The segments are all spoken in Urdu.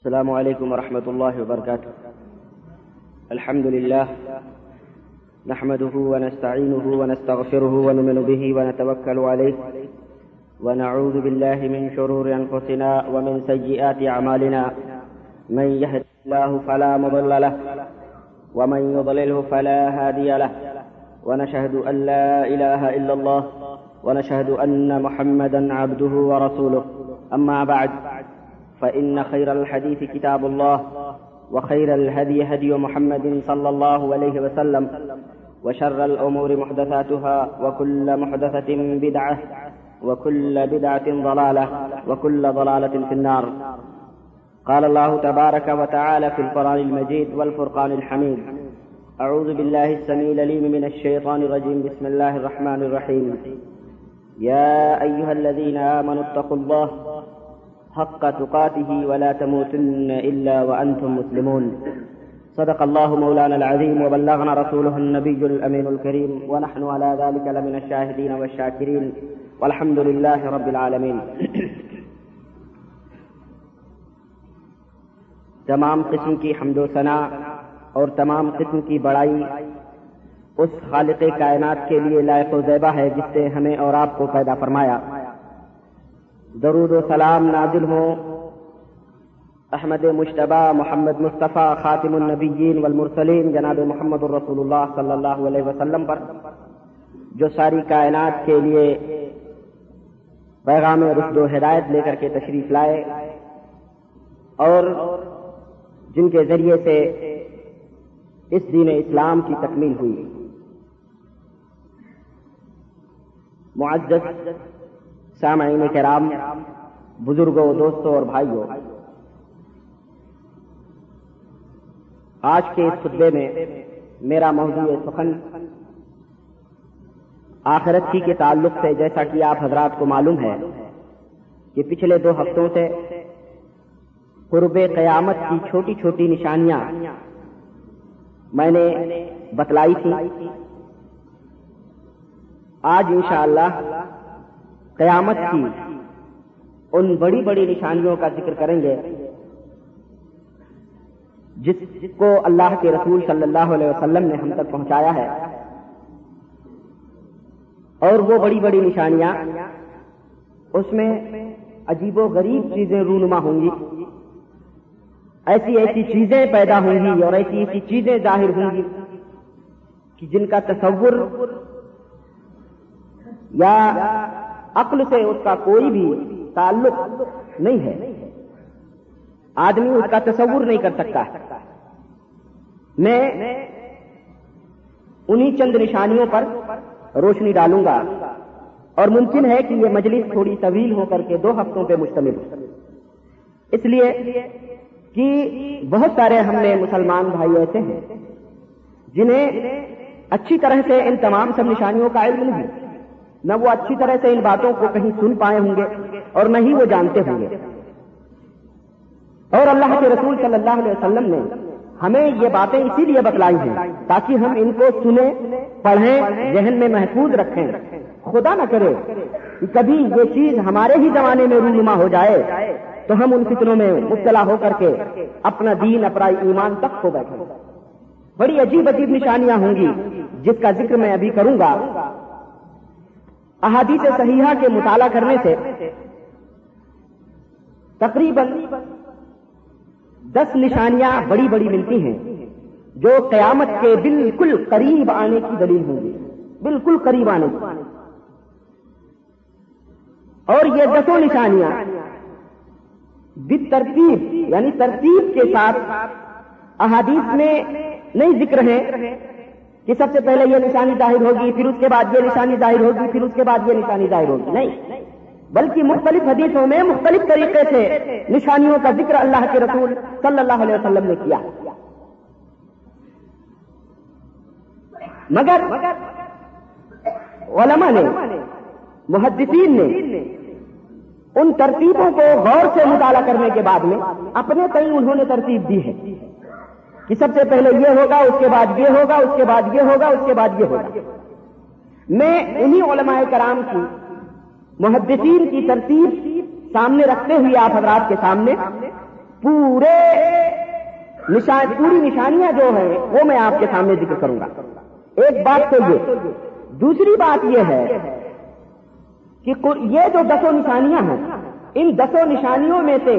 السلام عليكم ورحمة الله وبركاته. الحمد لله نحمده ونستعينه ونستغفره ونؤمن به ونتوكل عليه ونعوذ بالله من شرور أنفسنا ومن سيئات أعمالنا. من يهد الله فلا مضل له ومن يضلله فلا هادي له ونشهد أن لا إله إلا الله ونشهد أن محمدا عبده ورسوله. أما بعد فإن خير الحديث كتاب الله، وخير الهدي هدي محمد صلى الله عليه وسلم، وشر الأمور محدثاتها، وكل محدثة بدعة، وكل بدعة ضلالة، وكل ضلالة في النار. قال الله تبارك وتعالى في القرآن المجيد والفرقان الحميد أعوذ بالله السميع العليم من الشيطان الرجيم، بسم الله الرحمن الرحيم. يا أيها الذين آمنوا اتقوا الله حق تقاته ولا تموتن إلا وأنتم مسلمون. صدق الله مولانا العظيم وبلغنا رسوله النبي الأمين الكريم ونحن على ذلك لمن الشاهدين والشاكرين. والحمد لله رب العالمين. تمام قسم کی حمد و ثناء اور تمام قسم کی بڑائی اس خالق کائنات کے لیے لائق و زیبہ ہے جس سے ہمیں اور آپ کو پیدا فرمایا. درود و سلام نازل ہو۔ احمد مشتبہ محمد مصطفیٰ خاتم النبیین والمرسلین جناب محمد الرسول اللہ صلی اللہ علیہ وسلم پر، جو ساری کائنات کے لیے پیغام رشد و ہدایت لے کر کے تشریف لائے اور جن کے ذریعے سے اس دین اسلام کی تکمیل ہوئی۔ معزز سامعین کرام، بزرگوں، دوستوں اور بھائیوں، آج کے اس خطبے میں میرا موضوع سخن آخرت کی کے تعلق سے، جیسا کہ آپ حضرات کو معلوم ہے کہ پچھلے دو ہفتوں سے قرب قیامت کی چھوٹی چھوٹی نشانیاں میں نے بتلائی تھی آج انشاءاللہ اللہ قیامت کی ان بڑی بڑی نشانیوں کا ذکر کریں گے جس کو اللہ کے رسول صلی اللہ علیہ وسلم نے ہم تک پہنچایا ہے۔ اور وہ بڑی بڑی نشانیاں، اس میں عجیب و غریب چیزیں رونما ہوں گی۔ ایسی ایسی چیزیں پیدا ہوں گی اور ایسی ایسی چیزیں ظاہر ہوں گی کہ جن کا تصور یا عقل سے اس کا کوئی بھی تعلق نہیں ہے۔ آدمی اس کا تصور نہیں کر سکتا۔ میں انہی چند نشانیوں پر روشنی ڈالوں گا۔ اور ممکن ہے کہ یہ مجلس تھوڑی طویل ہو کر کے دو ہفتوں پہ مشتمل ہو۔ اس لیے کہ بہت سارے ہم نے مسلمان بھائی ایسے ہیں جنہیں اچھی طرح سے ان تمام سب نشانیوں کا علم نہیں۔ نہ وہ اچھی طرح سے ان باتوں کو کہیں سن پائے ہوں گے اور نہ ہی وہ جانتے ہوں گے۔ اور اللہ کے رسول صلی اللہ علیہ وسلم نے ہمیں یہ باتیں اسی لیے بتلائی ہیں تاکہ ہم ان کو سنیں، پڑھیں، ذہن میں محفوظ رکھیں۔ خدا نہ کرے کہ کبھی یہ چیز ہمارے ہی زمانے میں رونما ہو جائے تو ہم ان فتنوں میں مبتلا ہو کر کے اپنا دین، اپنا ایمان تک ہو بیٹھے۔ بڑی عجیب عجیب نشانیاں ہوں گی، جس کا ذکر میں ابھی کروں گا۔ احادیث صحیحہ کے مطالعہ کرنے سے تقریباً دس نشانیاں بڑی بڑی ملتی ہیں جو قیامت کے بالکل قریب آنے کی دلیل ہوں گی۔ بالکل قریب آنے کی۔ اور یہ دسوں نشانیاں ترتیب یعنی ترتیب کے ساتھ احادیث میں نہیں ذکر ہیں۔ کہ سب سے پہلے یہ نشانی ظاہر ہوگی، پھر اس کے بعد یہ نشانی ظاہر ہوگی، پھر اس کے بعد یہ نشانی ظاہر ہوگی۔ نہیں، بلکہ مختلف حدیثوں میں مختلف طریقے سے نشانیوں کا ذکر اللہ کے رسول صلی اللہ علیہ وسلم نے کیا۔ مگر علماء نے، محدثین نے ان ترتیبوں کو غور سے مطالعہ کرنے کے بعد میں اپنے کئی انہوں نے ترتیب دی ہے۔ کہ سب سے پہلے یہ ہوگا، اس کے بعد یہ ہوگا، اس کے بعد یہ ہوگا، اس کے بعد یہ ہوگا۔ میں انہی علماء کرام کی، محدثین کی ترتیب سامنے رکھتے ہوئے آپ حضرات کے سامنے، پورے نشان، پوری نشانیاں جو ہیں، وہ میں آپ کے سامنے ذکر کروں گا۔ ایک بات تو یہ، دوسری بات یہ ہے کہ یہ جو دسوں نشانیاں ہیں، ان دسوں نشانیوں میں سے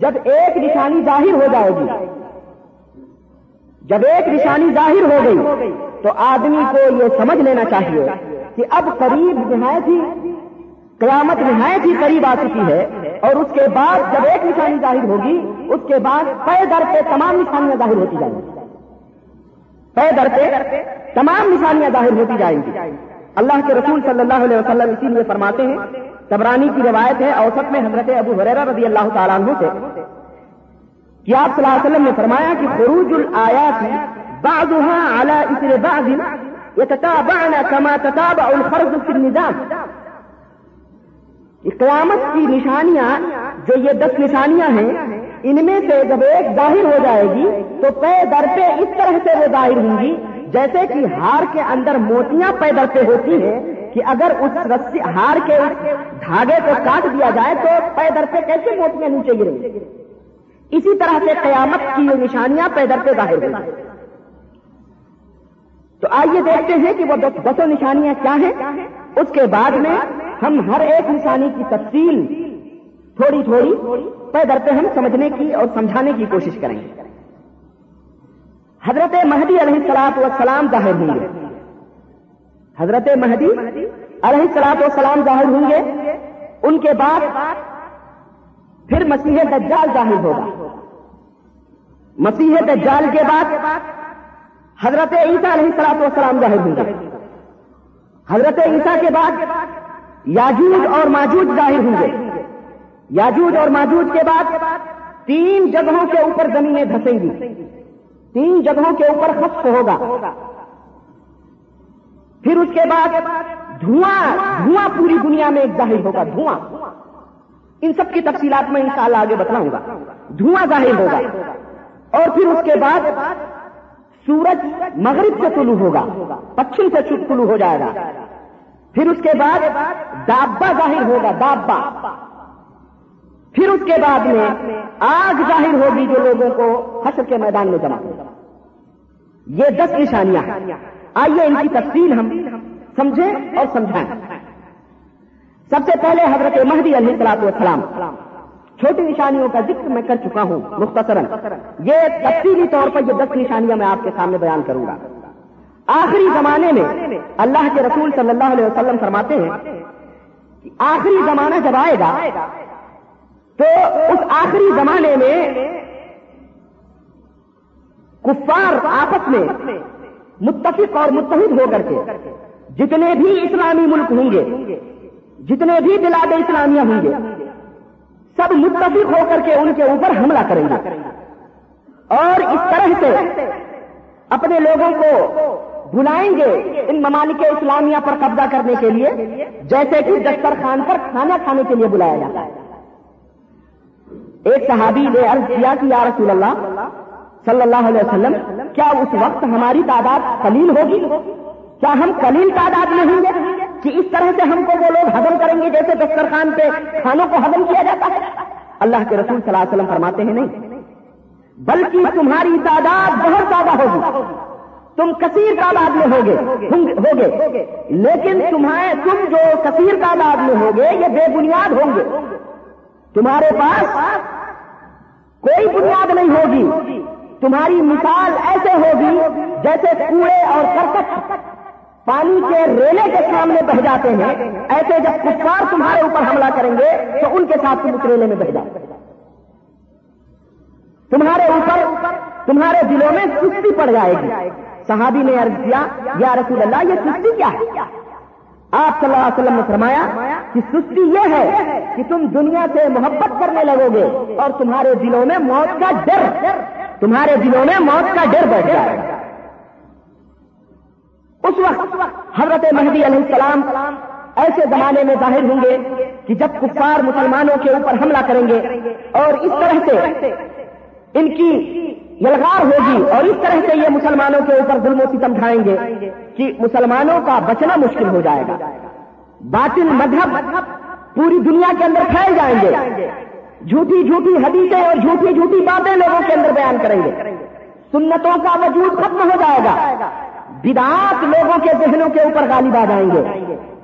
جب ایک نشانی ظاہر ہو جائے گی جب ایک نشانی ظاہر ہو گئی تو آدمی کو یہ سمجھ لینا چاہیے کہ اب قریب نہایت ہی قیامت نہایت ہی قریب آ چکی ہے اور اس کے بعد جب ایک نشانی ظاہر ہوگی، اس کے بعد پے در پہ تمام نشانیاں ظاہر ہوتی جائیں گی۔ پے در پہ تمام نشانیاں ظاہر ہوتی جائیں گی۔ اللہ کے رسول صلی اللہ علیہ وسلم اسی لیے فرماتے ہیں، تبرانی کی روایت ہے، اوسط میں حضرت ابو حریرہ رضی اللہ تعالیٰ عنہ سے۔ کہ آپ صلی اللہ علیہ وسلم نے فرمایا کہ خروج الآیات بعضها على اثر بعض يتتابعن كما تتابع الخرز في النظام۔ قیامت کی نشانیاں جو یہ دس نشانیاں ہیں، ان میں سے جب ایک ظاہر ہو جائے گی، تو پے در پہ اس طرح سے وہ ظاہر ہوں گی، جیسے کہ ہار کے اندر موتیاں پے در پہ ہوتی ہیں، کہ اگر اس رسی ہار کے اس دھاگے کو کاٹ دیا جائے تو پے در پہ کیسے موتیاں نیچے گریں؟ گی اسی طرح سے قیامت کی یہ نشانیاں پے در پہ ظاہر ہوں تو آئیے دیکھتے ہیں کہ وہ دسوں نشانیاں کیا ہیں۔ اس کے بعد میں ہم ہر ایک نشانی کی تفصیل تھوڑی تھوڑی پہ در پہ ہم سمجھنے کی اور سمجھانے کی کوشش کریں گے۔ حضرت مہدی علیہ السلاط والسلام ظاہر ہوں گے۔ حضرت مہدی علیہ السلاط والسلام ظاہر ہوں گے۔ ان کے بعد پھر مسیح دجال ظاہر ہوگا۔ مسیح دجال کے بعد حضرت عیسیٰ علیہ السلاط والسلام ظاہر ہوں گے حضرت عیسیٰ کے بعد یاجوج اور ماجوج ظاہر ہوں گے یاجوج اور ماجوج کے بعد تین جگہوں کے اوپر زمینیں دھسیں گی۔ تین جگہوں کے اوپر خصف ہوگا۔ پھر اس کے بعد دھواں دھواں پوری دنیا میں ایک ظاہر ہوگا۔ دھواں۔ ان سب کی تفصیلات میں انشاءاللہ آگے بتلاؤں گا۔ دھواں ظاہر ہوگا۔ اور پھر اس کے بعد سورج مغرب سے طلوع ہوگا، پچھم سے طلوع ہو جائے گا۔ پھر اس کے بعد دابا ظاہر ہوگا دابا پھر اس کے بعد میں آگ ظاہر ہوگی جو لوگوں کو حشر کے میدان میں جمع ہوگا۔ یہ دس نشانیاں آئیے ان کی تفصیل ہم سمجھیں اور سمجھائیں۔ سب سے پہلے حضرت مہدی علیہ السلاط والسلام چھوٹی نشانیوں کا ذکر میں کر چکا ہوں، مختصراً۔ یہ تفصیلی طور پر یہ دس نشانیاں میں آپ کے سامنے بیان کروں گا۔ آخری زمانے میں اللہ کے رسول صلی اللہ علیہ وسلم فرماتے ہیں کہ آخری زمانہ جب آئے گا، تو اس آخری زمانے میں کفار آپس میں متفق اور متحد ہو کر کے جتنے بھی اسلامی ملک ہوں گے، جتنے بھی بلاد اسلامیہ ہوں گے سب متفق ہو کر کے ان کے اوپر حملہ کریں گے۔ اور اس طرح سے اپنے لوگوں کو بلائیں گے ان ممالک اسلامیہ پر قبضہ کرنے کے لیے، جیسے کہ دسترخوان پر کھانا کھانے کے لیے بلایا جاتا ہے۔ ایک صحابی نے عرض کیا کہ یا رسول اللہ، صلی اللہ علیہ وسلم، کیا اس وقت ہماری تعداد قلیل ہوگی؟ کیا ہم قلیل تعداد میں ہوں گے؟ کہ اس طرح سے ہم کو وہ لوگ ہضم کریں گے جیسے دسترخوان پہ کھانوں کو ہضم کیا جاتا ہے۔ اللہ کے رسول صلی اللہ علیہ وسلم فرماتے ہیں، نہیں، بلکہ تمہاری تعداد بہت زیادہ ہوگی۔ تم کثیر تعداد میں ہوگے ہوگے۔ لیکن تمہیں تم جو کثیر تعداد میں ہوگے، یہ بے بنیاد ہوں گے۔ تمہارے پاس کوئی بنیاد نہیں ہوگی۔ تمہاری مثال ایسے ہوگی جیسے کوڑے اور کرکٹ۔ پانی کے ریلے کے سامنے بہ جاتے ہیں، ایسے جب کفار تمہارے اوپر حملہ کریں گے، تو ان کے ساتھ تم اس ریلے میں بہ جاؤ۔ تمہارے اوپر، تمہارے دلوں میں سستی پڑ جائے گی۔ صحابی نے عرض کیا، یا رسول اللہ، یہ سستی کیا ہے؟ آپ صلی اللہ علیہ وسلم نے فرمایا کہ سستی یہ ہے کہ تم دنیا سے محبت کرنے لگو گے اور تمہارے دلوں میں موت کا ڈر، تمہارے دلوں میں موت کا ڈر بیٹھ جائے گا۔ اس وقت حضرت مہدی علیہ السلام ایسے زمانے میں ظاہر ہوں گے کہ جب کفار مسلمانوں کے اوپر حملہ کریں گے اور اس طرح سے ان کی یلغار ہوگی اور اس طرح سے یہ مسلمانوں کے اوپر ظلم و ستم ڈھائیں گے کہ مسلمانوں کا بچنا مشکل ہو جائے گا۔ باطل مذہب پوری دنیا کے اندر پھیل جائیں گے۔ جھوٹی جھوٹی حدیثیں اور جھوٹی جھوٹی باتیں لوگوں کے اندر بیان کریں گے۔ سنتوں کا وجود ختم ہو جائے گا۔ بدعات لوگوں کے ذہنوں کے اوپر غالب آ جائیں گے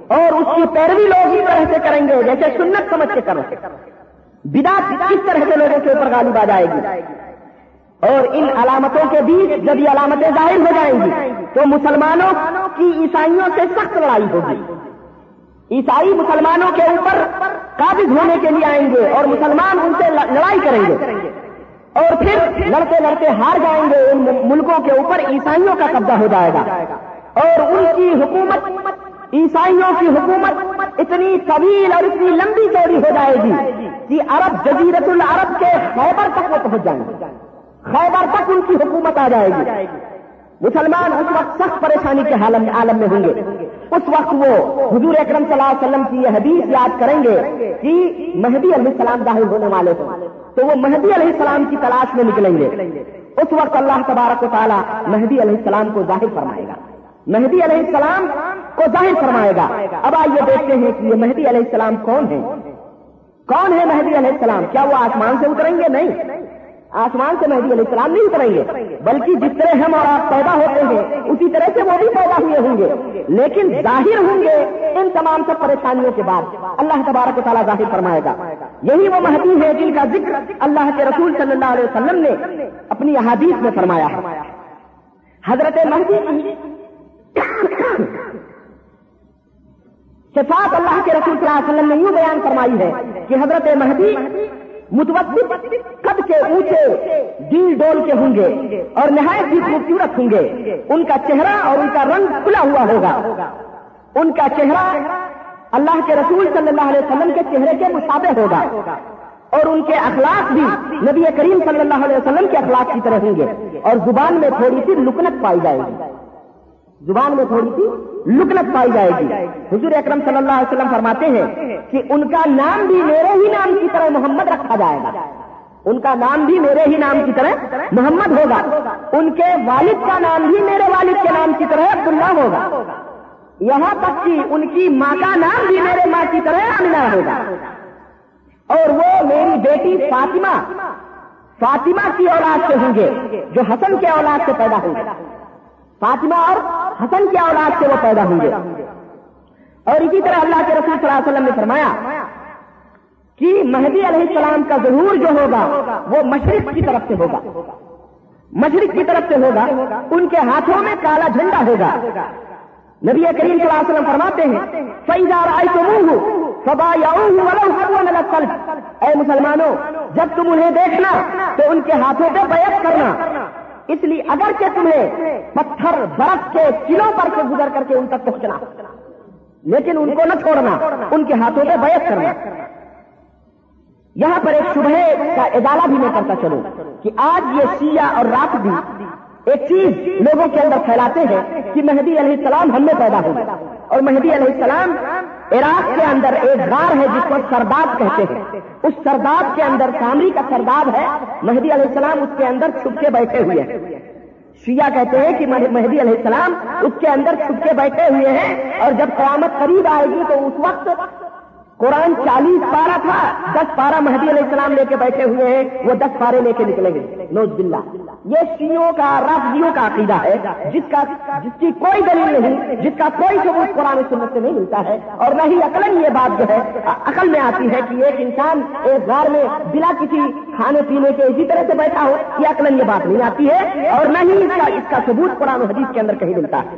اور اس کی پیروی لوگ ہی طرح سے کریں گے، جیسے سنت سمجھ کے کرو۔ بدعات کس طرح سے لوگوں کے اوپر غالب آ جائے گی؟ اور ان علامتوں کے بیچ جب یہ علامتیں ظاہر ہو جائیں گی، تو مسلمانوں کی عیسائیوں سے سخت لڑائی ہوگی۔ عیسائی مسلمانوں کے اوپر قابض ہونے کے لیے آئیں گے اور مسلمان ان سے لڑائی کریں گے۔ اور پھر لڑتے لڑتے ہار جائیں گے، ان ملکوں کے اوپر عیسائیوں کا قبضہ ہو جائے گا۔ اور ان کی حکومت، عیسائیوں کی حکومت اتنی طویل اور اتنی لمبی چوڑی ہو جائے گی کہ عرب جزیرت العرب کے خیبر تک وہ پہنچ جائیں گے۔ خیبر تک ان کی حکومت آ جائے گی۔ مسلمان اس وقت سخت پریشانی کے عالم میں ہوں گے۔ اس وقت وہ حضور اکرم صلی اللہ علیہ وسلم کی یہ حدیث یاد کریں گے کہ مہدی علیہ السلام ظاہر ہونے والے ہیں تو وہ مہدی علیہ السلام کی تلاش میں نکلیں گے۔ اس وقت اللہ تبارک و تعالیٰ مہدی علیہ السلام کو ظاہر فرمائے گا۔ مہدی علیہ السلام کو ظاہر فرمائے گا۔ اب آئیے دیکھتے ہیں کہ یہ مہدی علیہ السلام کون ہے کون ہے مہدی علیہ السلام؟ کیا وہ آسمان سے اتریں گے؟ نہیں۔ آسمان سے مہدی علیہ السلام نہیں اتریں گے، بلکہ جس طرح ہم اور آپ پیدا ہوتے ہیں، اسی طرح سے وہ بھی پیدا ہوئے ہوں گے۔ لیکن ظاہر ہوں گے ان تمام سب پریشانیوں کے بعد۔ اللہ تبارک و تعالیٰ ظاہر فرمائے گا۔ یہی وہ مہدی ہے جن کا ذکر اللہ کے رسول صلی اللہ علیہ وسلم نے اپنی احادیث میں فرمایا حضرت مہدی صفات اللہ کے رسول صلی اللہ علیہ وسلم نے یوں بیان فرمائی ہے کہ حضرت مہدی متوسط قد کے اونچے دل ڈول کے ہوں گے اور نہایت ہی خوبصورت ہوں گے۔ ان کا چہرہ اور ان کا رنگ کھلا ہوا ہوگا۔ ان کا چہرہ اللہ کے رسول صلی اللہ علیہ وسلم کے چہرے کے مشابہ ہوگا۔ اور ان کے اخلاق بھی نبی کریم صلی اللہ علیہ وسلم کے اخلاق کی طرح ہوں گے۔ اور زبان میں تھوڑی سی لکنت پائی جائے گی۔ زبان میں تھوڑی سی لکنت پائی جائے گی۔ حضور اکرم صلی اللہ علیہ وسلم فرماتے ہیں کہ ان کا نام بھی میرے ہی نام کی طرح محمد رکھا جائے گا۔ ان کا نام بھی میرے ہی نام کی طرح محمد ہوگا۔ ان کے والد کا نام بھی میرے والد کے نام کی طرح عبداللہ ہوگا۔ یہاں تک کہ ان کی ماں کا نام بھی میرے ماں کی طرح امنا ہوگا۔ اور وہ میری بیٹی فاطمہ فاطمہ کی اولاد سے ہوں گے، جو حسن کے اولاد سے پیدا ہوں گے۔ فاطمہ اور حسن کی اولاد سے وہ پیدا ہوں گے۔ اور اسی طرح اللہ کے رسول صلی اللہ علیہ وسلم نے فرمایا کہ مہدی علیہ السلام کا ظہور جو ہوگا، وہ مشرق کی طرف سے ہوگا۔ مشرق کی طرف سے ہوگا، ان کے ہاتھوں میں کالا جھنڈا ہوگا۔ نبی کریم صلی اللہ علیہ وسلم فرماتے ہیں فیدار آئی تو منہ سبا یا اے مسلمانوں، جب تم انہیں دیکھنا، تو ان کے ہاتھوں پہ بیعت کرنا۔ اس لیے اگر کہ تمہیں پتھر، برف کے چلوں پر سے گزر کر کے ان تک پہنچنا، لیکن ان کو نہ چھوڑنا، ان کے ہاتھوں پہ بیعت کرنا۔ یہاں پر ایک صبح کا ادالہ بھی میں کرتا چلوں کہ آج یہ سیاہ اور رات بھی ایک چیز لوگوں کے اندر پھیلاتے ہیں کہ مہدی علیہ السلام ہم میں پیدا ہو اور مہدی علیہ السلام عراق کے اندر ایک غار ہے جس کو سرداب کہتے ہیں۔ اس سرداب کے اندر سامری کا سرداب ہے۔ مہدی علیہ السلام اس کے اندر چھپ کے بیٹھے ہوئے ہیں۔ شیعہ کہتے ہیں کہ مہدی علیہ السلام اس کے اندر چھپ کے بیٹھے ہوئے ہیں اور جب قیامت قریب آئے گی تو اس وقت قرآن چالیس پارا تھا، دس پارا مہدی علیہ السلام لے کے بیٹھے ہوئے ہیں، وہ دس پارے لے کے نکلیں گے۔ نوز بلّہ یہ شیوں کا، رافضیوں کا عقیدہ ہے، جس کا، جس کی کوئی دلیل نہیں، جس کا کوئی ثبوت قرآن سنت سے نہیں ملتا ہے۔ اور نہ ہی عقل یہ بات جو ہے، عقل میں آتی ہے کہ ایک انسان ایک گھر میں بلا کسی کھانے پینے کے اسی طرح سے بیٹھا ہو، یہ عقل یہ بات نہیں آتی ہے۔ اور نہ ہی اس کا اس کا ثبوت قرآن و حدیث کے اندر کہیں ملتا ہے۔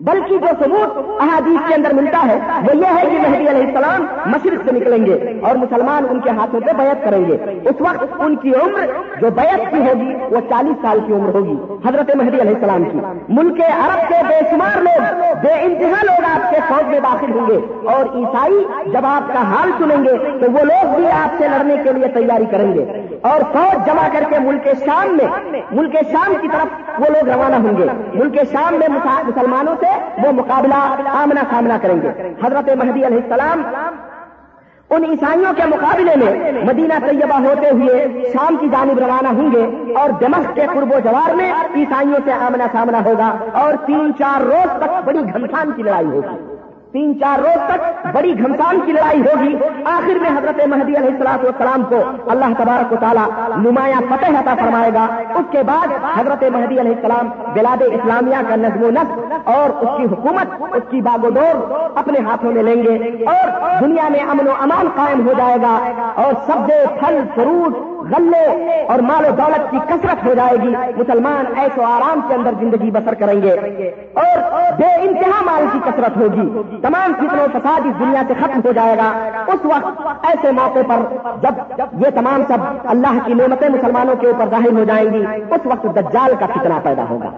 بلکہ جو ثبوت احادیث کے اندر ملتا ہے، وہ یہ ہے کہ مہدی علیہ السلام مشرق سے نکلیں گے اور مسلمان ان کے ہاتھوں پہ بیعت کریں گے۔ اس وقت ان کی عمر جو بیعت کی ہوگی، وہ چالیس سال کی عمر ہوگی۔ حضرت مہدی علیہ السلام کی۔ ملک عرب کے بے شمار لوگ، بے انتہا لوگ آپ کے فوج میں داخل ہوں گے اور عیسائی جب آپ کا حال سنیں گے، تو وہ لوگ بھی آپ سے لڑنے کے لیے تیاری کریں گے۔ اور فوج جمع کر کے ملک شام میں، ملک شام کی طرف وہ لوگ روانہ ہوں گے۔ ملک شام میں مسلمانوں سے وہ مقابلہ آمنا سامنا کریں گے۔ حضرت مہدی علیہ السلام ان عیسائیوں کے مقابلے میں مدینہ طیبہ ہوتے ہوئے شام کی جانب روانہ ہوں گے اور دمخ کے قرب و جوار میں عیسائیوں سے آمنا سامنا ہوگا اور تین چار روز تک بڑی گھمسان کی لڑائی ہوگی۔ تین چار روز تک بڑی گھمسان کی لڑائی ہوگی۔ آخر میں حضرت مہدی علیہ السلاط والسلام کو اللہ تبارک و تعالیٰ نمایاں فتح عطا فرمائے گا۔ اس کے بعد حضرت مہدی علیہ السلام بلاد اسلامیہ کا نظم و نسل اور اس کی حکومت، اس کی باغ و دور اپنے ہاتھوں میں لیں گے اور دنیا میں امن و امان قائم ہو جائے گا اور سبزے پھل، فروٹ غلے اور مال و دولت کی کثرت ہو جائے گی۔ مسلمان ایسے آرام کے اندر زندگی بسر کریں گے اور بے انتہا مال کی کثرت ہوگی۔ تمام فتن و فساد اس دنیا سے ختم ہو جائے گا۔ اس وقت ایسے موقع پر جب یہ تمام سب اللہ کی نعمتیں مسلمانوں کے اوپر ظاہر ہو جائیں گی، اس وقت دجال کا فتنہ پیدا ہوگا۔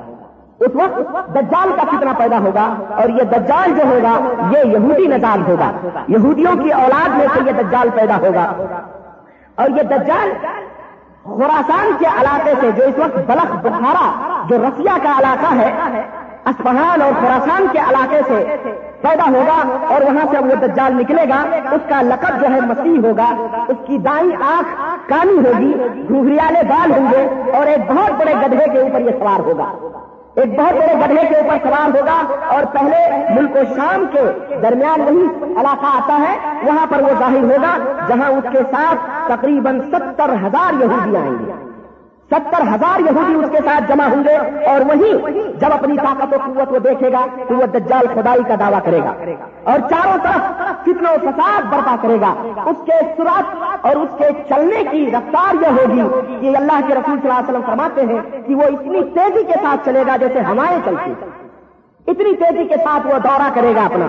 اس وقت دجال کا فتنہ پیدا ہوگا اور یہ دجال جو ہوگا، یہ یہودی نظام ہوگا۔ یہودیوں کی اولاد میں سے یہ دجال پیدا ہوگا۔ اور یہ دجال خوراسان کے علاقے سے جو اس وقت بلخ بخارا جو رسیا کا علاقہ ہے اسفہان اور خوراسان کے علاقے سے پیدا ہوگا اور وہاں سے اب وہ دجال نکلے گا، اس کا لقب جو ہے مسیح ہوگا، اس کی دائیں آنکھ کانی ہوگی گھریالے بال ہوں گے اور ایک بہت بڑے گدھے کے اوپر یہ سوار ہوگا۔ ایک بہت بڑے گڑھے کے اوپر سوار ہوگا اور پہلے ملک و شام کے درمیان وہی علاقہ آتا ہے، وہاں پر وہ ظاہر ہوگا جہاں اس کے ساتھ تقریباً ستر ہزار یہودی آئیں گے۔ ستر ہزار یہودی اس کے ساتھ جمع ہوں گے اور وہی جب اپنی طاقت و قوت کو دیکھے گا تو وہ دجال خدائی کا دعویٰ کرے گا اور چاروں طرف کتنا فساد برپا کرے گا۔ اس کے سرعت اور اس کے چلنے کی رفتار یہ ہوگی کہ اللہ کے رسول صلی اللہ علیہ وسلم فرماتے ہیں کہ وہ اتنی تیزی کے ساتھ چلے گا جیسے ہمارے چلتی اتنی تیزی کے ساتھ وہ دورہ کرے گا اپنا۔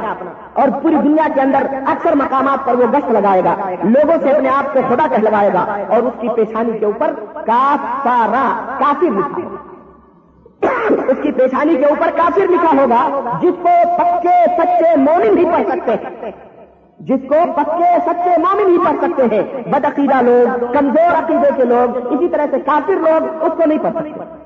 اور پوری دنیا کے اندر اکثر مقامات پر وہ گشت لگائے گا۔ لوگوں سے اپنے آپ کو خدا کہلوائے گا۔ اور اس کی پیشانی کے اوپر کافارا کافر لکھا اس کی پیشانی کے اوپر کافر لکھا ہوگا، جس کو پکے سچے مومن ہی پڑھ سکتے ہیں۔ جس کو پکے سچے مومن ہی پڑھ سکتے ہیں۔ بدعقیدہ لوگ، کمزور عقیدے کے لوگ، اسی طرح سے کافر لوگ، اس کو نہیں پڑھ سکتے۔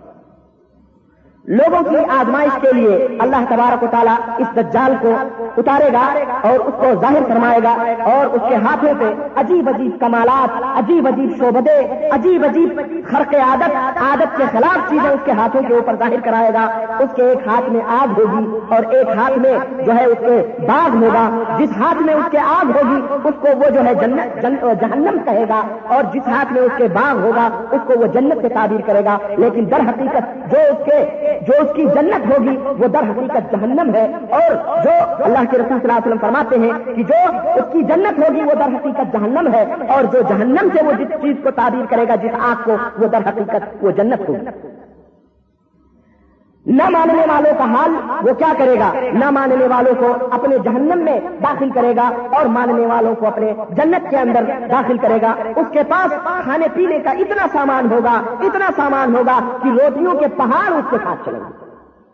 لوگوں کی آزمائش کے لیے اللہ تبارک و تعالیٰ اس دجال کو اتارے گا اور اس کو ظاہر فرمائے گا اور اس کے ہاتھوں پہ عجیب عجیب کمالات، عجیب عجیب شعبدے، عجیب عجیب خرق عادت عادت کے خلاف چیزیں اس کے ہاتھوں کے اوپر ظاہر کرائے گا۔ اس کے ایک ہاتھ میں آگ ہوگی اور ایک ہاتھ میں جو ہے اس کے باغ ہوگا۔ جس ہاتھ میں اس کے آگ ہوگی، اس کو وہ جو ہے جنت جہنم کہے گا اور جس ہاتھ میں اس کے باغ ہوگا، اس کو وہ جنت سے تعبیر کرے گا۔ لیکن در حقیقت جو اس کے جو اس کی جنت ہوگی، وہ در حقیقت جہنم ہے۔ اور جو اللہ کے رسول صلی اللہ علیہ وسلم فرماتے ہیں کہ جو اس کی جنت ہوگی، وہ در حقیقت جہنم ہے۔ اور جو جہنم سے وہ جس چیز کو تعبیر کرے گا، جس آنکھ کو، وہ در حقیقت وہ جنت ہوگی۔ نہ ماننے والوں کا حال وہ کیا کرے گا؟ نہ ماننے والوں کو اپنے جہنم میں داخل کرے گا اور ماننے والوں کو اپنے جنت کے اندر داخل کرے گا۔ اس کے پاس کھانے پینے کا اتنا سامان ہوگا، اتنا سامان ہوگا کہ روٹیوں کے پہاڑ اس کے ساتھ چلیں گے۔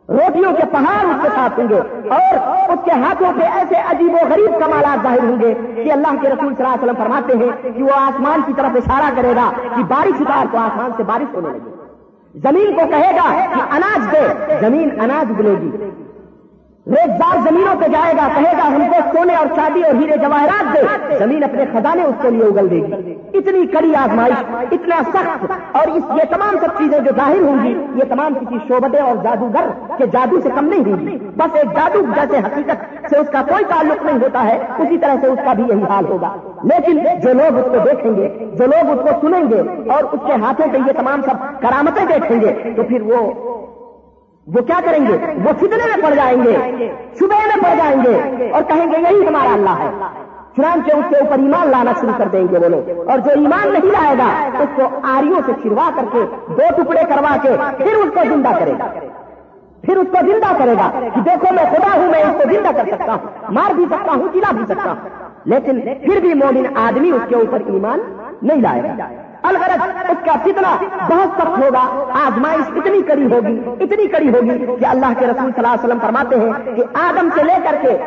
روٹیوں کے پہاڑ اس کے ساتھ ہوں گے اور اس کے ہاتھوں پہ ایسے عجیب و غریب کمالات ظاہر ہوں گے کہ اللہ کے رسول صلی اللہ علیہ وسلم فرماتے ہیں کہ وہ آسمان کی طرف اشارہ کرے گا کہ بارش اتار تو آسمان سے بارش ہونے لگے۔ زمین کو کہے گا کہ اناج دے زمین اناج بلے گی۔ ریزدار زمینوں پہ جائے گا، کہے گا، ہم کو سونے اور شادی اور ہیرے جواہرات دے۔ زمین اپنے خزانے اس کے لیے اگل دے گی۔ اتنی کڑی آزمائش، اتنا سخت، اور اس، یہ تمام سب چیزیں جو ظاہر ہوں گی، یہ تمام کسی شعبے اور جادوگر کے جادو سے کم نہیں ہوگی بس ایک جادو جیسے حقیقت سے اس کا کوئی تعلق نہیں ہوتا ہے، اسی طرح سے اس کا بھی یہی حال ہوگا۔ لیکن جو لوگ اس کو دیکھیں گے، جو لوگ اس کو سنیں گے اور اس کے ہاتھوں پہ یہ تمام سب کرامتیں دیکھیں گے، تو پھر وہ وہ کیا کریں گے؟ وہ فتنے میں پڑ جائیں گے صبح میں پڑ جائیں گے اور کہیں گے یہی ہمارا اللہ ہے۔ چنانچہ اس کے اوپر ایمان لانا شروع کر دیں گے وہ لوگ۔ اور جو ایمان نہیں لائے گا، اس کو آریوں سے چھڑوا کر کے، دو ٹکڑے کروا کے، پھر اس کو زندہ کرے گا۔ پھر اس کو زندہ کرے گا کہ دیکھو میں خدا ہوں، میں اس کو زندہ کر سکتا ہوں، مار بھی سکتا ہوں، چلا بھی سکتا ہوں۔ لیکن پھر بھی مومن آدمی اس کے اوپر ایمان نہیں لائے گا۔ الغرض اس کا فتنہ بہت سخت ہوگا، آزمائش اتنی کڑی ہوگی، اتنی کڑی ہوگی کہ اللہ کے رسول صلی اللہ علیہ وسلم فرماتے ہیں کہ آدم سے لے کر کے،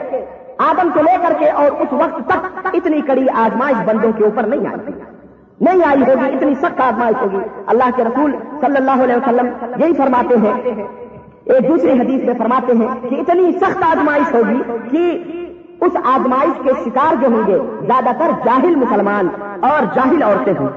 آدم سے لے کر کے اور اس وقت تک اتنی کڑی آزمائش بندوں کے اوپر نہیں آئی۔ نہیں آئی ہوگی، اتنی سخت آزمائش ہوگی۔ اللہ کے رسول صلی اللہ علیہ وسلم یہی فرماتے ہیں۔ ایک دوسری حدیث میں فرماتے ہیں کہ اتنی سخت آزمائش ہوگی کہ اس آزمائش کے شکار جو ہوں گے، زیادہ تر جاہل مسلمان اور جاہل عورتیں ہوں۔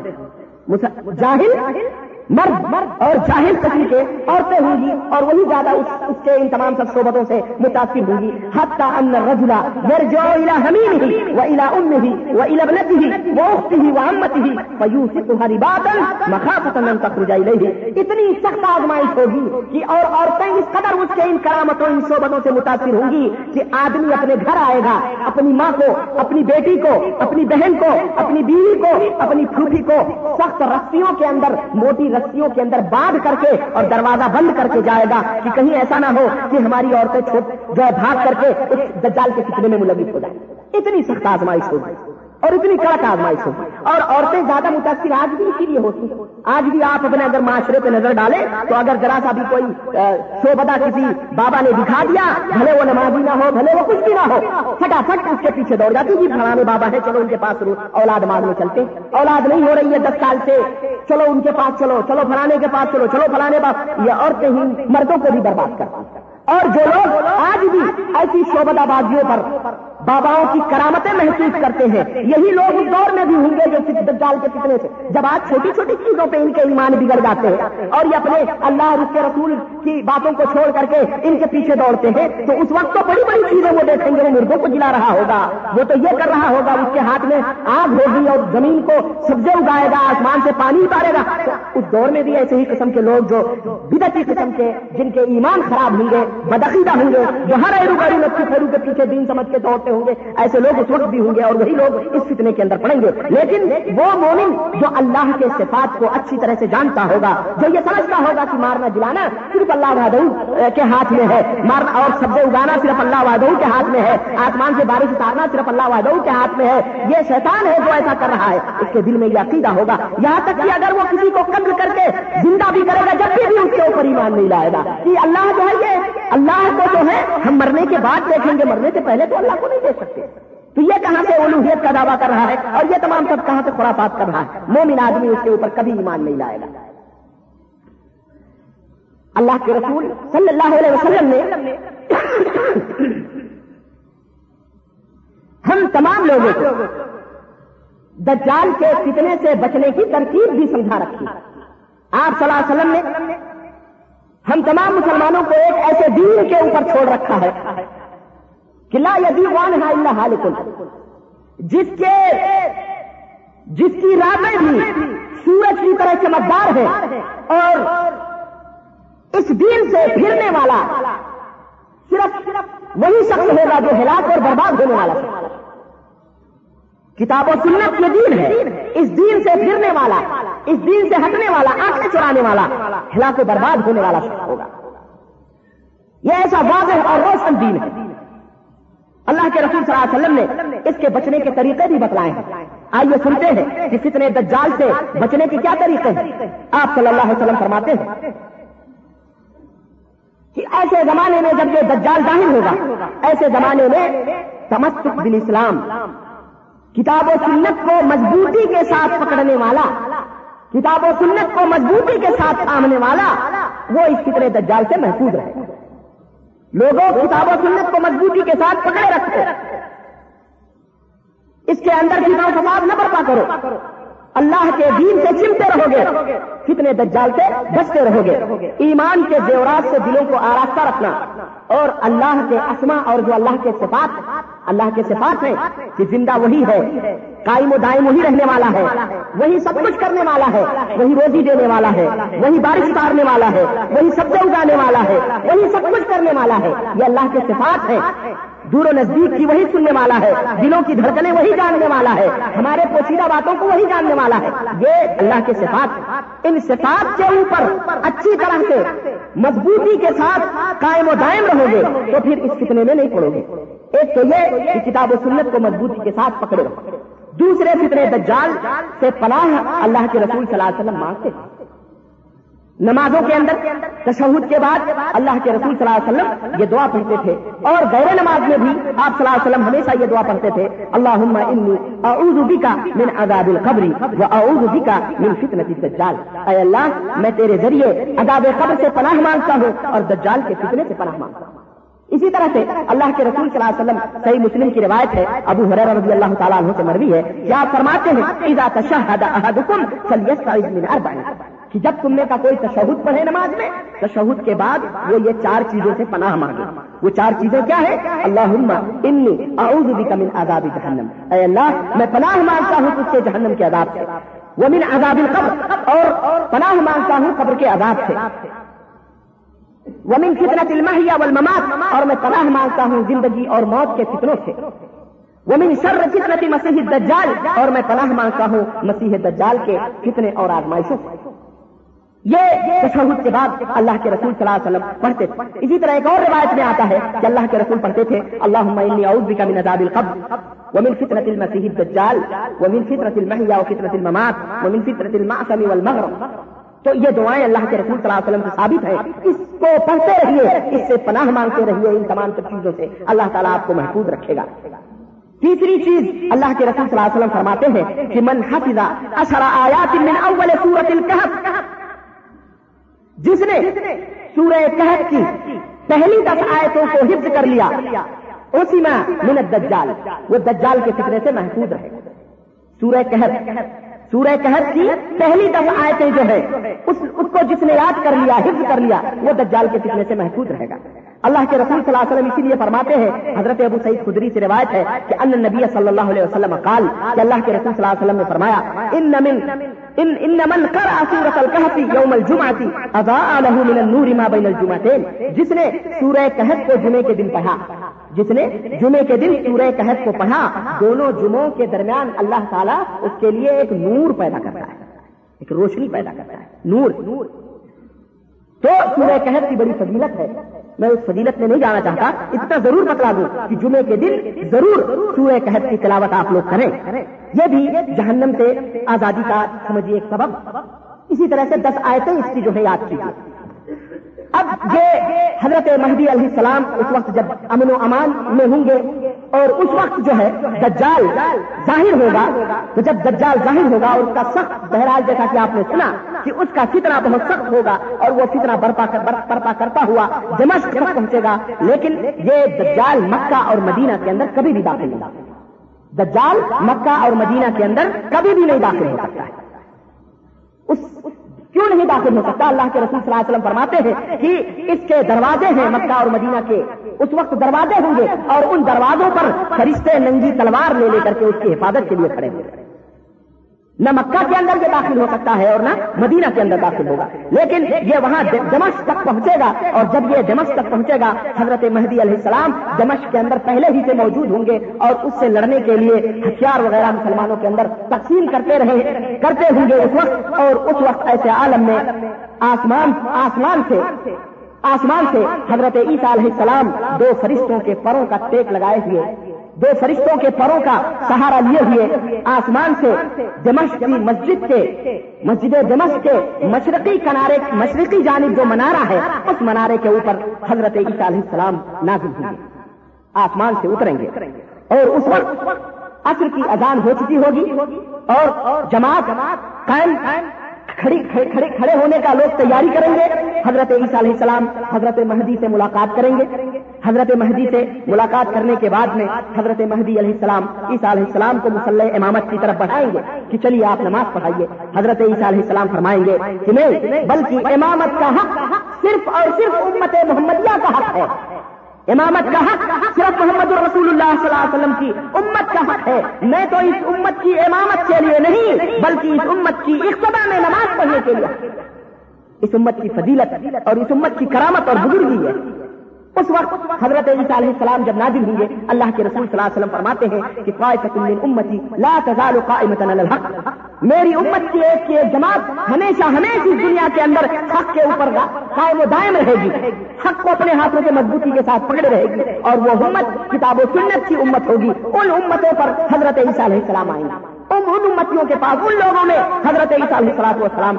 جاہل؟ مرد مرد اور جاہل قسم کے عورتیں ہوں گی اور وہی زیادہ اس, اس کے ان تمام سب صحبتوں سے متاثر ہوں گی۔ حتیٰ ان رجلا یرجو الى حمیم ہی و ام ہی و البنت ہی وہ اخت ہی وہ امت ہی فیو سے تمہاری بادل مخافت تخرج الیہ۔ اتنی سخت آزمائش ہوگی کہ اور عورتیں اس قدر اس کے ان کرامتوں ان صحبتوں سے متاثر ہوں گی کہ آدمی اپنے گھر آئے گا اپنی ماں کو اپنی بیٹی کو اپنی بہن کو اپنی بیوی کو اپنی پھوپھی کو۔ سخت رسیوں کے اندر موٹی رسیوں کے اندر باندھ کر کے اور دروازہ بند کر کے جائے گا کہ کہیں ایسا نہ ہو کہ ہماری عورتیں جو جو بھاگ کر کے اس دجال کے کتنے میں ملوث ہو جائیں۔ اتنی سخت آزمائش ہوگی۔ اور اتنی کڑک آزمائش ہوگی اور عورتیں زیادہ متاثر آج بھی اسی لیے ہوتی آج بھی آپ اپنے اگر معاشرے پہ نظر ڈالیں تو اگر ذرا سا بھی کوئی شوبدا کسی بابا نے دکھا دیا، بھلے وہ نمازی نہ ہو، بھلے وہ کچھ بھی نہ ہو، فٹافٹ اس کے پیچھے دوڑ جاتی جی فلانے بابا ہے چلو ان کے پاس اولاد مانگ میں چلتے اولاد نہیں ہو رہی ہے دس سال سے۔ چلو ان کے پاس چلو چلو فلانے کے پاس چلو چلو فلانے باپ یہ عورتیں ہی مردوں کو بھی برباد کرتی اور جو لوگ آج بھی ایسی شعبہ بازیوں پر باباؤں کی کرامتیں محسوس کرتے ہیں، یہی لوگ اس دور میں بھی ہوں گے جو دجال کے کتنے سے۔ جب آج چھوٹی چھوٹی چیزوں پہ ان کے ایمان بگڑ جاتے ہیں اور یہ اپنے اللہ رس کے رسول کی باتوں کو چھوڑ کر کے ان کے پیچھے دوڑتے ہیں، تو اس وقت تو بڑی بڑی چیزیں وہ دیکھیں گے، وہ مردوں کو جلا رہا ہوگا۔ وہ تو یہ کر رہا ہوگا، اس کے ہاتھ میں آگ ہوگی اور زمین کو سبزے اگائے گا، آسمان سے پانی اتارے گا۔ اس دور میں بھی ایسے ہی قسم کے لوگ جو بدتی قسم کے، جن کے ایمان خراب ہوں گے بدعقیدہ ہوں گے جو ہر ایرو گاڑی نقصی پھیرو کے پیچھے دین سمجھ کے دوڑتے ہوں گے، ایسے لوگ اس وقت بھی ہوں گے اور وہی لوگ اس فتنے کے اندر پڑیں گے۔ لیکن وہ مومن جو اللہ کے صفات کو اچھی طرح سے جانتا ہوگا، جو یہ سمجھتا ہوگا کہ مارنا جلانا صرف اللہ وادو کے ہاتھ میں ہے، مارنا اور سبزے اگانا صرف اللہ وادو کے ہاتھ میں ہے، آسمان سے بارش اتارنا صرف اللہ وادو کے ہاتھ میں ہے، یہ شیطان ہے جو ایسا کر رہا ہے۔ اس کے دل میں یہ عقیدہ ہوگا۔ یہاں تک کہ اگر وہ کسی کو قتل کر کے زندہ بھی کرے گا، جب بھی بھی اس کے اوپر ایمان نہیں لائے گا۔ کہ اللہ جو ہے یہ اللہ کو جو ہے، ہم مرنے کے بعد دیکھیں گے، مرنے سے پہلے تو اللہ کو نہیں دیکھ سکتے۔ تو یہ کہاں سے الوحیت کا دعویٰ کر رہا ہے؟ اور یہ تمام سب کہاں سے خرافات کر رہا ہے؟ مومن آدمی اس کے اوپر کبھی ایمان نہیں لائے گا۔ اللہ کے رسول صلی اللہ علیہ وسلم نے ہم تمام لوگوں کو دجال کے فتنے سے بچنے کی ترکیب بھی سمجھا رکھی۔ آپ صلی اللہ علیہ وسلم نے ہم تمام مسلمانوں کو ایک ایسے دین کے اوپر چھوڑ رکھا ہے کہ لا یدی وان ہے اللہ حالکل جس کے جس کی راتیں بھی سورج کی طرح چمکدار ہے اور اس دین سے پھرنے والا صرف وہی شخص ہوگا جو ہلاک اور برباد ہونے والا کتاب و سنت یہ دین ہے۔ اس دین سے پھرنے والا اس دین سے ہٹنے والا، آنکھیں چرانے والا، ہلاک و برباد ہونے والا ہوگا۔ یہ ایسا واضح اور روشن دین ہے۔ اللہ کے رسول صلی اللہ علیہ وسلم نے اس کے بچنے کے طریقے بھی بتلائے ہیں۔ آئیے سنتے ہیں کہ کتنے دجال سے بچنے کے کیا طریقے ہیں۔ آپ صلی اللہ علیہ وسلم فرماتے ہیں کہ ایسے زمانے میں جب یہ دجال ظاہر ہوگا، ایسے زمانے میں تمسک بل اسلام کتاب و سنت کو مضبوطی کے ساتھ پکڑنے والا کتاب و سنت کو مضبوطی کے ساتھ سامنے والا، وہ اس فطرے دجال سے محفوظ رہے۔ لوگوں کتاب و سنت کو مضبوطی کے ساتھ پکڑے رکھتے۔ اس کے اندر کتاب فساد نہ برپا کرو۔ اللہ کے دین سے چمتے رہو گے کتنے دجال سے بچتے رہو گے ایمان کے زیورات سے دلوں کو آراستہ رکھنا۔ اور اللہ کے اسما اور جو اللہ کے صفات اللہ کے صفات ہیں کہ زندہ وہی ہے، قائم و دائم وہی رہنے والا ہے۔ وہی سب کچھ کرنے والا ہے، وہی روزی دینے والا ہے، وہی بارش اتارنے والا ہے، وہی سب سے اگانے والا ہے، وہی سب کچھ کرنے والا ہے۔ یہ اللہ کے صفات ہے دور و نزدیک کی وہی سننے والا ہے، دلوں کی دھڑکنیں وہی جاننے والا ہے، ہمارے پوشیدہ باتوں کو وہی جاننے والا ہے۔ یہ اللہ کے صفات، ان صفات کے اوپر اچھی طرح سے، مضبوطی کے ساتھ قائم و دائم رہو گے، تو پھر اس فتنے میں نہیں پڑو گے۔ ایک تو یہ کہ کتاب و سنت کو مضبوطی کے ساتھ پکڑے رہو دوسرے فتنے دجال سے پناہ اللہ کے رسول صلی اللہ علیہ وسلم مانگتے نمازوں کے اندر، تشہد کے بعد اللہ کے رسول صلی اللہ علیہ وسلم یہ دعا پڑھتے تھے۔ اور غیر نماز میں بھی آپ صلی اللہ علیہ وسلم ہمیشہ یہ دعا پڑھتے تھے۔ اللہ اعوذ بکا من عذاب القبری و اعوذ بکا من فتنة الدجال۔ اے اللہ، میں تیرے ذریعے عذاب قبر سے پناہ مانگتا ہوں اور دجال کے فتنے سے پناہ مانگتا ہوں۔ اسی طرح سے اللہ کے رسول صلی اللہ علیہ وسلم صحیح مسلم کی روایت ہے، ابو حریر رضی اللہ تعالیٰ عنہ سے مروی ہے۔ کیا آپ فرماتے ہیں، اذا تشہد احدکم فلیستعذ من اربع کہ جب تم میں کا کوئی تشہد پڑھے نماز میں، تشہد کے بعد وہ یہ چار چیزوں سے پناہ مانگے۔ وہ چار چیزیں کیا ہے اللہ انی اعوذ بک من عذاب جہنم۔ اے اللہ، میں پناہ مانگتا ہوں تجھ سے جہنم کے عذاب سے۔ وہ من عذاب القبر۔ اور پناہ مانگتا ہوں قبر کے عذاب سے۔ وہ من المحیا والممات۔ اور میں پناہ مانگتا ہوں زندگی اور موت کے فتنوں سے۔ وہ شر فتنة مسیح الدجال۔ اور میں پناہ مانگتا ہوں مسیح دجال کے فتنے اور آزمائشوں سے۔ یہ تشہد کے بعد اللہ کے رسول صلی اللہ علیہ وسلم پڑھتے تھے۔ اسی طرح ایک اور روایت میں آتا ہے کہ اللہ کے رسول پڑھتے تھے اللہ اعوذ بک من عذاب القبر ومن فتنة المسیح الدجال ومن فتنة المحیا وفتنة الممات ومن فتنة المعصم والمغرب تو یہ دعائیں اللہ کے رسول صلی اللہ علیہ وسلم سے ثابت ہیں۔ اس کو پڑھتے رہیے، اس سے پناہ مانگتے رہیے ان تمام سب چیزوں سے۔ اللہ تعالیٰ آپ کو محفوظ رکھے گا۔ تیسری چیز اللہ کے رسول صلی اللہ علیہ وسلم فرماتے ہیں کہ من حفظ اشرا آیات من اول سورت الکہف جس نے سورہ کہت کی پہلی دس آیتوں کو حفظ کر لیا، اسی میں منت دجال وہ دجال کے فکرے سے محفوظ رہے۔ سورہ کہت سورہ کہت کی پہلی دس آیتیں جو ہے اس کو جس نے یاد کر لیا، حفظ کر لیا، وہ دجال کے فکرے سے محفوظ رہے گا۔ اللہ کے رسول صلی اللہ علیہ وسلم اسی لیے فرماتے ہیں، حضرت ابو سعید خدری سے روایت ہے کہ ان نبی صلی اللہ علیہ وسلم قال کہ اللہ کے رسول صلی اللہ علیہ وسلم نے فرمایا، ان من ان من قرأ سورة يوم الجمعة. له من النور ما بين الجمعتين. جس نے سورہ کہف کو جمعے کے دن پڑھا. جس نے جمعے کے دن سورہ کہف کو پڑھا، دونوں جمعوں کے درمیان اللہ تعالیٰ اس کے لیے ایک نور پیدا کرتا ہے. ایک روشنی پیدا کرتا ہے. نور نور. تو سورہ کہف کی بڑی فضیلت ہے. میں اس فضیلت میں نہیں جانا چاہتا، اتنا ضرور بتلا دوں کہ جمعے کے دن ضرور سورہ قحط کی تلاوت آپ لوگ کریں۔ یہ بھی جہنم سے آزادی کا، سمجھیے، ایک سبب۔ اسی طرح سے دس آیتیں اس کی جو ہے یاد کی اب یہ حضرت مہدی علیہ السلام اس وقت جب امن و امان میں ہوں گے اور اس وقت جو ہے دجال ظاہر ہوگا، تو جب دجال ظاہر ہوگا اور اس کا سخت بہرحال جیسا کہ آپ نے سنا کہ اس کا فتنہ بہت سخت ہوگا اور وہ فتنہ برپا برپا کرتا ہوا تک پہنچے گا، لیکن یہ دجال مکہ اور مدینہ کے اندر کبھی بھی داخل نہیں ہوگا دجال مکہ اور مدینہ کے اندر کبھی بھی نہیں داخل ہو سکتا ہے۔ کیوں نہیں داخل ہو سکتا؟ اللہ کے رسول صلی اللہ علیہ وسلم فرماتے ہیں کہ اس کے دروازے ہیں مکہ اور مدینہ کے۔ اس وقت دروازے ہوں گے اور ان دروازوں پر فرشتے ننگی تلوار لے لے کر کے اس کی حفاظت کے لیے کھڑے ہوں گے۔ نہ مکہ کے اندر یہ داخل ہو سکتا ہے اور نہ مدینہ کے اندر داخل ہوگا۔ لیکن یہ وہاں دمش تک پہنچے گا اور جب یہ دمش تک پہنچے گا، حضرت مہدی علیہ السلام دمش کے اندر پہلے ہی سے موجود ہوں گے اور اس سے لڑنے کے لیے ہتھیار وغیرہ مسلمانوں کے اندر تقسیم کرتے رہے، کرتے ہوں گے اس وقت اور اس وقت ایسے عالم میں آسمان آسمان سے آسمان سے حضرت عیسیٰ علیہ السلام دو فرشتوں کے پروں کا ٹیک لگائے ہوئے دو فرشتوں کے پروں کا سہارا لیے ہوئے آسمان سے دمشق کی مسجد کے مسجد دمشق کے مشرقی کنارے مشرقی جانب جو منارہ ہے، اس منارے کے اوپر حضرت عیسیٰ علیہ السلام نازل ہوں گے۔ آسمان سے اتریں گے۔ اور اس وقت عصر کی اذان ہو چکی ہوگی اور جماعت قائم کھڑے کھڑے ہونے کا لوگ تیاری کریں گے۔ حضرت عیسیٰ علیہ السلام حضرت مہدی سے ملاقات کریں گے۔ حضرت مہدی سے ملاقات کرنے کے بعد میں حضرت مہدی علیہ السلام، عیسیٰ علیہ السلام کو مسلح امامت کی طرف بڑھائیں گے کہ چلیے آپ نماز پڑھائیے۔ حضرت عیسیٰ علیہ السلام فرمائیں گے کہ نہیں، بلکہ امامت کا حق صرف اور صرف امت محمدیہ کا حق ہے۔ امامت کا حق صرف محمد رسول اللہ صلی اللہ علیہ وسلم کی امت کا حق ہے۔ میں تو اس امت کی امامت کے لیے نہیں، بلکہ اس امت کی اقتدا میں نماز پڑھنے کے لیے۔ اس امت کی فضیلت اور اس امت کی کرامت اور بزرگی ہے۔ اس وقت حضرت عیسیٰ علیہ السلام جب نادل ہوں گے اللہ کے رسول صلی اللہ علیہ وسلم فرماتے ہیں کہ قائفت من امتی لا تزال قائمتا علی الحق۔ میری امت کی ایک کی ایک جماعت ہمیشہ ہمیشہ اس دنیا کے اندر حق کے اوپر قائم و دائم رہے گی۔ حق کو اپنے ہاتھوں سے مضبوطی کے ساتھ پکڑے رہے گی اور وہ امت، کتاب و سنت کی امت ہوگی۔ ان امتوں پر حضرت عیسیٰ علیہ السلام آئیں گے۔ ان امتیوں کے پاس، ان لوگوں میں حضرت عیسیٰ علیہ السلام والسلام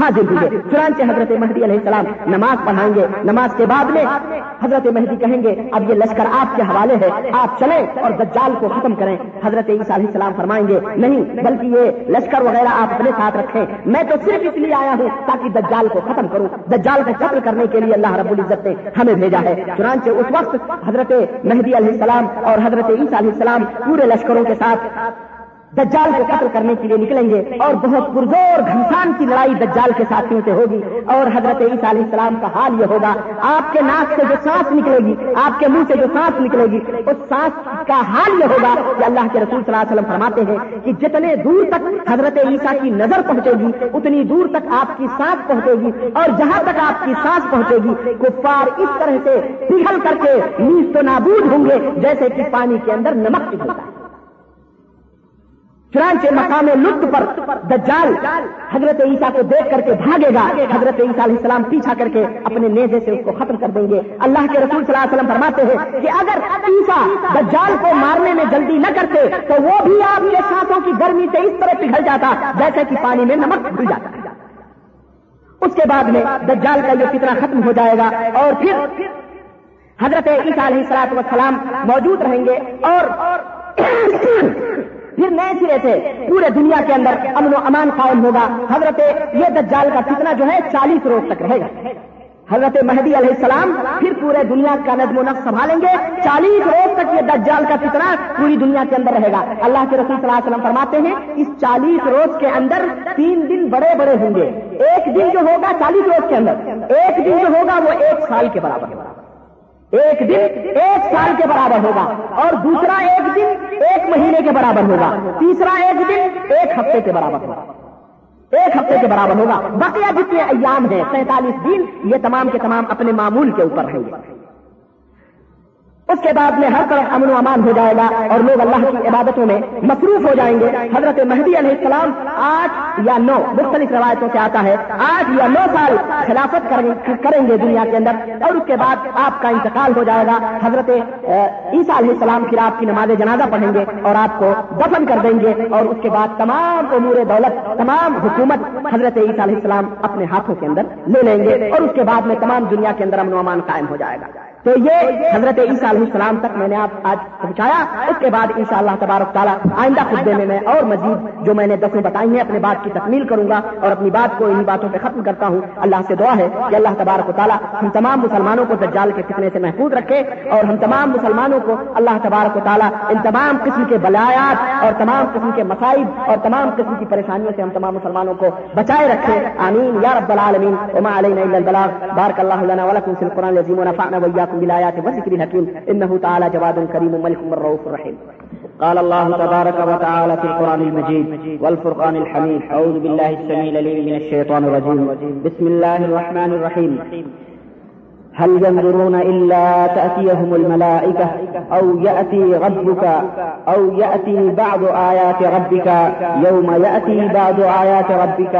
حاضر ہوئے چنانچہ حضرت مہدی علیہ السلام نماز پڑھائیں گے۔ نماز کے بعد میں حضرت مہدی کہیں گے، اب یہ لشکر آپ کے حوالے ہے آپ چلیں اور دجال کو ختم کریں۔ حضرت عیسیٰ علیہ السلام فرمائیں گے، نہیں، بلکہ یہ لشکر وغیرہ آپ اپنے ساتھ رکھیں۔ میں تو صرف اس لیے آیا ہوں تاکہ دجال کو ختم کروں۔ دجال کو قتل کرنے کے لیے اللہ رب العزت نے ہمیں بھیجا ہے۔ چنانچہ اس وقت حضرت مہدی علیہ السلام اور حضرت عیسیٰ علیہ السلام پورے لشکروں کے ساتھ دجال کو قتل کرنے کے لیے نکلیں گے اور بہت پرزور گھمسان کی لڑائی دجال کے ساتھیوں سے ہوگی اور حضرت عیسیٰ علیہ السلام کا حال یہ ہوگا آپ کے ناک سے جو سانس نکلے گی، آپ کے منہ سے جو سانس نکلے گی، اس سانس کا حال یہ ہوگا کہ اللہ کے رسول صلی اللہ علیہ وسلم فرماتے ہیں کہ جتنے دور تک حضرت عیسیٰ کی نظر پہنچے گی، اتنی دور تک آپ کی سانس پہنچے گی اور جہاں تک آپ کی سانس پہنچے گی، کفار اس طرح سے پگھل کر کے نیز تو نابود ہوں گے جیسے کہ پانی کے اندر نمک پگھلتا ہے چنانچہ مقام لطف پر دجال حضرت عیسیٰ کو دیکھ کر کے بھاگے گا۔ حضرت عیسیٰ علیہ السلام پیچھا کر کے اپنے نیزے سے اس کو ختم کر دیں گے۔ اللہ کے رسول صلی اللہ علیہ وسلم فرماتے ہیں کہ اگر عیسیٰ دجال کو مارنے میں جلدی نہ کرتے تو وہ بھی آپ کے سانسوں کی گرمی سے اس طرح پگھل جاتا جیسے کہ پانی میں نمک گھل جاتا۔ اس کے بعد میں دجال کا یہ کتنا ختم ہو جائے گا اور پھر حضرت عیسیٰ علیہ السلاط وسلام موجود رہیں گے اور پھر نئے سرے سے پورے دنیا کے اندر امن و امان قائم ہوگا۔ حضرت یہ دجال کا فتنہ جو ہے چالیس روز تک رہے گا۔ حضرت مہدی علیہ السلام پھر پورے دنیا کا نظم و نقص سنبھالیں گے۔ چالیس روز تک یہ دجال کا فتنہ پوری دنیا کے اندر رہے گا۔ اللہ کے رسول صلی اللہ علیہ وسلم فرماتے ہیں، اس چالیس روز کے اندر تین دن بڑے بڑے ہوں گے۔ ایک دن جو ہوگا چالیس روز کے اندر، ایک دن جو ہوگا وہ ایک سال کے برابر۔ ہوگا ایک دن ایک سال کے برابر ہوگا اور دوسرا ایک دن ایک مہینے کے برابر ہوگا تیسرا ایک دن ایک ہفتے کے برابر ہوگا ایک ہفتے کے برابر ہوگا بقیہ جتنے ایام ہیں سینتالیس دن یہ تمام کے تمام اپنے معمول کے اوپر ہیں اس کے بعد میں ہر طرف امن و امان ہو جائے گا اور لوگ اللہ کی عبادتوں میں مصروف ہو جائیں گے۔ حضرت مہدی علیہ السلام آٹھ یا نو مختلف روایتوں سے آتا ہے۔ آٹھ یا نو سال خلافت کریں گے دنیا کے اندر اور اس کے بعد آپ کا انتقال ہو جائے گا۔ حضرت عیسیٰ علیہ السلام پھر آپ کی نماز جنازہ پڑھیں گے اور آپ کو دفن کر دیں گے اور اس کے بعد تمام امور دولت، تمام حکومت حضرت عیسیٰ علیہ السلام اپنے ہاتھوں کے اندر لے لیں گے اور اس کے بعد میں تمام دنیا کے اندر امن و امان قائم ہو جائے گا۔ تو یہ حضرت عیسیٰ علیہ السلام تک میں نے آپ آج پہنچایا، اس کے بعد ان شاء اللہ تبارک تعالیٰ آئندہ خطبے میں میں اور مزید جو میں نے دسیں بتائی ہیں اپنے بات کی تکمیل کروں گا اور اپنی بات کو انہیں باتوں پہ ختم کرتا ہوں۔ اللہ سے دعا ہے کہ اللہ تبارک و تعالیٰ ہم تمام مسلمانوں کو دجال کے فتنے سے محفوظ رکھے اور ہم تمام مسلمانوں کو اللہ تبارک و تعالیٰ ان تمام قسم کے بلایات اور تمام قسم کے مسائب اور تمام قسم کی پریشانیوں سے ہم تمام مسلمانوں کو بچائے رکھے۔ آمین۔ یا رب العالمین۔ وما علینا الا البلاغ۔ بارک اللہ لنا ولکم فی القرآن العظیم ونفعنا وإياكم بالآيات والذكر الحكيم. إنه تعالى جواد كريم ملك الرؤوف الرحيم قال الله تبارك وتعالى في القرآن المجيد والفرقان الحميد. أعوذ بالله السميع العليم من الشيطان الرجيم. بسم الله الرحمن الرحيم. هل ينظرون إلا تأتيهم الملائكة أو يأتي ربك أو يأتي بعض آيات ربك يوم يأتي بعض آيات ربك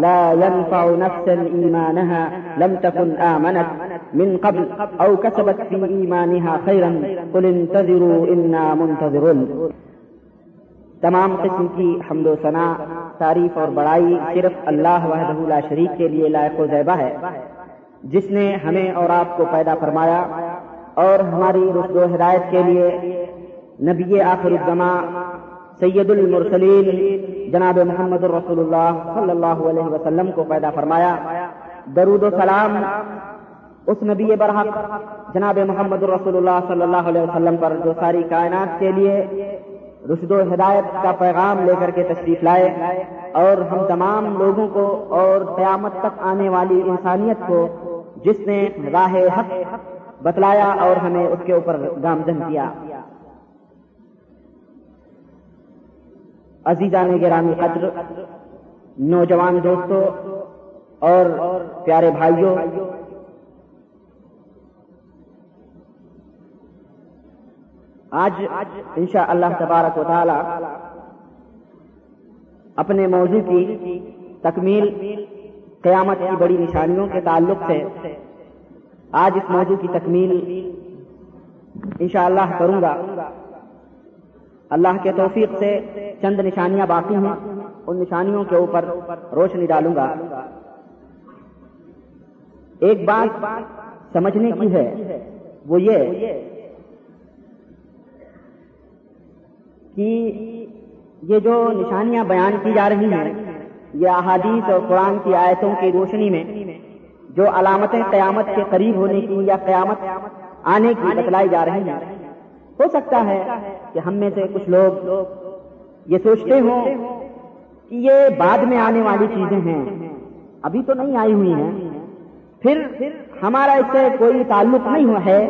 لا ينفع نفسا إيمانها لم تكن آمنت. من قبل أو كسبت في إيمانها خيرا. قل انتظروا، إنا منتظرون. تمام قسم کی حمد و ثنا تعریف اور بڑائی صرف اللہ وحدہ لا شریک کے لیے لائق و زیبہ ہے۔ جس نے ہمیں اور آپ کو پیدا فرمایا اور ہماری رشد و ہدایت کے لیے نبی آخر الزما سید المرسلین جناب محمد الرسول اللہ صلی اللہ علیہ وسلم کو پیدا فرمایا۔ درود و سلام اس نبی برحق، جناب محمد الرسول اللہ صلی اللہ علیہ وسلم پر جو ساری کائنات کے لیے رشد و ہدایت کا پیغام لے کر کے تشریف لائے اور ہم تمام لوگوں کو اور قیامت تک آنے والی انسانیت کو جس نے راہ حق بتلایا اور ہمیں اس کے اوپر گامزن کیا۔ عزیزان گرامی قدر، نوجوان دوستوں اور پیارے بھائیوں آج انشاء اللہ تبارک و تعالی اپنے موضوع کی تکمیل قیامت کی بڑی نشانیوں کے تعلق سے آج اس موضوع کی تکمیل انشاءاللہ اللہ کروں گا۔ اللہ کے توفیق سے چند نشانیاں باقی ہیں، ان نشانیوں کے اوپر روشنی ڈالوں گا۔ ایک بات سمجھنے کی ہے، وہ یہ کہ یہ جو نشانیاں بیان کی جا رہی ہیں، یہ احادیث اور قرآن کی آیتوں کی روشنی میں جو علامتیں قیامت کے قریب ہونے کی یا قیامت آنے کی بتلائی جا رہی ہیں۔ ہو سکتا ہے کہ ہم میں سے کچھ لوگ یہ سوچتے ہوں کہ یہ بعد میں آنے والی چیزیں ہیں، ابھی تو نہیں آئی ہوئی ہیں۔ پھر ہمارا اس سے کوئی تعلق نہیں ہوا ہے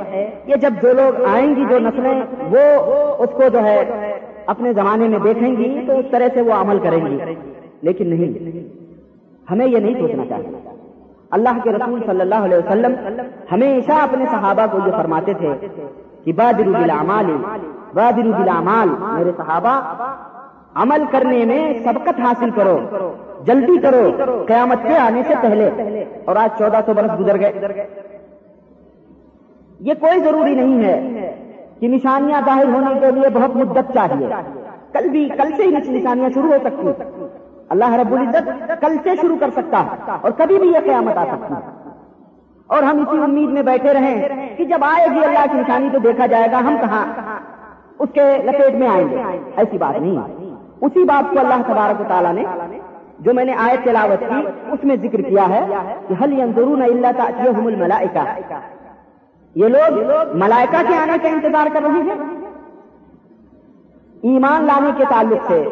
یہ جب جو لوگ آئیں گی جو نسلیں، وہ اس کو جو ہے اپنے زمانے میں دیکھیں گی تو اس طرح سے وہ عمل کریں گی۔ لیکن نہیں، ہمیں یہ نہیں سوچنا چاہیے۔ اللہ کے رسول صلی اللہ علیہ وسلم ہمیشہ اپنے صحابہ کو یہ فرماتے تھے کہ بادر بالعمال بادر بالعمال۔ میرے صحابہ، عمل کرنے میں سبقت حاصل کرو، جلدی کرو، قیامت کے آنے سے پہلے۔ اور آج چودہ سو برس گزر گئے۔ یہ کوئی ضروری نہیں ہے۔ کہ نشانیاں ظاہر ہونے کے لیے بہت مدت چاہیے۔ کل بھی کل سے ہی نشانیاں شروع ہو سکتی ہیں۔ اللہ رب العزت کل سے شروع کر سکتا اور کبھی بھی یہ قیامت آ سکتی اور ہم اسی امید میں بیٹھے رہیں کہ جب آئے گی اللہ کی نشانی تو دیکھا جائے گا ہم کہاں اس کے لپیٹ میں آئیں گے۔ ایسی بات نہیں۔ اسی بات کو اللہ تبارک و تعالیٰ نے جو میں نے آیت تلاوت کی اس میں ذکر کیا ہے کہ حل ینظرون اللہ تعطیہم الملائکہ۔ یہ لوگ ملائکہ کے آنے کا انتظار کر رہے ہیں۔ ایمان لانے کے تعلق سے،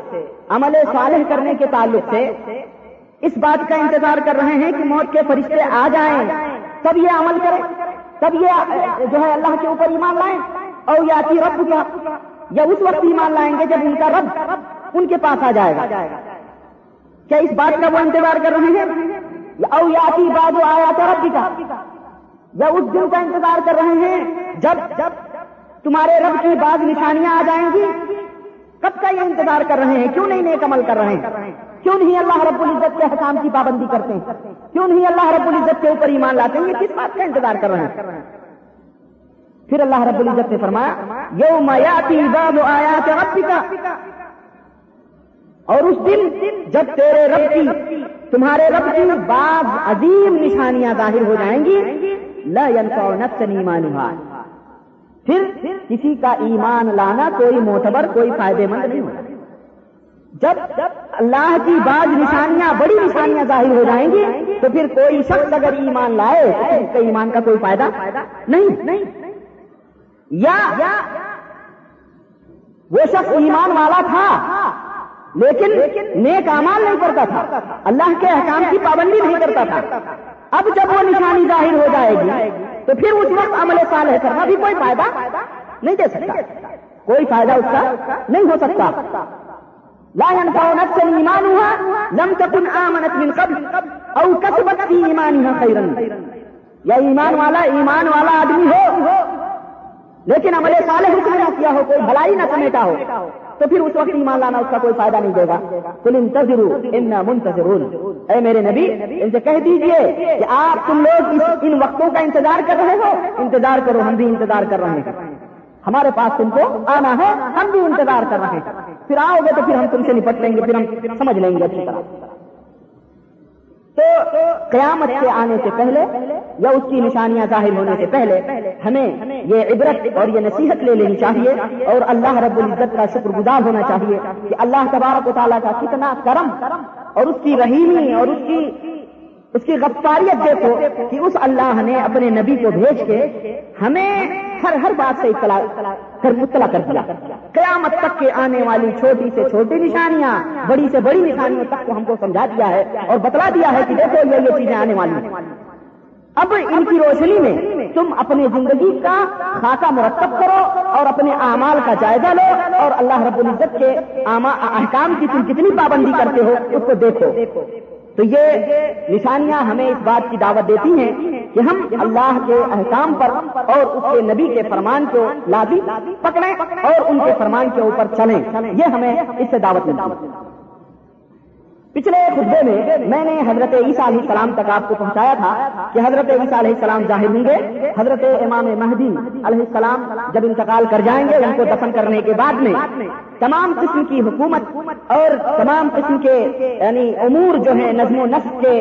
عمل صالح کرنے کے تعلق سے اس بات کا انتظار کر رہے ہیں کہ موت کے فرشتے آ جائیں۔ تب یہ عمل کریں۔ تب یہ، جو ہے اللہ کے اوپر ایمان لائیں۔ اور یا رب کا یا اس وقت ایمان لائیں گے جب ان کا رب ان کے پاس آ جائے گا۔ کیا اس بات کا وہ انتظار کر رہے ہیں؟ او یا باد آیا تو رب کا یا اس دن کا انتظار کر رہے ہیں جب جب تمہارے رب کی بعض نشانیاں آ جائیں گی، کب کا یہ انتظار کر رہے ہیں؟ کیوں نہیں نیک عمل کر رہے ہیں؟ کیوں نہیں اللہ رب العزت کے حکام کی پابندی کرتے ہیں؟ کیوں نہیں اللہ رب العزت کے اوپر ایمان لاتے ہیں؟ یہ کس بات کا انتظار کر رہے ہیں؟ پھر اللہ رب العزت نے فرمایا یو میاتی باب آیا کا اور اس دن جب تیرے رب کی، تمہارے رب کی بعض عظیم نشانیاں ظاہر ہو جائیں گی لا ينفع نفسا ایمانها۔ پھر کسی کا ایمان لانا کوئی معتبر، کوئی فائدے مند نہیں ہوتا۔ جب اللہ کی بعض نشانیاں، بڑی نشانیاں ظاہر ہو جائیں گی، تو پھر کوئی شخص اگر ایمان لائے، تو اس کے ایمان کا کوئی فائدہ نہیں۔ نہیں یا وہ شخص ایمان والا تھا، لیکن نیک امال نہیں کرتا تھا۔ اللہ کے احکام کی پابندی نہیں کرتا تھا۔ اب جب وہ نشانی ظاہر ہو جائے گی، تو پھر اس وقت عمل صالح کرنا بھی کوئی فائدہ نہیں دے سکتا۔ کوئی فائدہ اس کا نہیں ہو سکتا۔ لا ينفع نفسا ایمانها لم تكن آمنت من قبل او كسبت في ایمانها خيرا یا ایمان والا ایمان والا آدمی ہو لیکن عمل صالح اس نے نہ کیا ہو، کوئی بھلائی نہ سمیٹا ہو، تو پھر اس وقت ایمان لانا اس کا کوئی فائدہ نہیں دے گا۔ کل انتظر ان منتظر اے میرے نبی، ان سے کہہ دیجیے کہ آپ تم لوگ ان وقتوں کا انتظار کر رہے ہو۔ انتظار کرو، ہم بھی انتظار کر رہے ہیں۔ ہمارے پاس تم کو آنا ہے، ہم بھی انتظار کر رہے ہیں۔ پھر آؤ گے تو پھر ہم تم سے نپٹ لیں گے، پھر ہم سمجھ لیں گے اچھی طرح۔ تو قیامت کے آنے سے پہلے یا اس کی نشانیاں ظاہر ہونے سے پہلے ہمیں یہ عبرت اور یہ نصیحت لے لینی چاہیے اور اللہ رب العزت کا شکر گزار ہونا چاہیے کہ اللہ تبارک و تعالیٰ کا کتنا کرم اور اس کی رحیمی اور اس کی اس کی غفاریت دیکھو کہ اس اللہ نے اپنے نبی کو بھیج کے ہمیں ہر ہر بات سے اطلاع کر مطلع کر دیا۔ قیامت تک کے آنے والی چھوٹی سے چھوٹی نشانیاں، بڑی سے بڑی نشانیوں تک کو ہم کو سمجھا دیا ہے اور بتلا دیا ہے کہ دیکھو یہ یہ چیزیں آنے والی ہیں۔ اب ان کی روشنی میں تم اپنی زندگی کا خاصا مرتب کرو اور اپنے اعمال کا جائزہ لو اور اللہ رب العزت کے احکام کی تم کتنی پابندی کرتے ہو اس کو دیکھو۔ تو یہ نشانیاں ہمیں اس بات کی دعوت دیتی ہیں کہ ہم اللہ کے احکام پر اور اس کے نبی کے فرمان کو لادی پکڑیں اور ان کے فرمان کے اوپر چلیں۔ یہ ہمیں اس سے دعوت ملتی پچھلے خطبے میں میں نے حضرت عیسیٰ علیہ السلام تک آپ کو پہنچایا تھا کہ حضرت عیسیٰ علیہ السلام ظاہر ہوں گے۔ حضرت امام مہدی علیہ السلام جب انتقال کر جائیں گے، ان کو دفن کرنے کے بعد میں تمام قسم کی حکومت اور تمام قسم کے یعنی امور جو ہیں نظم و نسق کے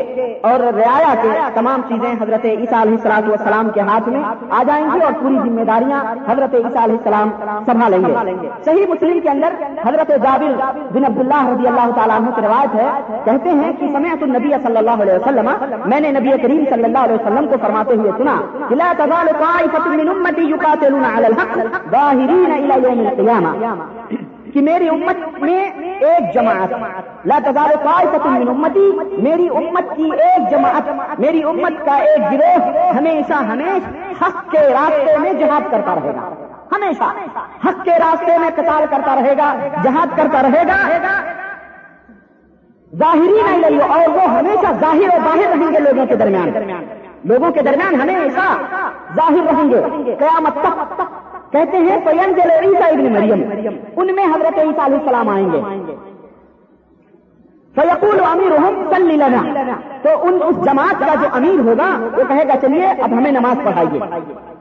اور رعایا کے تمام چیزیں حضرت عیسیٰ علیہ السلام والسلام کے ہاتھ میں آ جائیں گی اور پوری ذمہ داریاں حضرت عیسیٰ علیہ السلام سنبھالیں گے۔ صحیح مسلم کے اندر حضرت جابر بن عبداللہ رضی اللہ تعالیٰ عنہ کی روایت ہے، کہتے ہیں کہ سمعت النبی صلی اللہ علیہ وسلم، میں نے نبی کریم صلی اللہ علیہ وسلم کو فرماتے ہوئے سنا کہ لا تزال طائفة من امتی یقاتلون علی الحق ظاہرین الى یوم القیامہ۔ کہ میری امت میں ایک جماعت، لا تزال طائفة من امتی، میری امت کی ایک جماعت، میری امت کا ایک گروہ ہمیشہ ہمیشہ حق کے راستے میں جہاد کرتا رہے گا۔ ہمیشہ حق کے راستے میں قتال کرتا رہے گا، جہاد کرتا رہے گا۔ ظاہری نہیں لگی اور وہ ہمیشہ ظاہر اور باہر رہیں گے لوگوں کے درمیان۔ لوگوں کے درمیان ہمیشہ ظاہر رہیں گے۔ قیامت تک کہتے ہیں پین جل عیسیٰ ابن مریم، ان میں حضرت عیسیٰ علیہ السلام آئیں گے۔ فیقول امیر لنا، تو ان اس جماعت کا جو امیر ہوگا، وہ کہے گا چلیے، اب ہمیں نماز پڑھائیے۔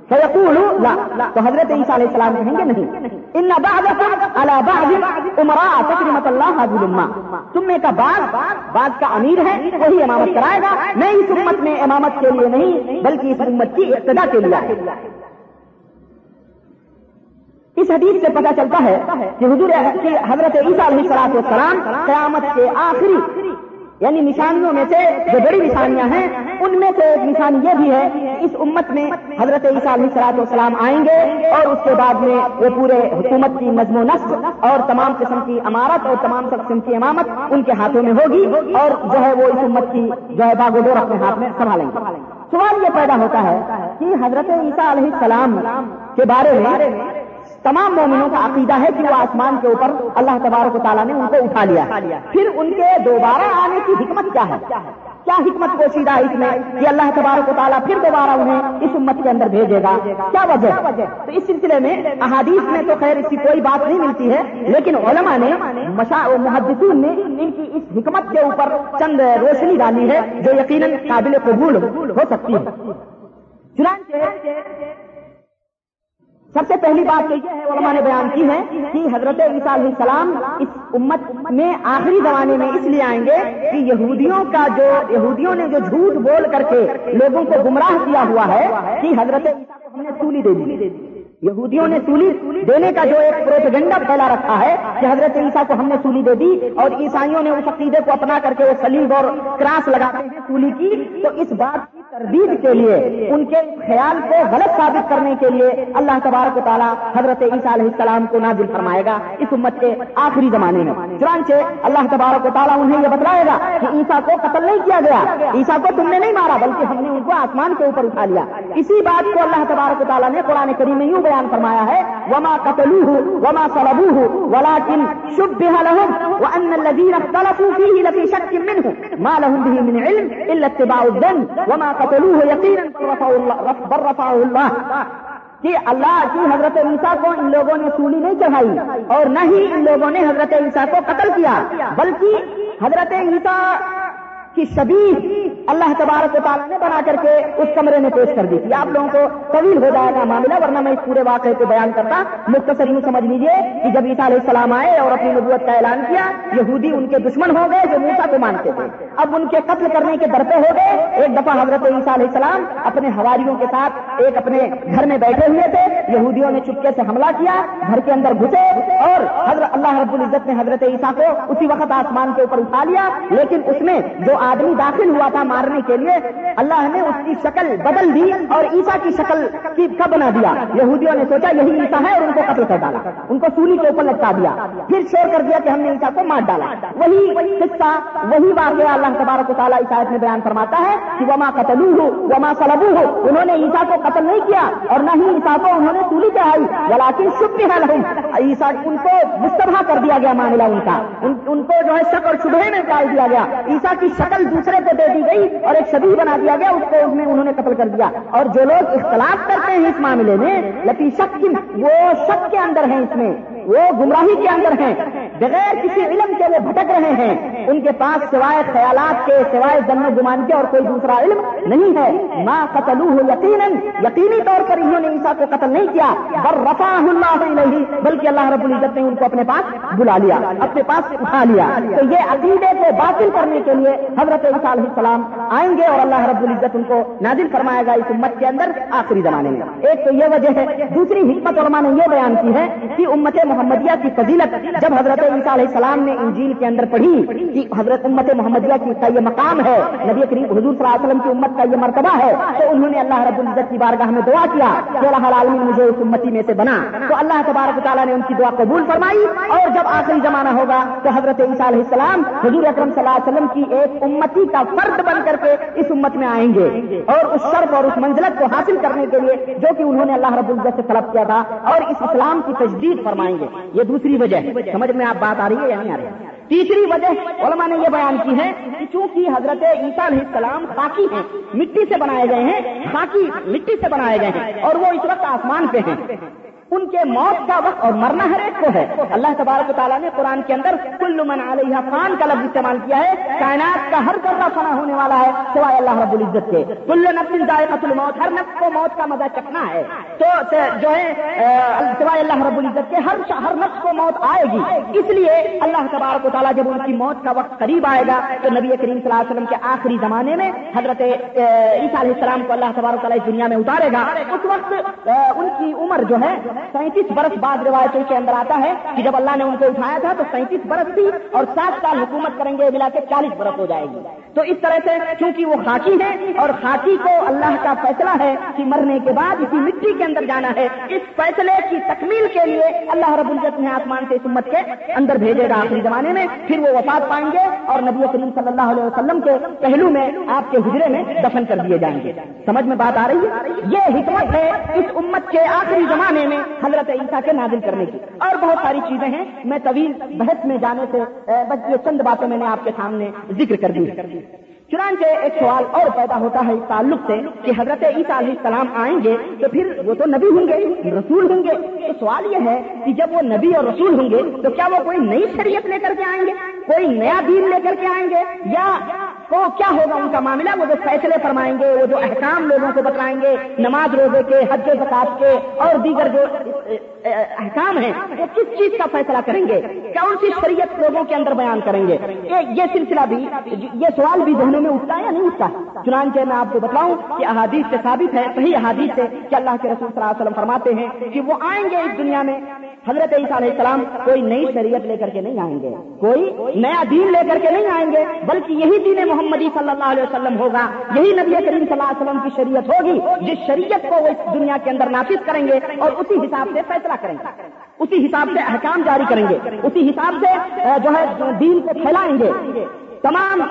فیقول لا، تو حضرت عیسیٰ علیہ السلام کہیں گے نہیں۔ ان بعضکم علی بعض امراء تکرمت اللہ حضر الامہ۔ تم میں کا بعض بعض کا امیر ہے، وہی امامت کرائے گا۔ میں اس امت میں امامت کے لیے نہیں، بلکہ اس امت کی ابتدا کے لیے۔ اس حدیث سے پتا چلتا ہے کہ حضور حضرت عیسیٰ علیہ السلام قیامت کے آخری یعنی نشانیوں میں سے جو بڑی نشانیاں ہیں، ان میں سے ایک نشانی یہ بھی ہے کہ اس امت میں حضرت عیسیٰ علیہ السلاط والسلام آئیں گے اور اس کے بعد میں وہ پورے حکومت کی نظم و نسل اور تمام قسم کی عمارت اور تمام قسم کی امامت ان کے ہاتھوں میں ہوگی اور جو ہے وہ اس امت کی جو ہے باغ و ڈور اپنے ہاتھ میں سنبھالیں گے۔ سوال یہ پیدا ہوتا ہے کہ حضرت عیسیٰ علیہ السلام کے بارے میں تمام مومنوں کا عقیدہ ہے کہ وہ آسمان کے اوپر اللہ تبارک و تعالیٰ نے ان کو اٹھا لیا پھر ان کے دوبارہ آنے کی حکمت کیا ہے؟ کیا حکمت کو سیدھا اس میں کہ اللہ تبارک و تعالیٰ پھر دوبارہ انہیں اس امت کے اندر بھیجے گا؟ کیا وجہ تو اس سلسلے میں احادیث میں تو خیر اس کی کوئی بات نہیں ملتی ہے، لیکن علماء نے محدثین نے ان کی اس حکمت کے اوپر چند روشنی ڈالی ہے جو یقیناً قابل قبول ہو سکتی ہے۔ چنانچہ سب سے پہلی بات تو یہ ہے، علماء نے بیان کی ہے کہ حضرت عیسیٰ علیہ السلام اس امت میں آخری زمانے میں اس لیے آئیں گے کہ یہودیوں کا جو یہودیوں نے جو جھوٹ بول کر کے لوگوں کو گمراہ کیا ہوا ہے، کہ حضرت عیسیٰ کو ہم نے سولی دے دی۔ یہودیوں نے سولی دینے کا جو ایک پروپیگنڈا پھیلا رکھا ہے کہ حضرت عیسیٰ کو ہم نے سولی دے دی اور عیسائیوں نے اس عقیدے کو اپنا کر کے وہ سلیب اور کراس لگاتے ہیں سولی کی، تو اس بات کی تردید کے لیے، ان کے خیال کو غلط ثابت کرنے کے لیے اللہ تبارک تعالیٰ حضرت عیسیٰ علیہ السلام کو نازل فرمائے گا اس امت کے آخری زمانے میں۔ چنانچہ اللہ تبارک و تعالیٰ انہیں یہ بتلائے گا کہ عیسیٰ کو قتل نہیں کیا گیا، عیسیٰ کو تم نے نہیں مارا، بلکہ ہم نے ان کو آسمان کے اوپر اٹھا لیا۔ اسی بات کو اللہ تبارک تعالیٰ نے قرآن کریم میں یوں بیان فرمایا ہے، وما قتلو وما صلبوه ولكن شبه لهم، وأن الذين اختلفوا فيه لفي شك منه. ما لهم به من علم إلا اتباع الظن، وما قتلوه يقينا بل رفعه الله. کہ اللہ کی حضرت عیسیٰ کو ان لوگوں نے سولی نہیں چڑھائی، اور نہ ہی ان لوگوں نے حضرت عیسیٰ کو قتل کیا، بلکہ حضرت عیسیٰ کی شبی اللہ تبارک و تعالیٰ نے بنا کر کے اس کمرے میں پیش کر دی تھی۔ آپ لوگوں کو طویل ہو جائے گا معاملہ، ورنہ میں اس پورے واقعے کو بیان کرتا مختصر یوں سمجھ لیجیے کہ جب عیسیٰ علیہ السلام آئے اور اپنی نبوت کا اعلان کیا، یہودی ان کے دشمن ہو گئے جو موسا کو مانتے تھے۔ اب ان کے قتل کرنے کے در پہ ہو گئے۔ ایک دفعہ حضرت عیسیٰ علیہ السلام اپنے ہواریوں کے ساتھ ایک اپنے گھر میں بیٹھے ہوئے تھے۔ یہودیوں نے چپکے سے حملہ کیا، گھر کے اندر گھسے اور حضرت، اللہ رب العزت نے حضرت عیسیٰ کو اسی وقت آسمان کے اوپر اٹھا لیا، لیکن اس میں جو آدمی داخل ہوا تھا مارنے کے لیے، اللہ نے اس کی شکل بدل دی اور عیسا کی شکل کی کا بنا دیا۔ یہودیوں نے سوچا یہی عیسا ہے اور ان کو قتل کر ڈالا۔ ان کو سولی کے اوپر لٹکا دیا۔ پھر شور کر دیا کہ ہم نے عیسا کو مار ڈالا۔ وہی قصہ، وہی واقعہ اللہ تبارک و تعالیٰ عیسائیت میں بیان فرماتا ہے کہ وما قتلو ہو وما سلبو ہو انہوں نے عیسا کو قتل نہیں کیا اور نہ ہی عیسا کو انہوں نے سولی چڑھائی ولاکن شب بھی حل عیسا ان کو مستبہ کر دیا گیا معاملہ ان کا۔ ان کو جو ہے شک اور شبہ میں ڈال دیا گیا۔ عیسا کی شکل دوسرے کو دے دی گئی اور ایک شبی بنا دیا گیا، اس کو اس میں انہوں نے قتل کر دیا۔ اور جو لوگ اختلاف کرتے ہیں اس معاملے میں لتی شک وہ شک کے اندر ہیں اس میں۔ وہ گمراہی کے اندر ہیں۔ بغیر کسی علم کے وہ بھٹک رہے ہیں۔ ان کے پاس سوائے خیالات کے، سوائے و گمان کے اور کوئی دوسرا علم نہیں ہے۔ ماں قتل یقیناً یقینی طور پر انہوں نے عیسا کو قتل نہیں کیا۔ بر رفا اللہ نہیں بلکہ اللہ رب العزت نے ان کو اپنے پاس بلا لیا، اپنے پاس اٹھا لیا۔ تو یہ عقیدے کو باطل کرنے کے لیے حضرت علیہ السلام آئیں گے اور اللہ رب العزت ان کو نازل فرمائے گا اس امت کے اندر آخری زمانے میں۔ ایک تو یہ وجہ ہے، دوسری حکمت علماء نے یہ بیان کی ہے کہ امت محمدیہ کی فضیلت جب حضرت عیسیٰ علیہ السلام نے انجیل کے اندر پڑھی کہ حضرت امت محمدیہ کی کا یہ مقام ہے، نبی کریم حضور صلی اللہ علیہ وسلم کی امت کا یہ مرتبہ ہے، تو انہوں نے اللہ رب العزت کی بارگاہ میں دعا کیا کہ اللہ العالمین مجھے اس امتی میں سے بنا۔ تو اللہ تبارک تعالیٰ نے ان کی دعا قبول فرمائی اور جب آخری زمانہ ہوگا تو حضرت عیسیٰ علیہ السلام حضور اکرم صلی اللہ علیہ وسلم کی ایک امتی کا فرد بن کر کے اس امت میں آئیں گے اور اس شرف اور اس منزلت کو حاصل کرنے کے لیے جو کہ انہوں نے اللہ رب العزت سے طلب کیا تھا اور اس اسلام کی تجدید فرمائیں گے۔ یہ دوسری وجہ ہے۔ سمجھ میں آپ بات آ رہی ہے یا نہیں آ رہی ہے؟ تیسری وجہ علماء نے یہ بیان کی ہے کہ چونکہ حضرت عیسیٰ علیہ السلام خاکی ہیں، مٹی سے بنائے گئے ہیں، خاکی مٹی سے بنائے گئے ہیں اور وہ اس وقت آسمان پہ ہیں۔ ان کے موت کا وقت اور مرنا ہر ایک کو ہے۔ اللہ تبارک تعالیٰ نے قرآن کے اندر کل من علیہ خان کا لفظ استعمال کیا ہے۔ کائنات کا ہر ذرہ فنا ہونے والا ہے، سوائے اللہ رب العزت کے۔ کل نفس ذائقۃ الموت، ہر نفس کو موت کا مزہ چکنا ہے۔ تو جو ہے سوائے اللہ رب العزت کے، ہر ہر نفس کو موت آئے گی۔ اس لیے اللہ تبارک و تعالیٰ جب ان کی موت کا وقت قریب آئے گا، تو نبی کریم صلی اللہ علیہ وسلم کے آخری زمانے میں حضرت عیسیٰ علیہ السلام کو اللہ تبارک تعالیٰ اس دنیا میں اتارے گا۔ اس وقت ان کی عمر جو ہے سینتیس برس بعد روایتوں کے اندر آتا ہے کہ جب اللہ نے ان کو اٹھایا تھا تو سینتیس برس تھی اور سات سال حکومت کریں گے ملا کے چالیس برس ہو جائے گی۔ تو اس طرح سے کیونکہ وہ خاکی ہے اور خاکی کو اللہ کا فیصلہ ہے کہ مرنے کے بعد اسی مٹی کے اندر جانا ہے، اس فیصلے کی تکمیل کے لیے اللہ رب العزت نے آسمان سے اس امت کے اندر بھیجے گا آخری زمانے میں، پھر وہ وفات پائیں گے اور نبی کریم صلی اللہ علیہ وسلم کے پہلو میں آپ کے حجرے میں دفن کر دیے جائیں گے۔ سمجھ میں بات آ رہی ہے؟ یہ حکمت ہے اس امت کے آخری زمانے میں حضرت عیسیٰ کے نازل کرنے کی۔ اور بہت ساری چیزیں ہیں۔ میں طویل بحث میں جانے سے بس یہ چند باتیں میں نے آپ کے سامنے ذکر کر دی چنانچہ ایک سوال اور پیدا ہوتا ہے اس تعلق سے کہ حضرت عیسیٰ علیہ السلام آئیں گے تو پھر وہ تو نبی ہوں گے، رسول ہوں گے۔ تو سوال یہ ہے کہ جب وہ نبی اور رسول ہوں گے تو کیا وہ کوئی نئی شریعت لے کر کے آئیں گے؟ کوئی نیا دین لے کر کے آئیں گے؟ یا تو کیا ہوگا ان کا معاملہ؟ وہ جو فیصلے فرمائیں گے، وہ جو احکام لوگوں کو بتلائیں گے، نماز روزے کے، حج زکات کے اور دیگر جو احکام ہیں، وہ کس چیز کا فیصلہ کریں گے؟ کون سی شریعت لوگوں کے اندر بیان کریں گے؟ یہ سلسلہ بھی، یہ سوال بھی ذہنوں میں اٹھتا ہے یا نہیں اٹھتا؟ چنانچہ میں آپ کو بتاؤں کہ احادیث سے ثابت ہے، صحیح احادیث سے کہ اللہ کے رسول صلی اللہ علیہ وسلم فرماتے ہیں کہ وہ آئیں گے اس دنیا میں حضرت عیسیٰ علیہ السلام کوئی نئی شریعت لے کر کے نہیں آئیں گے۔ کوئی نیا دین لے کر کے نہیں آئیں گے، بلکہ یہی دین محمدی صلی اللہ علیہ وسلم ہوگا، یہی نبی کریم صلی اللہ علیہ وسلم کی شریعت ہوگی، جس شریعت کو وہ اس دنیا کے اندر نافذ کریں گے اور اسی حساب سے فیصلہ کریں گے۔ اسی حساب سے احکام جاری کریں گے۔ اسی حساب سے جو ہے، دین کو پھیلائیں گے۔ تمام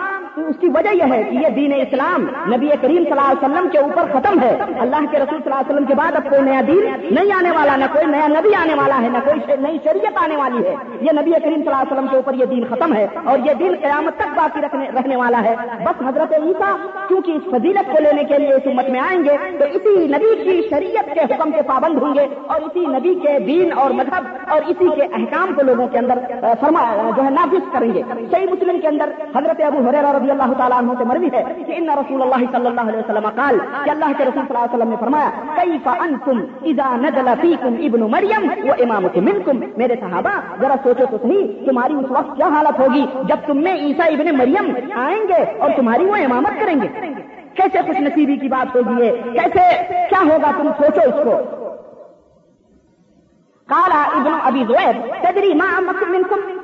اس کی وجہ یہ ہے کہ یہ دین اسلام نبی کریم صلی اللہ علیہ وسلم کے اوپر ختم ہے۔ اللہ کے رسول صلی اللہ علیہ وسلم کے بعد اب کوئی نیا دین نہیں آنے والا، نہ کوئی نیا نبی آنے والا ہے، نہ کوئی نئی شریعت آنے والی ہے۔ یہ نبی کریم صلی اللہ علیہ وسلم کے اوپر یہ دین ختم ہے اور یہ دین قیامت تک باقی رکھنے رہنے والا ہے۔ بس حضرت عیسیٰ کیونکہ اس فضیلت کو لینے کے لیے اس امت میں آئیں گے، تو اسی نبی کی شریعت کے حکم کے پابند ہوں گے اور اسی نبی کے دین اور مذہب اور اسی کے احکام کو لوگوں کے اندر فرما جو ہے نافذ کریں گے۔ صحیح مسلم کے اندر حضرت ابو حریر رضی اللہ تعالیٰ عنہ سے مروی ہے کہ ان رسول اللہ صلی اللہ علیہ وسلم قال کہ اللہ کے رسول صلی اللہ علیہ وسلم نے فرمایا، کیف انتم اذا نزل فیکم ابن مریم و امامکم منکم؟ میرے صحابہ، ذرا سوچو تو صحیح، تمہاری اس وقت کیا حالت ہوگی جب تم میں عیسیٰ ابن مریم آئیں گے اور تمہاری وہ امامت کریں گے؟ کیسے خوش نصیبی کی بات ہوگی یہ؟ کیسے کیا ہوگا تم؟ سوچو اس کو۔ کالا ابن ابی زویب تدری ما منکم؟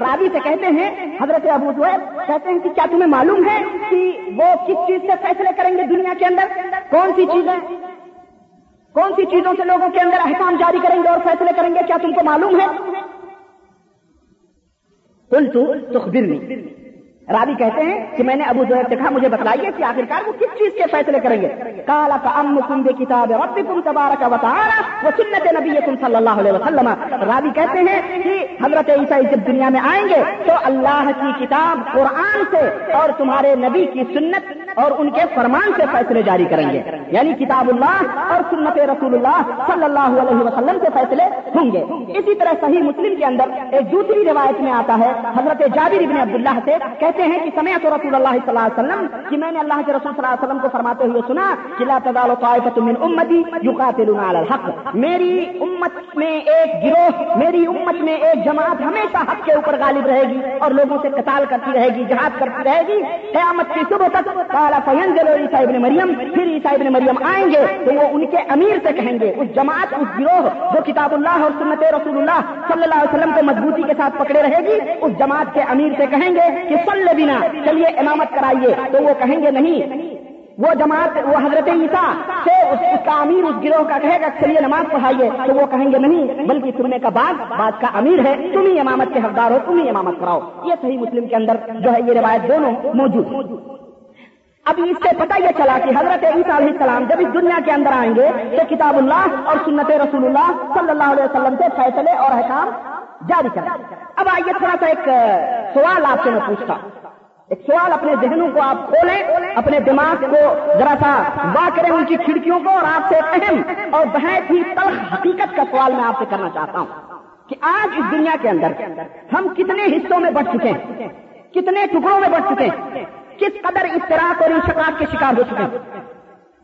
راوی سے کہتے ہیں، حضرت ابو زویب کہتے ہیں کہ کیا تمہیں معلوم ہے کہ وہ کس چیز سے فیصلے کریں گے دنیا کے اندر؟ کون سی چیزیں؟ کون سی چیزوں سے لوگوں کے اندر احکام جاری کریں گے اور فیصلے کریں گے؟ کیا تم کو معلوم ہے؟ راوی کہتے ہیں کہ میں نے ابو زہر سے کہا، مجھے بتلائیے کہ آخرکار وہ کس چیز کے فیصلے کریں گے؟ کالا کا ام کم بے کتاب ربکم تبارک و کا و وہ سنت نبی تم صلی اللہ علیہ وسلم۔ راوی کہتے ہیں کہ حضرت عیسائی جب دنیا میں آئیں گے تو اللہ کی کتاب قرآن سے اور تمہارے نبی کی سنت اور ان کے فرمان سے فیصلے جاری کریں گے۔ یعنی کتاب اللہ اور سنت رسول اللہ صلی اللہ علیہ وسلم سے فیصلے ہوں گے۔ اسی طرح صحیح مسلم کے اندر ایک دوسری روایت میں آتا ہے، حضرت جابر ابن عبداللہ سے کہتے ہیں کہ سمے تو رسول اللہ صلی اللہ علیہ وسلم کہ میں نے اللہ کے رسول صلی اللہ علیہ وسلم کو فرماتے ہوئے سنا کہ لا تزال طائفۃ من امتی یقاتلون علی الحق۔ میری امت میں ایک گروہ، میری امت میں ایک جماعت ہمیشہ حق کے اوپر غالب رہے گی اور لوگوں سے قتال کرتی رہے گی، جہاد کرتی رہے گی۔ قیامت کی صبح تک قال فینزل عیسی ابن مریم، پھر عیسی ابن مریم آئیں گے، تو وہ ان کے امیر سے کہیں گے۔ اس جماعت، اس گروہ جو کتاب اللہ اور سنت رسول اللہ صلی اللہ علیہ وسلم کو مضبوطی کے ساتھ پکڑے رہے گی، اس جماعت کے امیر سے کہیں گے کہ صلی بنا، چلیے امامت کرائیے۔ تو وہ کہیں گے نہیں، وہ جماعت، وہ حضرت عیسیٰ سے اس کا امیر، اس گروہ کا کہے گا چلیے نماز پڑھائیے۔ تو وہ کہیں گے نہیں، بلکہ سننے کا بعد بات کا امیر ہے، تم ہی امامت کے حقدار ہو، تم ہی امامت کراؤ۔ یہ صحیح مسلم کے اندر جو ہے یہ روایت دونوں موجود اب اس سے پتہ یہ چلا کہ حضرت عیسیٰ علیہ السلام جب اس دنیا کے اندر آئیں گے تو کتاب اللہ اور سنت رسول اللہ صلی اللہ علیہ وسلم سے فیصلے اور احکام جاری کریں۔ اب آئیے تھوڑا سا ایک سوال آپ سے میں پوچھتا ہوں۔ ایک سوال اپنے ذہنوں کو آپ کھولیں، اپنے دماغ کو ذرا سا وا کریں ان کی کھڑکیوں کو اور آپ سے اہم اور بہت ہی تلخ حقیقت کا سوال میں آپ سے کرنا چاہتا ہوں کہ آج اس دنیا کے اندر ہم کتنے حصوں میں بڑھ چکے ہیں؟ کتنے ٹکڑوں میں بڑھ چکے ہیں؟ کس قدر اشتراک اور انشقاق کے شکار ہو چکے ہیں۔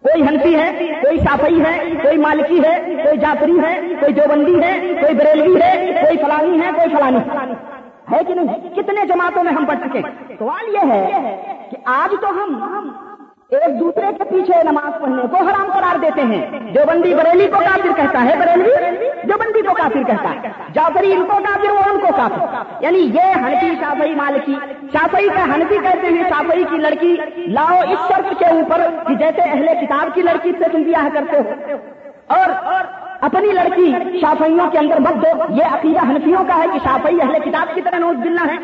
کوئی ہنسی ہے، کوئی شافئی ہے، کوئی مالکی ہے، کوئی جعفری ہے، کوئی دیوبندی ہے، کوئی بریلوی ہے، کوئی فلانی ہے، کوئی فلانی۔ ہے کہ نہیں؟ کتنے جماعتوں میں ہم بڑھ چکے سوال یہ ہے کہ آج تو ہم ایک دوسرے کے پیچھے نماز پڑھنے کو حرام قرار دیتے ہیں۔ دیوبندی بریلی کو کافر کہتا ہے، بریلوی؟ دیوبندی کو کافر کہتا ہے۔ جعفری ان کو کافر وہ ان کو کافر۔ یعنی یہ ہنفی شافئی مالکی شافئی کا ہنفی کہتے ہیں شافئی کی لڑکی، لاؤ اس شرط کے اوپر کہ جیسے اہل کتاب کی لڑکی سے تم بیاہ کرتے ہو۔ اور اپنی لڑکی شافئیوں کے اندر مت دو۔ یہ عقیدہ ہنفیوں کا ہے کہ شافئی اہل کتاب کی طرح نوز دلنا ہے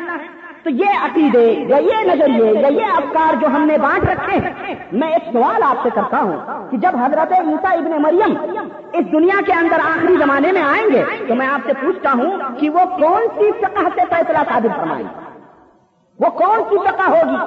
تو یہ عقیدے یا یہ نظریے یا یہ افکار جو ہم نے بانٹ رکھے ہیں، میں ایک سوال آپ سے کرتا ہوں کہ جب حضرت عیسیٰ ابن مریم اس دنیا کے اندر آخری زمانے میں آئیں گے، تو میں آپ سے پوچھتا ہوں کہ وہ کون سی فقہ سے فیصلہ ثابت فرمائیں؟ وہ کون سی فقہ ہوگی؟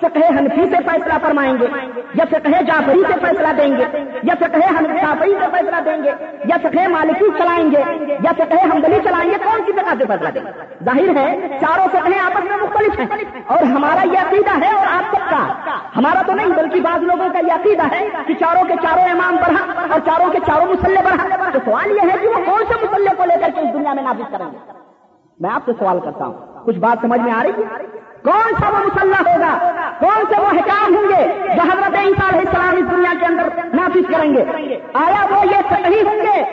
فقہ حنفی سے فیصلہ فرمائیں گے، یا فقہ جعفری سے فیصلہ دیں گے، یا فقہ جعفری سے فیصلہ دیں گے، یا فقہ مالکی چلائیں گے، یا فقہ حمدلی چلائیں گے، کون سی فقہ سے فیصلہ دیں گے؟ ظاہر ہے، چاروں فقہ آپس میں مختلف ہیں، اور ہمارا یہ عقیدہ ہے، اور آپ سب کا، ہمارا تو نہیں، بلکہ بعض لوگوں کا یہ عقیدہ ہے کہ چاروں کے چاروں امام بڑھا اور چاروں کے چاروں مسلح بڑھا تو سوال یہ ہے کہ وہ کون سے مسلح کو لے کر کے اس دنیا میں نافذ کریں گے؟ میں آپ سے سوال کرتا ہوں۔ کچھ بات سمجھ میں آ رہی ہے؟ کون سا وہ مسلح ہوگا؟ کون سے وہ حکام ہوں گے جو حضرت عیسیٰ علیہ السلام اس دنیا کے اندر نافذ کریں گے؟ آیا وہ یہ صحیح ہوں گے؟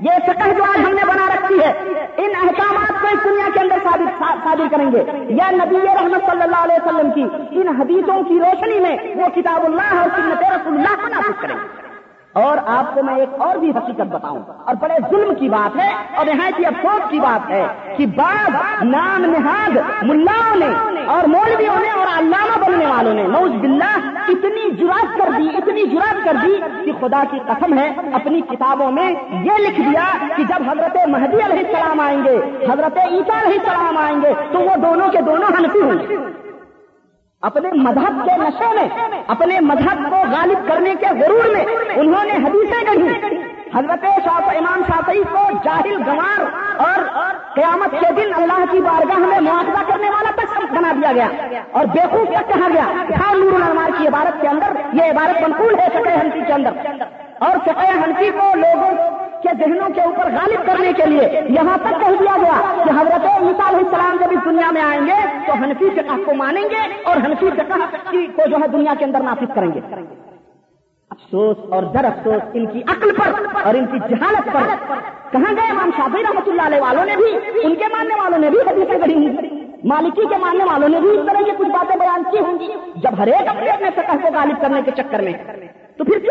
یہ فقہ جو آج ہم نے بنا رکھی ہے، ان احکامات کو اس دنیا کے اندر شادر کریں گے۔ یا نبی رحمت صلی اللہ علیہ وسلم کی ان حدیثوں کی روشنی میں وہ کتاب اللہ اور سنت رسول اللہ کو نافذ کریں۔ گے اور آپ کو میں ایک اور بھی حقیقت بتاؤں۔ اور بڑے ظلم کی بات ہے اور یہاں کی افسوس کی بات ہے کہ بعض نام نہاد ملاؤں نے اور مولویوں نے اور علامہ بننے والوں نے نوز باللہ اتنی جرات کر دی، اتنی جرات کر دی کہ خدا کی قسم ہے، اپنی کتابوں میں یہ لکھ دیا کہ جب حضرت مہدی علیہ السلام آئیں گے، حضرت عیسیٰ علیہ السلام آئیں گے، تو وہ دونوں کے دونوں ہنفی ہوں گے۔ اپنے مذہب کے نشے میں، اپنے مذہب کو غالب کرنے کے غرور میں انہوں نے حدیثیں گڑھی۔ حضرت شاف امام شافعی کو جاہل گوار اور قیامت کے دن اللہ کی بارگاہ میں معاوضہ کرنے والا تک بنا دیا گیا اور بیوقوف تک کہا گیا نور الانوار کی عبارت کے اندر، یہ عبارت منقول ہے فقہ ہنسی کے اندر۔ اور فقہ ہنسی کو لوگوں کے ذہنوں کے اوپر غالب کرنے کے لیے یہاں تک کہہ دیا گیا کہ حضرت عیسیٰ علیہ السلام جب اس دنیا میں آئیں گے تو حنفی فقہ کو مانیں گے اور حنفی فقہ کو جو ہے دنیا کے اندر نافذ کریں گے۔ افسوس اور در افسوس ان کی عقل پر اور ان کی جہالت پر۔ کہاں گئے امام شافی رحمۃ اللہ علیہ والوں نے بھی؟ ان کے ماننے والوں نے بھی حدیثیں گڑھی مالکی کے ماننے والوں نے بھی اس طرح کی کچھ باتیں بیان کی ہوں گی۔ جب ہر ایک اپنے اپنے فقہ کو غالب کرنے کے چکر میں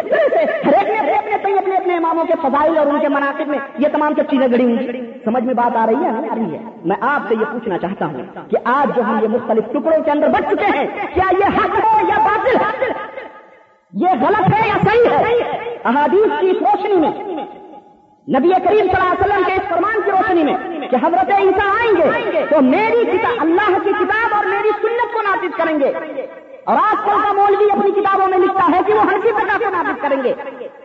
طرح سے ہر ایک نے اپنے اپنے اپنے اپنے اماموں کے فضائل اور ان کے مناسب میں یہ تمام سب چیزیں گڑی ہوئی۔ سمجھ میں بات آ رہی ہے؟ نہیں آ رہی ہے۔ میں آپ سے یہ پوچھنا چاہتا ہوں کہ آج جو ہم یہ مختلف ٹکڑوں کے اندر بچ چکے ہیں، کیا یہ حق ہے یا باطل؟ ہے یہ غلط ہے یا صحیح ہے؟ احادیث کی اس روشنی میں، نبی کریم صلی اللہ علیہ وسلم کے اس فرمان کی روشنی میں کہ حضرت عیسیٰ آئیں گے تو میری کتاب اللہ کی کتاب اور میری سنت کو نافذ کریں گے۔ اور آج کل کا مولوی اپنی کتابوں میں لکھتا ہے کہ وہ ہر کی پرکار کو نافذ کریں گے۔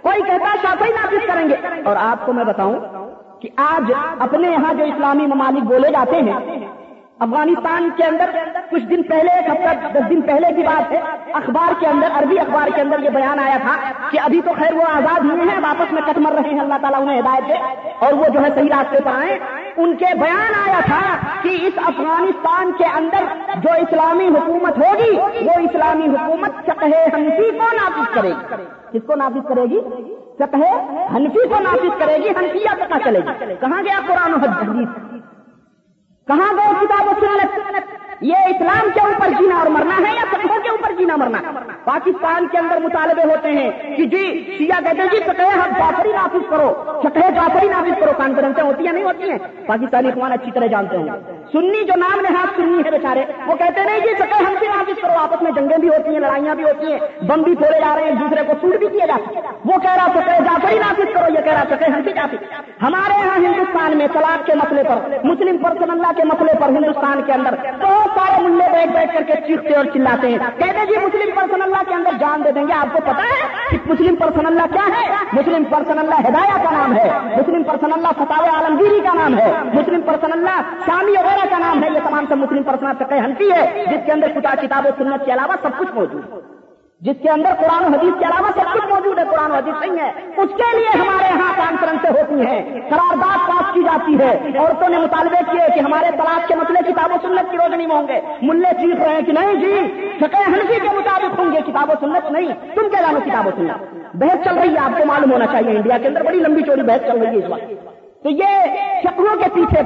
کوئی کہتا ہے شافی نافذ کریں گے۔ اور آپ کو میں بتاؤں کہ آج اپنے یہاں جو اسلامی ممالک بولے جاتے ہیں افغانستان کے اندر کچھ دن پہلے ایک ہفتہ، دس دن پہلے کی بات ہے، اخبار کے اندر، عربی اخبار کے اندر یہ بیان آیا تھا کہ ابھی تو خیر وہ آزاد ہوئے ہیں، واپس میں کٹ مر رہے ہیں، اللہ تعالیٰ انہیں ہدایت دے۔ اور وہ جو ہے صحیح راستے پر آئے۔ ان کے بیان آیا تھا کہ اس افغانستان کے اندر جو اسلامی حکومت ہوگی، وہ اسلامی حکومت چکہ ہنفی کو نافذ کرے گی۔ کس کو نافذ کرے گی؟ چکہ ہنفی کو نافذ کرے گی ہنفیا پتہ چلے گی۔ کہاں گیا قرآن و حدیث؟ کہاں گئے کتاب و سنت یہ اسلام کے اوپر جینا اور مرنا ہے یا سکھوں کے اوپر جینا مرنا؟ پاکستان کے اندر مطالبے ہوتے ہیں کہ جی شیعہ کہتے ہیں جی سطح ہم جعفری نافذ کرو سطح جعفری نافذ کرو، کانفرنسیں ہوتی ہیں، نہیں ہوتی ہیں؟ پاکستانی اخوان اچھی طرح جانتے ہیں سنی جو نام نہاد سنی ہے بیچارے، وہ کہتے نہیں جی سطح ہم سے نافذ کرو، آپس میں جنگیں بھی ہوتی ہیں، لڑائیاں بھی ہوتی ہیں، بم بھی پھوڑے جا رہے ہیں، دوسرے کو سوٹ بھی کیے جاتے ہیں وہ کہہ رہا سطح جعفری نافذ کرو، یہ کہہ رہا سطح ہم سے جافی ہمارے یہاں ہندوستان میں طلاق کے مسئلے پر، مسلم پرسن اللہ کے مسئلے پر ہندوستان کے اندر بہت سارے ملے بیٹھ بیٹھ کر کے چیختے اور چلاتے ہیں۔ کہتے ہیں جی مسلم پرسن اللہ کے اندر جان دے دیں گے، آپ کو پتا ہے؟ کہ مسلم پرسن اللہ کیا ہے؟ مسلم پرسن اللہ ہدایہ کا نام ہے۔ مسلم پرسن اللہ فتح عالمگیری کا نام ہے۔ مسلم پرسن اللہ شامی وغیرہ کا نام ہے۔ یہ تمام سب مسلم پرسن تک ہنسی ہے، جس کے اندر کتاب و سنت کے علاوہ سب کچھ موجود ہے۔ جس کے اندر قرآن و حدیث کے علاوہ سب کچھ موجود ہے، قرآن و حدیث نہیں ہے۔ اس کے لیے ہمارے یہاں کانفرنسیں ہوتی ہیں، قرارداد پاس کی جاتی ہے۔ عورتوں نے مطالبے کیے کہ ہمارے طلاق کے مسئلے کتاب و سنت کی روشنی میں ہوں گے۔ ملے چیخ رہے ہیں کہ نہیں جی شکے ہنسی کے مطابق ہوں گے، کتاب و سنت نہیں۔ تم کیا جانو کتاب و سنت؟ بحث چل رہی ہے، آپ کو معلوم ہونا چاہیے۔ انڈیا کے اندر بڑی لمبی چوڑی بحث چل رہی ہے اس وقت۔ تو یہ شکلوں کے پیچھے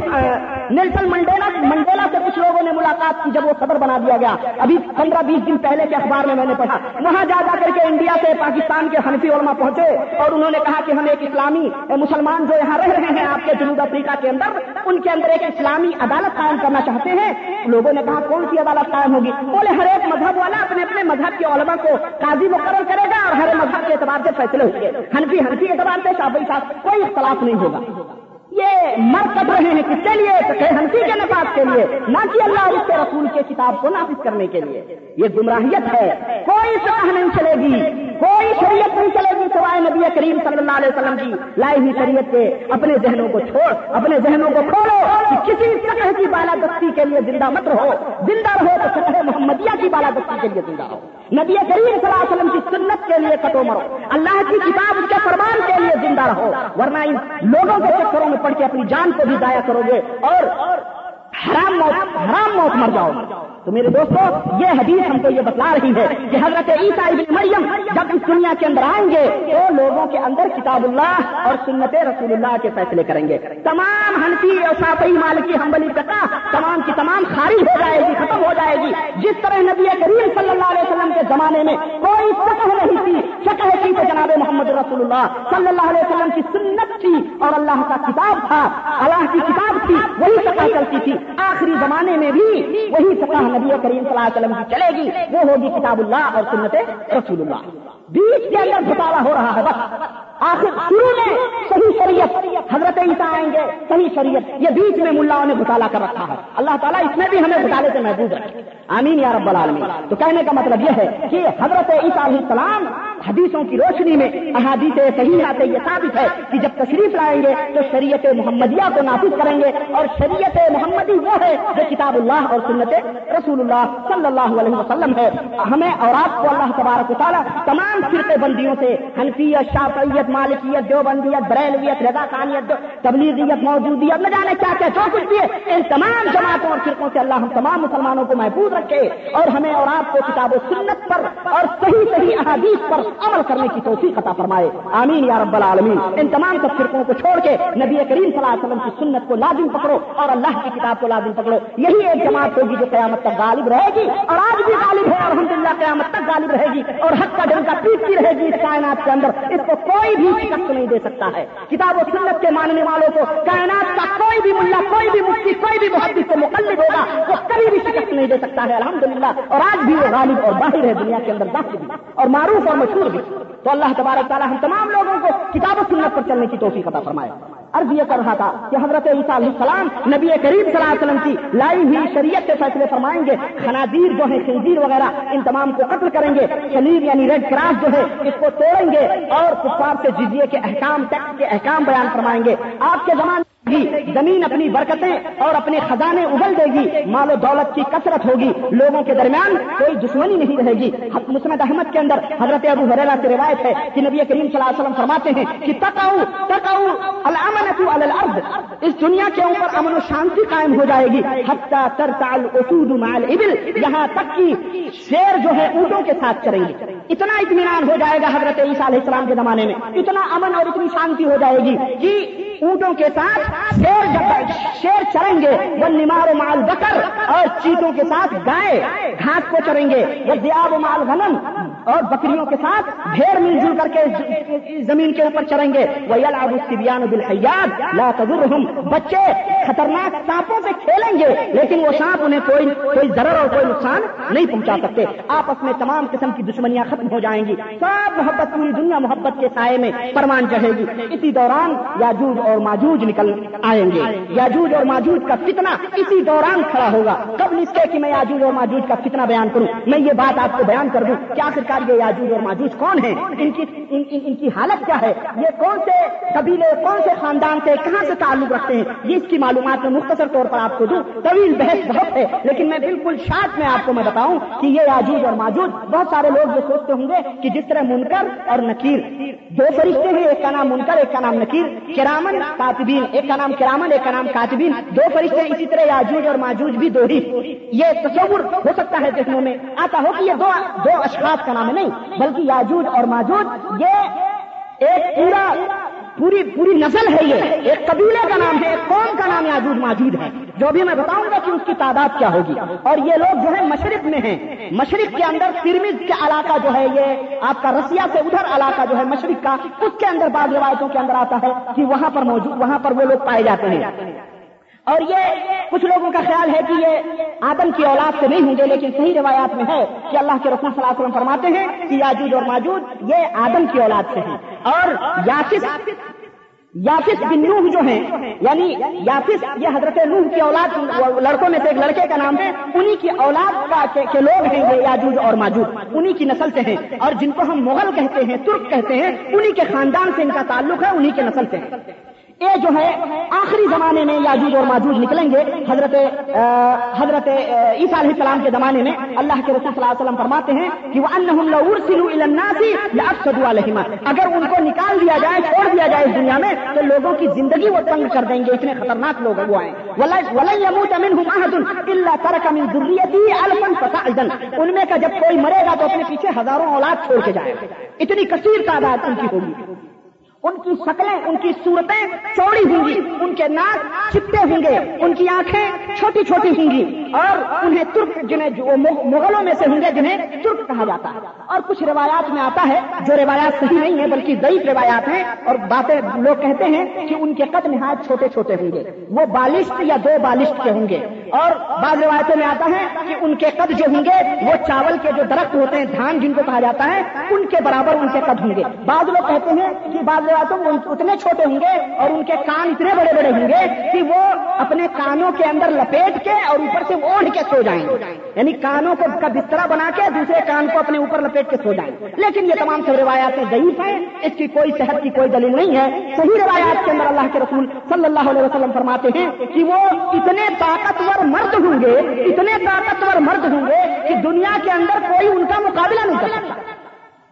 نیلسن منڈیلا منڈیلا سے کچھ لوگوں نے ملاقات کی جب وہ صدر بنا دیا گیا۔ ابھی پندرہ بیس دن پہلے کے اخبار میں میں نے پڑھا۔ وہاں جا جا کر کے انڈیا سے پاکستان کے حنفی علماء پہنچے اور انہوں نے کہا کہ ہم ایک اسلامی مسلمان جو یہاں رہ رہے ہیں آپ کے جنوب افریقہ کے اندر، ان کے اندر ایک اسلامی عدالت قائم کرنا چاہتے ہیں۔ لوگوں نے کہا، کون سی عدالت قائم ہوگی؟ بولے، ہر ایک مذہب والا اپنے اپنے مذہب کے علماء کو قاضی مقرر کرے گا اور ہر مذہب کے اعتبار سے فیصلے ہوں گے۔ ہنفی ہنفی اعتبار سے شابئی صاحب، کوئی اختلاف نہیں ہوگا۔ یہ مر رہے ہیں کس کے لیے ہنسی کے نفاذ کے لیے، نہ کہ اللہ اس کے رسول کے کتاب کو نافذ کرنے کے لیے۔ یہ گمراہیت ہے۔ کوئی سطح نہیں چلے گی۔ کوئی شریعت نہیں چلے گی سوائے نبی کریم صلی اللہ علیہ وسلم کی۔ لائی ہوئی شریعت کے اپنے ذہنوں کو چھوڑ، اپنے ذہنوں کو کھولو کہ کسی سطح کی بالادستی کے لیے زندہ مت رہو۔ زندہ رہو تو سطح محمدیہ کی بالادستی کے لیے زندہ رہو۔ نبی کریم صلی اللہ علیہ وسلم کی سنت کے لیے کٹو مرو۔ اللہ کی کتاب کے فرمان کے لیے زندہ رہو۔ ورنہ ان لوگوں کے چکروں میں پڑھ کے اپنی جان کو بھی ضائع کرو گے اور حرام موت حرام موت مر جاؤ۔ تو میرے دوستو، یہ حدیث ہم کو یہ بتلا رہی ہے کہ حضرت عیسیٰ ابن مریم جب اس دنیا کے اندر آئیں گے، تو لوگوں کے اندر کتاب اللہ اور سنت رسول اللہ کے فیصلے کریں گے۔ تمام ہنسی اور شافی مالکی حمبلی کتا تمام کی تمام خارج ہو جائے گی، ختم ہو جائے گی۔ جس طرح نبی کریم صلی اللہ علیہ وسلم کے زمانے میں کوئی شکل نہیں تھی شکل تھی تو جناب محمد رسول اللہ صلی اللہ علیہ وسلم کی سنت تھی اور اللہ کا کتاب تھا، اللہ کی کتاب تھی، وہی شکل چلتی تھی۔ آخری زمانے میں بھی وہی شکل نبی کریم صلی اللہ علیہ وسلم کی چلے گی، وہ ہوگی کتاب اللہ اور سنت رسول اللہ۔ بیچ کے اندر گھٹالا ہو رہا ہے، بس۔ آخر شروع میں صحیح شریعت، حضرت عیسیٰ آئیں گے، صحیح شریعت، یہ بیچ میں ملاؤں نے گھٹالا کر رکھا ہے۔ اللہ تعالیٰ اس میں بھی ہمیں گھٹالے سے محبوب رکھے۔ آمین یا رب العالمین۔ تو کہنے کا مطلب یہ ہے کہ حضرت عیسیٰ علیہ السلام حدیثوں کی روشنی میں احادیث صحیح آتے یہ ثابت ہے کہ جب تشریف لائیں گے تو شریعت محمدیہ کو نافذ کریں گے اور شریعت محمدی وہ ہے جو کتاب اللہ اور سنت رسول اللہ صلی اللہ علیہ وسلم ہے۔ ہمیں اور آپ کو اللہ تبارک و تعالیٰ تمام فرقے بندیوں سے حنفیت شافعیت مالکیت، دیوبندیت، بریلویت رضا خانیت تبلیغیت، موجودیت، نہ جانے کیا کیا، جو کچھ بھی ہے، ان تمام جماعتوں اور فرقوں سے اللہ ہم تمام مسلمانوں کو محفوظ رکھے اور ہمیں اور آپ کو کتاب و سنت پر اور صحیح صحیح احادیث پر عمل کرنے کی توفیق عطا فرمائے۔ آمین یا رب العالمین۔ ان تمام سب فرقوں کو چھوڑ کے نبی کریم صلی اللہ علیہ وسلم کی سنت کو لازم پکڑو اور اللہ کی کتاب کو لازم پکڑو۔ یہی ایک جماعت ہوگی جو قیامت تک غالب رہے گی اور آج بھی غالب ہے الحمد للہ قیامت تک غالب رہے گی اور حق کا ڈنکا پیٹتی رہے گی اس کائنات کے اندر۔ اس کو کوئی بھی شکست نہیں دے سکتا ہے۔ کتاب و سنت کے ماننے والوں کو، کائنات کا کوئی بھی ملا، کوئی بھی مفتی، کوئی بھی محدث سے مقلد ہوگا، وہ کبھی بھی شکست نہیں دے سکتا ہے۔ الحمدللہ۔ اور آج بھی وہ غالب اور باہر ہے دنیا کے اندر داخل بھی اور معروف اور مشہور بھی۔ تو اللہ تبارک تعالیٰ ہم تمام لوگوں کو کتاب و سنت پر چلنے کی توفیق عطا فرمائے۔ عرض یہ کر رہا تھا کہ حضرت عیسیٰ علیہ السلام نبی کریم صلی اللہ علیہ وسلم کی لائی ہوئی شریعت کے فیصلے فرمائیں گے۔ خنازیر جو ہیں، خنزیر وغیرہ، ان تمام کو قتل کریں گے۔ شلیب یعنی ریڈ کراس جو ہے، اس کو توڑیں گے اور کفار سے جزیے کے احکام، ٹیکس کے احکام بیان فرمائیں گے۔ آپ کے زمانے گی زمین اپنی برکتیں اور اپنے خزانے اگل دے گی، مال و دولت کی کثرت ہوگی۔ لوگوں کے درمیان کوئی دشمنی نہیں رہے گی۔ مسمد احمد کے اندر حضرت ابو حریرہ سے روایت ہے کہ نبی کریم صلی اللہ علیہ وسلم فرماتے ہیں کہ تکاؤ تکاؤ الامنۃ علی الارض۔ اس دنیا کے اوپر امن و شانتی قائم ہو جائے گی۔ حتی ترتع الاسود مع الابل۔ یہاں تک کہ شیر جو ہے اونٹوں کے ساتھ چریں گے۔ اتنا اطمینان ہو جائے گا حضرت عیسیٰ علیہ السلام کے زمانے میں، اتنا امن اور اتنی شانتی ہو جائے گی کہ اونٹوں کے ساتھ شیر شیر چریں گے وہ نمار مال بکر اور چیتوں کے ساتھ گائے، گھاس کو چریں گے وہ دیاب مال غنم اور بکریوں کے ساتھ بھیڑ مل جل کر کے زمین کے اوپر چریں گے وہ الب السبیان بالحیات لا تضرهم۔ بچے خطرناک سانپوں سے کھیلیں گے، لیکن وہ سانپ انہیں کوئی کوئی ضرر اور کوئی نقصان نہیں پہنچا سکتے۔ آپس میں تمام قسم کی دشمنیاں ختم ہو جائیں گی۔ سب محبت، پوری دنیا محبت کے سائے میں پروان چڑھے گی۔ اسی دوران یاجوج اور ماجوج نکل آئیں گے۔ یاجوج اور ماجوج کا فتنہ اسی دوران کھڑا ہوگا۔ قبل اس کے کہ میں یاجوج اور ماجوج کا فتنہ بیان کروں، میں یہ بات آپ کو بیان کر دوں کیا آخرکار یہ یاجوج اور ماجوج کون ہیں؟ ان کی ان, ان, ان کی حالت کیا ہے؟ یہ کون سے قبیلے کون سے خاندان سے کہاں سے تعلق رکھتے ہیں؟ یہ اس کی معلومات میں مختصر طور پر آپ کو دوں۔ طویل بحث بہت ہے لیکن میں بالکل شارٹ میں آپ کو میں بتاؤں کہ یہ یاجوج اور ماجوج بہت سارے لوگ یہ سوچتے ہوں گے کہ جس طرح منکر اور نکیر۔ دو فرشتے ہیں ایک کا نام منکر ایک کا نام نکیر۔ کرامن کاتبین ایک کا نام کرامن ایک کا نام کاتبین۔ دو فرشتے اسی طرح یاجوج اور ماجوج بھی دو ہی۔ یہ تصور ہو سکتا ہے دیکھنے میں۔ آتا ہو کہ یہ دو دو اشخاص کا نام ہے نہیں، بلکہ یاجوج اور ماجوج، یہ ایک پورا پوری پوری نسل ہے یہ۔ ایک قبیلے کا نام ہے، ایک قوم کا نام یاجوج ماجود ہے۔ جو بھی میں بتاؤں گا کہ اس کی تعداد کیا ہوگی۔ اور یہ لوگ جو ہے مشرق میں ہیں۔ مشرق کے اندر سرمز کے علاقہ جو ہے، یہ آپ کا رسیا سے ادھر علاقہ جو ہے، مشرق کا، اس کے اندر بعض روایتوں کے اندر آتا ہے کہ وہاں پر موجود وہاں پر وہ لوگ پائے جاتے ہیں۔ اور یہ کچھ لوگوں کا خیال ہے کہ یہ آدم کی اولاد سے نہیں ہوں گے، لیکن صحیح روایات میں ہے کہ اللہ کے رسول صلی اللہ علیہ وسلم فرماتے ہیں کہ یاجوج اور ماجوج یہ آدم کی اولاد سے ہیں۔ اور یاسف یافس بن نوح جو ہیں یعنی یافس یہ حضرت نوح کی اولاد، لڑکوں میں سے ایک لڑکے کا نام ہے، انہی کی اولاد کا کے لوگ ہیں یہ یاجوج اور ماجوج، انہی کی نسل سے ہیں۔ اور جن کو ہم مغل کہتے ہیں، ترک کہتے ہیں، انہی کے خاندان سے ان کا تعلق ہے، انہی کے نسل سے یہ جو ہے آخری زمانے میں یاجوج اور ماجوج نکلیں گے، حضرت حضرت عیسیٰ علیہ السلام کے زمانے میں اللہ کے رسول صلی اللہ علیہ وسلم فرماتے ہیں کہ وہ ان اگر ان کو نکال دیا جائے، چھوڑ دیا جائے اس دنیا میں، تو لوگوں کی زندگی وہ تنگ کر دیں گے۔ اتنے خطرناک لوگ وہ آئے ان میں کا جب کوئی مرے گا تو اپنے پیچھے ہزاروں اولاد چھوڑ کے جائے۔ اتنی کثیر تعداد ان کی ہوگی۔ ان کی شکلیں، ان کی صورتیں چوڑی ہوں گی، ان کے ناک چپتے ہوں گے، ان کی آنکھیں چھوٹی چھوٹی ہوں گی اور انہیں ترک، جنہیں مغلوں میں سے ہوں گے، جنہیں ترک کہا جاتا ہے۔ اور کچھ روایات میں آتا ہے، جو روایات صحیح نہیں ہے بلکہ ضعیف روایات ہیں، اور باتیں لوگ کہتے ہیں کہ ان کے قد نہایت چھوٹے چھوٹے ہوں گے۔ وہ بالشت یا دو بالشت کے ہوں گے۔ اور بعض روایتوں میں آتا ہے کہ ان کے قد جو ہوں گے، وہ چاول کے جو درخت ہوتے ہیں، دھان جن کو کہا جاتا ہے، ان کے برابر ان کے قد ہوں گے۔ بعض لوگ کہتے ہیں کہ بعض اتنے چھوٹے ہوں گے اور ان کے کان اتنے بڑے بڑے ہوں گے کہ وہ اپنے کانوں کے اندر لپیٹ کے اور اوپر سے اوڑھ کے سو جائیں گے۔ یعنی کانوں کو کا بسترا بنا کے دوسرے کان کو اپنے اوپر لپیٹ کے سو جائیں لیکن یہ تمام سب روایات ضعیف ہیں، اس کی کوئی صحت کی کوئی دلیل نہیں ہے۔ صحیح روایات کے اندر اللہ کے رسول صلی اللہ علیہ وسلم فرماتے ہیں کہ وہ اتنے طاقتور مرد ہوں گے، اتنے طاقتور مرد ہوں گے کہ دنیا کے اندر کوئی ان کا مقابلہ نہیں کر سکتا۔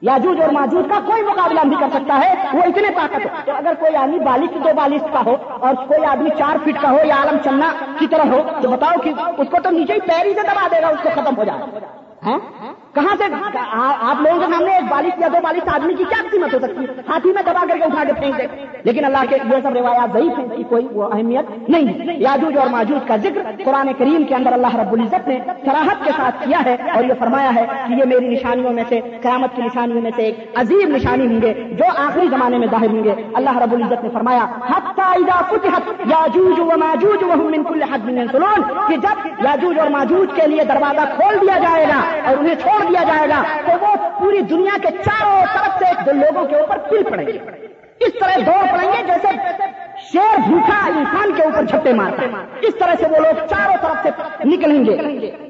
یاجوج اور ماجوج کا کوئی مقابلہ نہیں کر سکتا ہے، وہ اتنے طاقت ہو تو اگر کوئی آدمی بالش دو بالش کا ہو اور کوئی آدمی چار فٹ کا ہو یا عالم چلنا کی طرح ہو، تو بتاؤ کہ اس کو تو نیچے ہی پیر ہی سے دبا دے گا، اس کو ختم ہو جائے۔ ہاں؟ کہاں سے؟ آپ لوگوں کے سامنے ایک بالش یا دو بالش آدمی کی کیا قیمت ہو سکتی ہے؟ ہاتھی میں دبا کر کے اٹھا کے پھینک دے۔ لیکن اللہ کے یہ سب روایات ضعیف ہیں کوئی وہ اہمیت نہیں ہے۔ یاجوج اور ماجوج کا ذکر قرآن کریم کے اندر اللہ رب العزت نے سراہد کے ساتھ کیا ہے اور یہ فرمایا ہے کہ یہ میری نشانیوں میں سے، قیامت کی نشانیوں میں سے ایک عظیم نشانی ہوں گے جو آخری زمانے میں ظاہر ہوں گے۔ اللہ رب العزت نے فرمایا یاجوج و ماجوج من کل حد سلون کہ جب یاجوج اور ماجوج کے لیے دروازہ کھول دیا جائے گا اور انہیں چھوڑ دیا جائے گا تو وہ پوری دنیا کے چاروں طرف سے لوگوں کے اوپر پل پڑیں گے۔ اس طرح دوڑ پڑیں گے جیسے شیر بھوکا انسان کے اوپر چھپے مارتے اس طرح سے وہ لوگ چاروں طرف سے نکلیں گے۔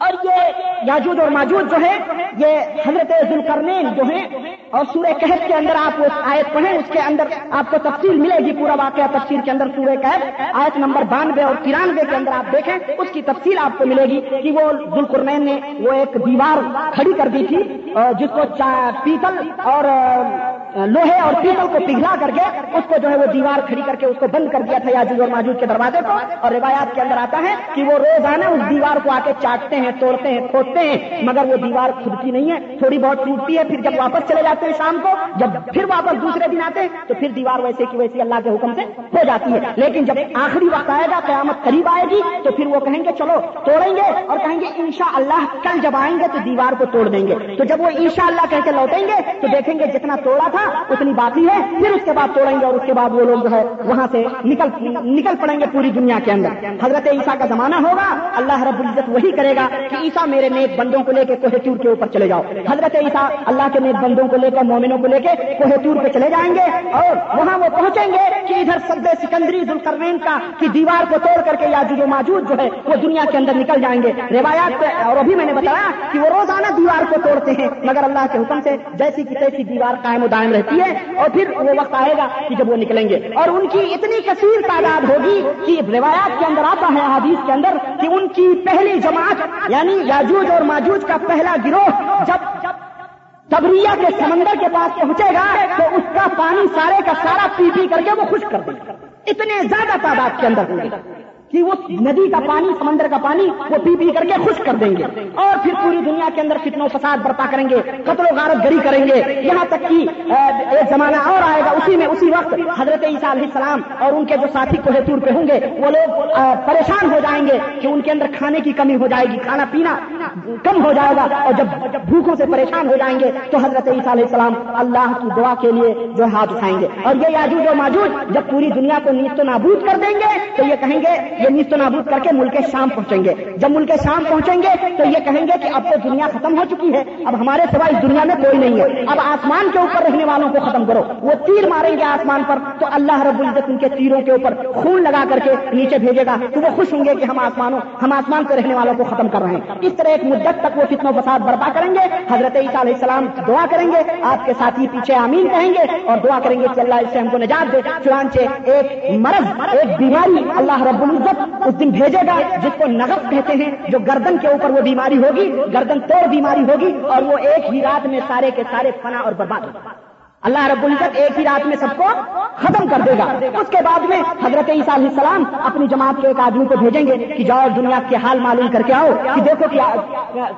اور یہ یاجود اور ماجود جو ہے یہ حضرت ذوالقرنین جو ہیں، اور سورہ کہت کے اندر آپ آیت پڑھیں، اس کے اندر آپ کو تفصیل ملے گی، پورا واقعہ تفصیل کے اندر سورہ کہت آیت نمبر بانوے اور ترانوے کے اندر آپ دیکھیں، اس کی تفصیل آپ کو ملے گی کہ وہ ذوالقرنین نے وہ ایک دیوار کھڑی کر دی تھی جس کو پیتل اور لوہے اور پیتل کو پگھلا کر کے اس کو جو ہے وہ دیوار کھڑی کر کے اس کو بند کر دیا تھا یاجود اور ماجود کے دروازے کو اور روایات کے اندر آتا ہے کہ وہ روزانہ اس دیوار کو آ کے چاٹتے ہیں، توڑتے ہیں، کھودتے ہیں، مگر وہ دیوار خود کی نہیں ہے۔ تھوڑی بہت ٹوٹتی ہے، پھر جب واپس چلے جاتے ہیں شام کو، جب پھر واپس دوسرے دن آتے ہیں، تو پھر دیوار ویسے کی ویسی اللہ کے حکم سے ہو جاتی ہے۔ لیکن جب آخری وقت آئے گا، قیامت قریب آئے گی، تو پھر وہ کہیں گے، چلو توڑیں گے اور کہیں گے انشاء اللہ کل جب آئیں گے تو دیوار کو توڑ دیں گے۔ تو جب وہ انشاء اللہ کہہ کے لوٹیں گے تو دیکھیں گے جتنا توڑا تھا اتنی باقی ہے، پھر اس کے بعد توڑیں گے اور اس کے بعد وہ لوگ جو ہے وہاں سے نکل نکل پڑیں گے پوری دنیا کے اندر۔ حضرت عیسیٰ کا زمانہ ہوگا، اللہ رب العزت وہی کرے گا کہ عیسیٰ میرے نیک بندوں کو لے کے کوہ تور کے اوپر چلے جاؤ۔ حضرت عیسیٰ اللہ کے نیک بندوں کو لے کر مومنوں کو لے کے کوہ تور پہ چلے جائیں گے اور وہاں وہ پہنچیں گے کہ ادھر سب سکندری ذوالقرنین کا کی دیوار کو توڑ کر کے یا موجود جو ہے وہ دنیا کے اندر نکل جائیں گے۔ روایات اور ابھی میں نے بتایا کہ وہ روزانہ دیوار کو توڑتے ہیں۔ مگر اللہ کے حکم سے جیسی کی تیسی دیوار قائم و دائم رہتی ہے اور پھر وہ وقت آئے گا کہ جب وہ نکلیں گے اور ان کی اتنی کثیر تعداد ہوگی کہ روایات کے اندر آتا ہے حدیث کے اندر کہ ان کی پہلی جماعت یعنی یاجوج اور ماجوج کا پہلا گروہ جب تبریہ کے سمندر کے پاس پہنچے گا تو اس کا پانی سارے کا سارا پی پی کر کے وہ خشک کر دے گا۔ اتنے زیادہ تعداد کے اندر ہوگی۔ کہ وہ ندی کا پانی، سمندر کا پانی وہ پی پی کر کے خوش کر دیں گے۔ اور پھر پوری دنیا کے اندر فتن و فساد، برپا کریں گے۔ قتل و غارت گری کریں گے۔ یہاں تک کہ ایک زمانہ اور آئے گا اسی میں، اسی وقت حضرت عیسیٰ علیہ السلام اور ان کے جو ساتھی کوہ تور پہ ہوں گے، وہ لوگ پریشان ہو جائیں گے کہ ان کے اندر کھانے کی کمی ہو جائے گی، کھانا پینا کم ہو جائے گا۔ اور جب بھوکوں سے پریشان ہو جائیں گے تو حضرت عیسیٰ علیہ السلام اللہ کی دعا کے لیے جو ہاتھ اٹھائیں گے۔ اور یہ یاجوج و ماجوج جب پوری دنیا کو نیست و نابود کر دیں گے تو یہ کہیں گے یہ نیست و نابود کر کے ملک شام پہنچیں گے۔ جب ملک شام پہنچیں گے تو یہ کہیں گے کہ اب تو دنیا ختم ہو چکی ہے۔ اب ہمارے سوا اس دنیا میں کوئی نہیں ہے۔ اب آسمان کے اوپر رہنے والوں کو ختم کرو۔ وہ تیر ماریں گے آسمان پر۔ تو اللہ رب العزت ان کے تیروں کے اوپر خون لگا کر کے نیچے بھیجے گا۔ تو وہ خوش ہوں گے کہ ہم آسمانوں، ہم آسمان پہ رہنے والوں کو ختم کر رہے ہیں۔ اس طرح ایک مدت تک وہ فتن و فساد برپا کریں گے۔ حضرت عیسیٰ علیہ السلام دعا کریں گے۔ آپ کے ساتھی پیچھے آمین کہیں گے اور دعا کریں گے کہ اللہ اس سے ہم کو نجات دے۔ چنانچہ ایک مرض، ایک بیماری اللہ رب العزت اس دن بھیجے گا، جس کو نغب کہتے ہیں، جو گردن کے اوپر وہ بیماری ہوگی، گردن توڑ بیماری ہوگی اور وہ ایک ہی رات میں سارے کے سارے فنا اور برباد ہوگا اللہ رب العزت ایک ہی رات میں سب کو ختم کر دے گا۔ اس کے بعد میں حضرت عیسیٰ علیہ السلام اپنی جماعت کے ایک آدمی کو بھیجیں گے کہ جاؤ دنیا کے حال معلوم کر کے آؤ کہ دیکھو کہ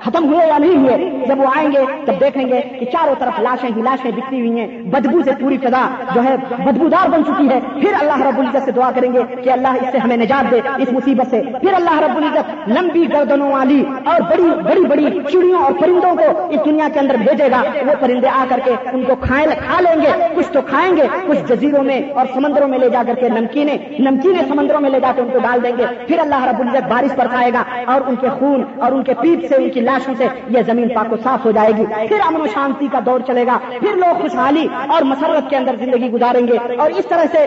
ختم ہوئے یا نہیں ہوئے۔ جب وہ آئیں گے، تب دیکھیں گے کہ چاروں طرف لاشیں ہی لاشیں بکتی ہوئی ہیں۔ بدبو سے پوری فضا جو ہے بدبودار بن چکی ہے۔ پھر اللہ رب العزت سے دعا کریں گے کہ اللہ اس سے ہمیں نجات دے اس مصیبت سے۔ پھر اللہ رب العزت لمبی گردنوں والی اور بڑی بڑی بڑی چڑیوں اور پرندوں کو اس دنیا کے اندر بھیجے گا۔ وہ پرندے آ کر کے ان کو کھائیں لیں گے، کچھ تو کھائیں گے، کچھ جزیروں میں اور سمندروں میں لے جا کر کے نمکینے نمکینے سمندروں میں لے جا کے ان کو ڈال دیں گے۔ پھر اللہ رب العزت بارش برسائے گا اور ان کے خون اور ان کے پیپ سے، ان کی لاشوں سے یہ زمین پاک کو صاف ہو جائے گی۔ پھر امن و شانتی کا دور چلے گا۔ پھر لوگ خوشحالی اور مسرت کے اندر زندگی گزاریں گے۔ اور اس طرح سے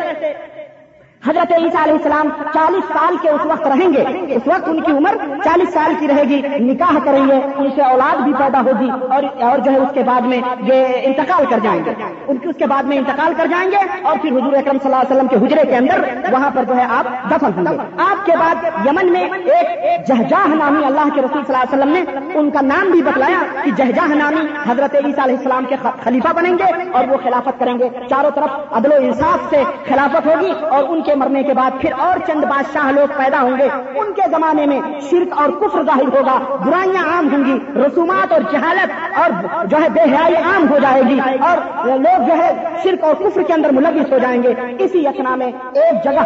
حضرت عیسیٰ علیہ السلام چالیس سال کے اس وقت رہیں گے. اس وقت ان کی عمر چالیس سال کی رہے گی. نکاح کریں گے. ان سے اولاد بھی پیدا ہوگی اور اور جو ہے اس کے بعد میں یہ انتقال کر جائیں گے. ان کی اس کے بعد میں انتقال کر جائیں گے اور پھر حضور اکرم صلی اللہ علیہ وسلم کے حجرے کے اندر وہاں پر جو ہے آپ دفن ہوں گے. آپ کے بعد یمن میں ایک جہجاہ نامی اللہ کے رسول صلی اللہ علیہ وسلم نے ان کا نام بھی بتلایا کہ جہجاہ نامی حضرت عیسیٰ علیہ السلام کے خلیفہ بنیں گے اور وہ خلافت کریں گے. چاروں طرف عدل و انصاف سے خلافت ہوگی اور ان کے مرنے کے بعد پھر اور چند بادشاہ لوگ پیدا ہوں گے۔ ان کے زمانے میں شرک اور کفر ظاہر ہوگا، برائیاں عام ہوں گی، رسومات اور جہالت اور جو ہے بے حیائی عام ہو جائے گی اور لوگ جو ہے شرک اور کفر کے اندر ملوث ہو جائیں گے۔ اسی یقنا میں ایک جگہ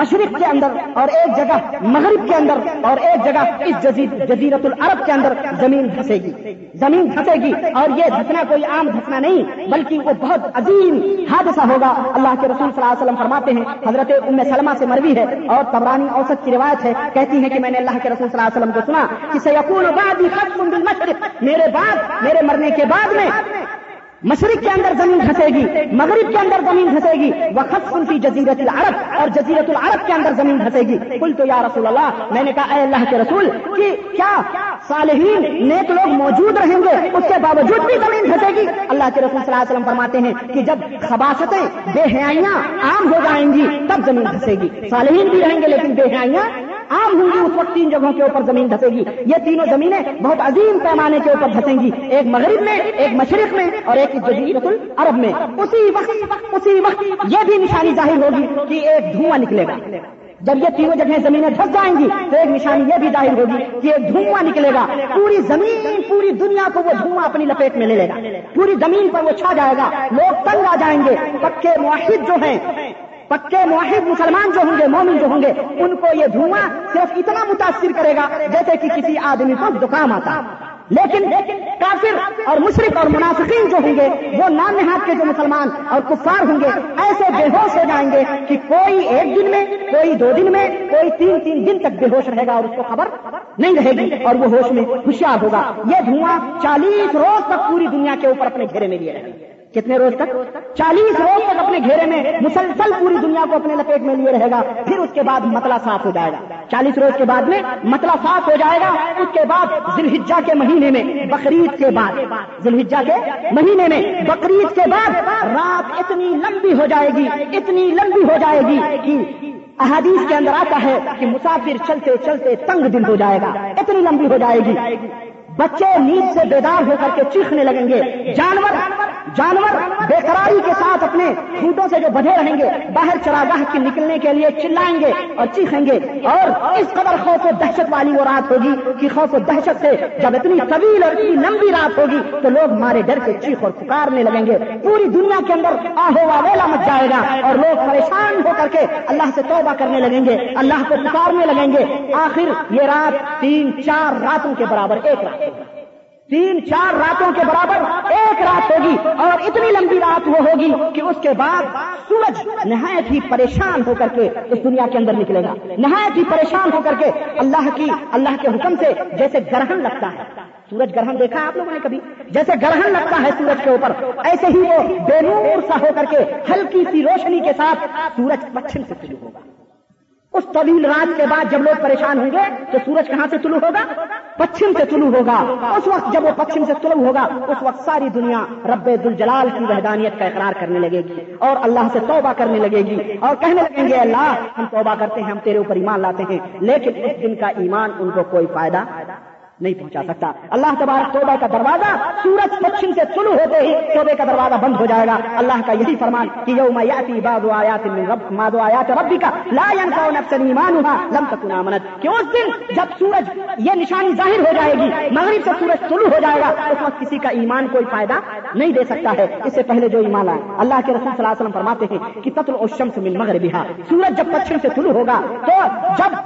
مشرق کے اندر اور ایک جگہ مغرب کے اندر اور ایک جگہ اس جزیرت العرب کے اندر زمین دھسے گی۔ زمین دھسے گی اور یہ دھسنا کوئی عام دھسنا نہیں، بلکہ وہ بہت عظیم حادثہ ہوگا۔ اللہ کے رسول صلی اللہ علیہ وسلم فرماتے ہیں، حضرت ام سلمہ سے مروی ہے اور تبرانی اوسط کی روایت ہے، کہتی ہے کہ میں نے اللہ کے رسول صلی اللہ علیہ وسلم کو سنا کہ سیقول بعد میرے بعد، میرے مرنے کے بعد میں مشرق کے اندر زمین دھسے گی، مغرب کے اندر زمین دھسے گی۔ وہ خط کی جزیرت العرب، اور جزیرت العرب کے اندر زمین دھسے گی۔ کل تو یا رسول اللہ، میں نے کہا، اے اللہ کے رسول، کہ کیا صالحین نیک لوگ موجود رہیں گے؟ اس کے باوجود بھی زمین دھسے گی۔ اللہ کے رسول صلی اللہ علیہ وسلم فرماتے ہیں کہ جب خباستیں، بے حیاں عام ہو جائیں گی، تب زمین دھسے گی۔ صالحین بھی رہیں گے، لیکن بے حیاں عام ہوں گی اس وقت تین جگہوں کے اوپر زمین دھسے گی۔ یہ تینوں زمینیں بہت عظیم پیمانے کے اوپر دھسیں گی۔ ایک مغرب میں، ایک مشرق میں اور ایک جزیرت العرب میں۔ اسی وقت اسی وقت یہ بھی نشانی ظاہر ہوگی کہ ایک دھواں نکلے گا۔ جب یہ تینوں جگہیں زمینیں دھس جائیں گی تو ایک نشانی یہ بھی ظاہر ہوگی کہ ایک دھواں نکلے گا۔ پوری زمین، پوری دنیا کو وہ دھواں اپنی لپیٹ میں لے لے گا۔ پوری زمین پر وہ چھا جائے گا۔ لوگ تنگ آ جائیں گے۔ پکے معاہد جو ہیں پکے معاہد مسلمان جو ہوں گے، مومن جو ہوں گے، ان کو یہ دھواں صرف اتنا متاثر کرے گا جیسے کہ کسی آدمی کو زکام آتا۔ لیکن کافر اور مشرق اور منافقین جو ہوں گے، وہ نام نہاد کے جو مسلمان اور کفار ہوں گے، ایسے بے ہوش ہو جائیں گے کہ کوئی ایک دن میں، کوئی دو دن میں، کوئی تین تین دن تک بے ہوش رہے گا اور اس کو خبر نہیں رہے گی اور وہ ہوش میں ہوشیار ہوگا۔ یہ دھواں چالیس روز تک پوری دنیا کے اوپر اپنے گھیرے میں لیے رہے گا کتنے روز تک؟ چالیس روز تک اپنے گھیرے میں مسلسل پوری دنیا کو اپنے لپیٹ میں لیے رہے گا، پھر اس کے بعد متلا صاف ہو جائے گا۔ چالیس روز کے بعد میں متلا صاف ہو جائے گا، اس کے بعد ذلحجا کے مہینے میں بقرعید کے بعد۔ ذلحجا کے مہینے میں بقرعید کے بعد رات اتنی لمبی ہو جائے گی، اتنی لمبی ہو جائے گی کہ احادیث کے اندر آتا ہے کہ مسافر چلتے چلتے تنگ دل ہو جائے گا، اتنی لمبی ہو جائے گی۔ بچے نیند سے بیدار ہو کر کے چیخنے لگیں گے۔ جانور جانور بے قراری کے ساتھ اپنے خودوں سے جو بدھے رہیں گے، باہر چراگاہ کے نکلنے کے لیے چلائیں گے اور چیخیں گے۔ اور اس قدر خوف و دہشت والی وہ رات ہوگی کہ خوف و دہشت سے جب اتنی طویل اور اتنی لمبی رات ہوگی تو لوگ مارے ڈر کے چیخ اور پکارنے لگیں گے۔ پوری دنیا کے اندر آہو واویلا مچ جائے گا اور لوگ پریشان ہو کر کے اللہ سے توبہ کرنے لگیں گے، اللہ کو پکارنے لگیں گے۔ آخر یہ رات تین، چار راتوں کے برابر ایک رات۔ تین چار راتوں کے برابر ایک رات ہوگی اور اتنی لمبی رات وہ ہوگی کہ اس کے بعد سورج نہایت ہی پریشان ہو کر کے اس دنیا کے اندر نکلے گا۔ نہایت ہی پریشان ہو کر کے اللہ کی، اللہ کے حکم سے جیسے گرہن لگتا ہے۔ سورج گرہن دیکھا ہے آپ لوگوں نے کبھی؟ جیسے گرہن لگتا ہے سورج کے اوپر، ایسے ہی وہ بے نور سا ہو کر کے ہلکی سی روشنی کے ساتھ سورج پچھم سے شروع ہوگا۔ اس طویل رات کے بعد جب لوگ پریشان ہوں گے تو سورج کہاں سے طلوع ہوگا؟ پچھم سے طلوع ہوگا۔ اس وقت جب وہ پچھم سے طلوع ہوگا، اس وقت ساری دنیا رب الجلال کی وحدانیت کا اقرار کرنے لگے گی اور اللہ سے توبہ کرنے لگے گی اور کہنے لگیں گے، اللہ ہم توبہ کرتے ہیں، ہم تیرے اوپر ایمان لاتے ہیں، لیکن اس دن کا ایمان ان کو کوئی فائدہ نہیں پہنچا سکتا۔ اللہ تبارک توبہ کا دروازہ سورج پچھم سے شروع ہوتے ہی توبے کا دروازہ بند ہو جائے گا۔ اللہ کا یہی فرمان کہ یوم یاتی بعض آیات من رب آیات ربی کا لا ينفع نفسا ایمانها لم تكن امنت کہ اس دن جب سورج یہ نشانی ظاہر ہو جائے گی، مغرب سے سورج شروع ہو جائے گا، اس وقت کسی کا ایمان کوئی فائدہ نہیں دے سکتا ہے۔ اس سے پہلے جو ایمان آئے، اللہ کے رسول صلی اللہ علیہ وسلم فرماتے ہیں کہ تطلع الشمس من مغربها۔ سورج جب پچھم سے شروع ہوگا تو جب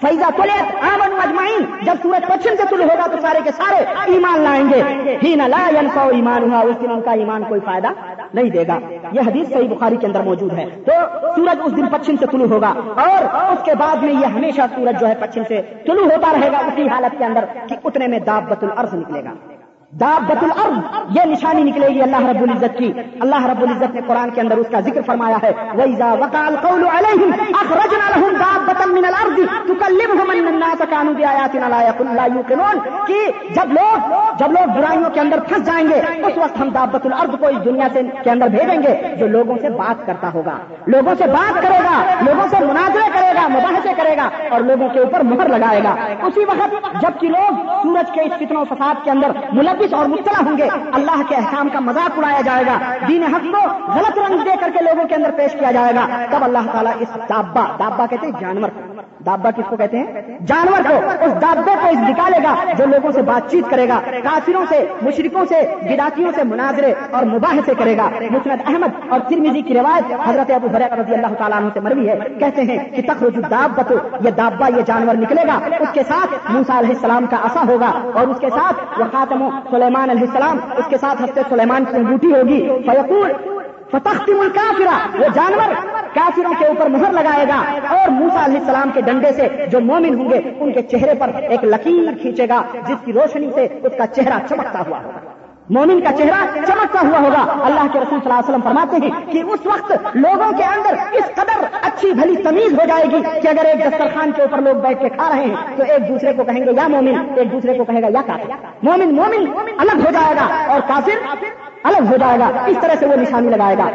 فیضا طلعت آمن اجمعین جب سورج پچھم سے طلوع ہوگا تو سارے کے سارے ایمان لائیں گے۔ ہی نہ لا ینفع ایمان ہوا اس دن ان کا ایمان کوئی فائدہ نہیں دے گا۔ یہ حدیث صحیح بخاری کے اندر موجود ہے۔ تو سورج اس دن پچھم سے طلوع ہوگا اور اس کے بعد میں یہ ہمیشہ سورج جو ہے پچھم سے طلوع ہوتا رہے گا اسی حالت کے اندر کہ اتنے میں دابت الارض نکلے گا۔ دابت الارض، یہ نشانی نکلے گی اللہ رب العزت کی۔ اللہ رب العزت نے قرآن کے اندر اس کا ذکر فرمایا ہے۔ وَإِذَا وَقَعَ الْقَوْلُ عَلَيْهِمْ، أَخْرَجْنَا لَهُمْ دَابَّةً مِنَ الْأَرْضِ تُكَلِّمُهُمْ أَنَّ النَّاسَ كَانُوا بِآيَاتِنَا لَا يَقُلُ لَا يُوقِنُونَ۔ کہ جب لوگ جب لوگ برائیوں کے اندر پھنس جائیں گے، اس وقت ہم دابت الارض کو اس دنیا سے کے اندر بھیجیں گے جو لوگوں سے بات کرتا ہوگا۔ لوگوں سے بات کرے گا، لوگوں سے مناظرے کرے گا، مباحثے کرے گا اور لوگوں کے اوپر مہر لگائے گا۔ اسی وقت جبکہ لوگ سورج کے اس فتن و فساد کے اندر ملبس اور مبتلا ہوں گے، اللہ کے احکام کا مذاق اڑایا جائے گا۔ دین حق کو غلط رنگ دے کر کے لوگوں کے اندر پیش کیا جائے گا۔ تب اللہ تعالیٰ اس دابا دابا کہتے ہیں جانور دابا کس کو کہتے ہیں؟ جانور کو۔ اس دابے کو اس نکالے گا جو لوگوں سے بات چیت کرے گا، کافروں سے مشرقوں سے گراکیوں سے مناظرے اور مباحثے کرے گا۔ مسند احمد اور ترمیزی کی روایت حضرت ابو حرا رضی اللہ تعالیٰ عنہ سے مروی ہے۔ کہتے ہیں کہ تخرج دابت یہ دابا یہ جانور نکلے گا۔ اس کے ساتھ موسا علیہ السلام کا اصا ہوگا اور اس کے ساتھ وہ خاتم سلیمان علیہ السلام، اس کے ساتھ ہفتے سلیمان کی انگوٹھی ہوگی۔ فیقول فتختم الکافرہ وہ جانور کافروں کے اوپر مہر لگائے گا اور موسا علیہ السلام کے ڈنڈے سے جو مومن ہوں گے، ان کے چہرے پر ایک لکیر کھینچے گا، جس کی روشنی سے اس کا چہرہ چمکتا ہوا ہوگا۔ مومن کا چہرہ چمکتا ہوا ہوگا۔ اللہ کے رسول صلی اللہ علیہ وسلم فرماتے ہیں کہ اس وقت لوگوں کے اندر اس قدر اچھی بھلی تمیز ہو جائے گی کہ اگر ایک دسترخوان کے اوپر لوگ بیٹھ کے کھا رہے ہیں تو ایک دوسرے کو کہیں گے، یا مومن، ایک دوسرے کو کہے گا یا کافر۔ مومن مومن، الگ ہو جائے گا اور کافر الگ ہو جائے گا۔ اس طرح سے وہ نشانی لگائے گا۔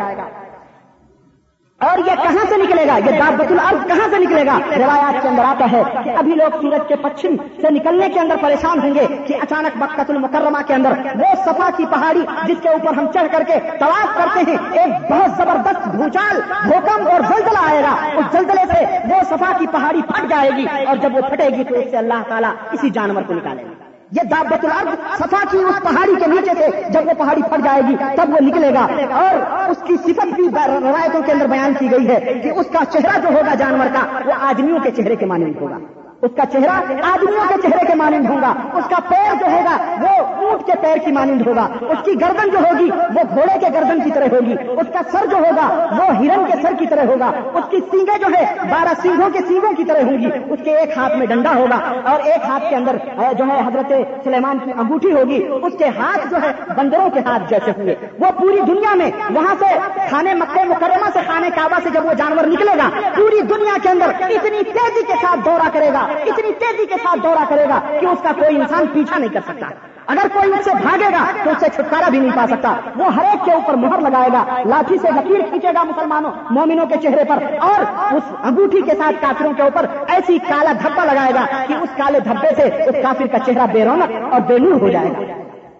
اور یہ کہاں سے نکلے گا؟ یہ دعوت الارض کہاں سے نکلے گا؟ روایات کے اندر آتا ہے کہ ابھی لوگ سورج کے پچھم سے نکلنے کے اندر پریشان ہوں گے کہ اچانک مکت المکرمہ کے اندر وہ صفا کی پہاڑی جس کے اوپر ہم چڑھ کر کے طواف کرتے ہیں، ایک بہت زبردست بھوچال بھوکم اور زلزلہ آئے گا۔ اس زلزلے سے وہ صفا کی پہاڑی پھٹ جائے گی اور جب وہ پھٹے گی تو اس سے اللہ تعالیٰ اسی جانور کو نکالے گا۔ یہ دعوت الارض صفا کی اس پہاڑی کے نیچے سے جب وہ پہاڑی پھٹ جائے گی، تب وہ نکلے گا۔ اور اس کی صفت بھی روایتوں کے اندر بیان کی گئی ہے کہ اس کا چہرہ جو ہوگا جانور کا، وہ آدمیوں کے چہرے کے مانند ہوگا۔ اس کا چہرہ آدمیوں کے چہرے کے مانند ہوگا۔ اس کا پیر جو ہوگا، وہ اونٹ کے پیر کی مانند ہوگا۔ اس کی گردن جو ہوگی، وہ گھوڑے کے گردن کی طرح ہوگی۔ اس کا سر جو ہوگا، وہ ہرن کے سر کی طرح ہوگا۔ اس کی سینگیں جو ہے بارہ سینگوں کے سینگوں کی طرح ہوں گی اس کے ایک ہاتھ میں ڈنڈا ہوگا اور ایک ہاتھ کے اندر جو ہے، حضرت سلیمان کی انگوٹھی ہوگی۔ اس کے ہاتھ جو ہے بندروں کے ہاتھ جیسے ہوں گے۔ وہ پوری دنیا میں وہاں سے کھانے مکے مکرمہ سے کھانے کعبہ سے جب وہ جانور نکلے گا، پوری دنیا کے اندر اتنی تیزی کے ساتھ دورہ کرے گا۔ اتنی تیزی کے ساتھ دورہ کرے گا کہ اس کا کوئی انسان پیچھا نہیں کر سکتا۔ اگر کوئی اس سے بھاگے گا تو اس سے چھٹکارا بھی نہیں پا سکتا۔ وہ ہر ایک کے اوپر مہر لگائے گا۔ لاٹھی سے لکیر کھینچے گا مسلمانوں، مومنوں کے چہرے پر۔ اور اس انگوٹھی کے ساتھ کافروں کے اوپر ایسی کالا دھبا لگائے گا کہ اس کالے دھبے سے اس کافر کا چہرہ بے رونق اور بے نور ہو جائے گا۔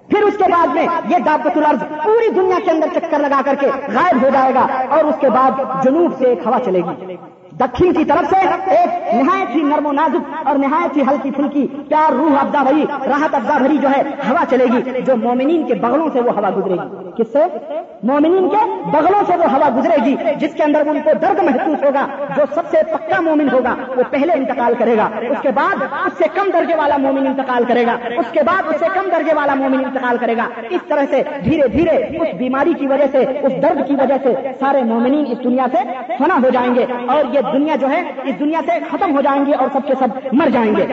پھر اس کے بعد میں یہ دعوت الارض پوری دنیا کے اندر چکر لگا کر کے غائب ہو جائے گا اور اس کے بعد جنوب سے ایک ہوا چلے گی۔ دکن کی طرف سے ایک نہایت ہی نرم و نازک اور نہایت ہی ہلکی پھلکی پیار روح ابدا بھری، راحت ابدا بھری جو ہے، ہوا چلے گی، جو مومنین کے بغلوں سے وہ ہوا گزرے گی۔ کس سے؟ مومنین کے بغلوں سے وہ ہوا گزرے گی، جس کے اندر ان کو درد محسوس ہوگا، جو سب سے پکا مومن ہوگا، وہ پہلے انتقال کرے گا۔ اس کے بعد اس سے کم درجے والا مومن انتقال کرے گا۔ اس کے بعد اس سے کم درجے والا مومن انتقال کرے گا۔ اس طرح سے دھیرے دھیرے اس بیماری کی وجہ سے، اس درد کی وجہ سے سارے مومنین اس دنیا سے فنا ہو جائیں گے۔ اور یہ دنیا جو ہے، اس دنیا سے ختم ہو جائیں گے اور سب کے سب مر جائیں گے۔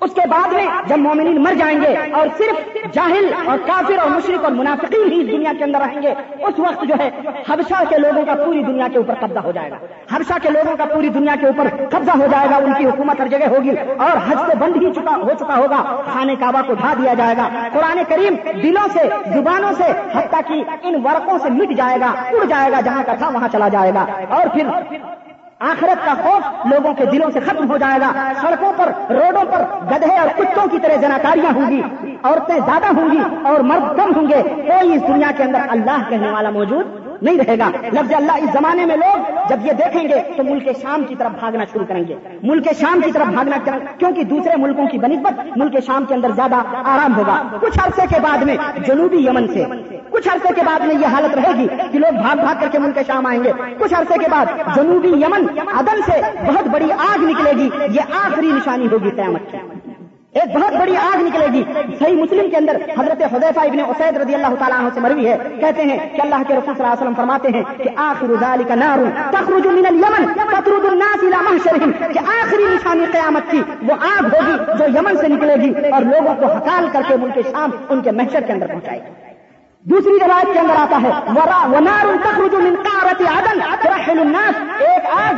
اس کے بعد میں جب مومنین مر جائیں گے اور صرف جاہل اور کافر اور مشرق اور منافقین ہی اس دنیا کے اندر رہیں گے، اس وقت جو ہے حبشہ کے لوگوں کا پوری دنیا کے اوپر قبضہ ہو جائے گا۔ حبشہ کے لوگوں کا پوری دنیا کے اوپر قبضہ ہو جائے گا، ان کی حکومت ہر جگہ ہوگی اور حج سے بند ہی چکا ہو چکا ہوگا۔ خانے کعبہ کو ڈھا دیا جائے گا۔ قرآن کریم دلوں سے، زبانوں سے حتیٰ کی ان ورقوں سے مٹ جائے گا، اڑ جائے گا، جہاں کا تھا وہاں چلا جائے گا۔ اور پھر آخرت کا خوف لوگوں کے دلوں سے ختم ہو جائے گا۔ سڑکوں پر، روڈوں پر گدھے اور کتوں کی طرح جناکاریاں ہوں گی۔ عورتیں زیادہ ہوں گی اور مرد کم ہوں گے۔ کوئی اس دنیا کے اندر اللہ کہنے والا موجود نہیں رہے گا۔ لفظ اللہ اس زمانے میں لوگ جب یہ دیکھیں گے تو ملک شام کی طرف بھاگنا شروع کریں گے۔ ملک شام کی طرف بھاگنا کیونکہ دوسرے ملکوں کی بنسبت ملک شام کے اندر زیادہ آرام ہوگا۔ کچھ عرصے کے بعد میں جنوبی یمن سے کچھ عرصے کے بعد میں یہ حالت رہے گی کہ لوگ بھاگ بھاگ کر کے ملک شام آئیں گے۔ کچھ عرصے کے بعد جنوبی یمن عدن سے بہت بڑی آگ نکلے گی۔ یہ آخری نشانی ہوگی قیامت کی۔ ایک بہت بڑی آگ نکلے گی۔ صحیح مسلم کے اندر حضرت حضیفہ ابن اسید رضی اللہ تعالیٰ عنہ سے مروی ہے۔ کہتے ہیں کہ اللہ کے رسول صلی اللہ علیہ وسلم فرماتے ہیں کہ آخر ذالک نار تخرج من الیمن تطرد الناس الى محشرهم کہ آخری نشانی قیامت کی وہ آگ ہوگی جو یمن سے نکلے گی اور لوگوں کو ہکال کر کے ملک شام ان کے محشر کے اندر پہنچائے گی۔ دوسری روایت کے اندر آتا ہے ونار تخرج من قارت عدن ترحل الناس۔ ایک آگ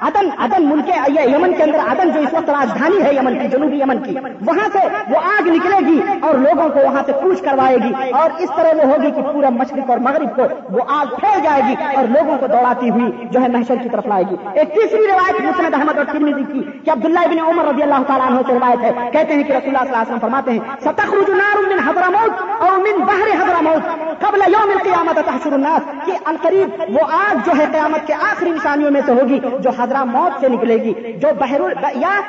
عدن عدن ملک یمن کے اندر عدن جو اس وقت راجدھانی ہے یمن کی، جنوبی یمن کی، وہاں سے وہ آگ نکلے گی اور لوگوں کو وہاں سے کوچ کروائے گی اور اس طرح وہ ہوگی کہ پورا مشرق اور مغرب کو وہ آگ پھیل جائے گی اور لوگوں کو دوڑاتی ہوئی جو ہے محشر کی طرف لائے گی۔ ایک تیسری روایت مسند احمد اور ترمیزی کی کہ عبداللہ ابن عمر رضی اللہ تعالیٰ عنہ سے روایت ہے۔ کہتے ہیں کہ رسول اللہ صلی اللہ علیہ وسلم فرماتے ہیں، ستخرج نار من حضرموت اور من بحر حضرموت قبل یوم القیامت تحشر الناس. کہ القریب وہ آگ جو ہے قیامت کے آخری نشانیوں میں سے ہوگی جو حضرہ موت سے نکلے گی، جو بحر یا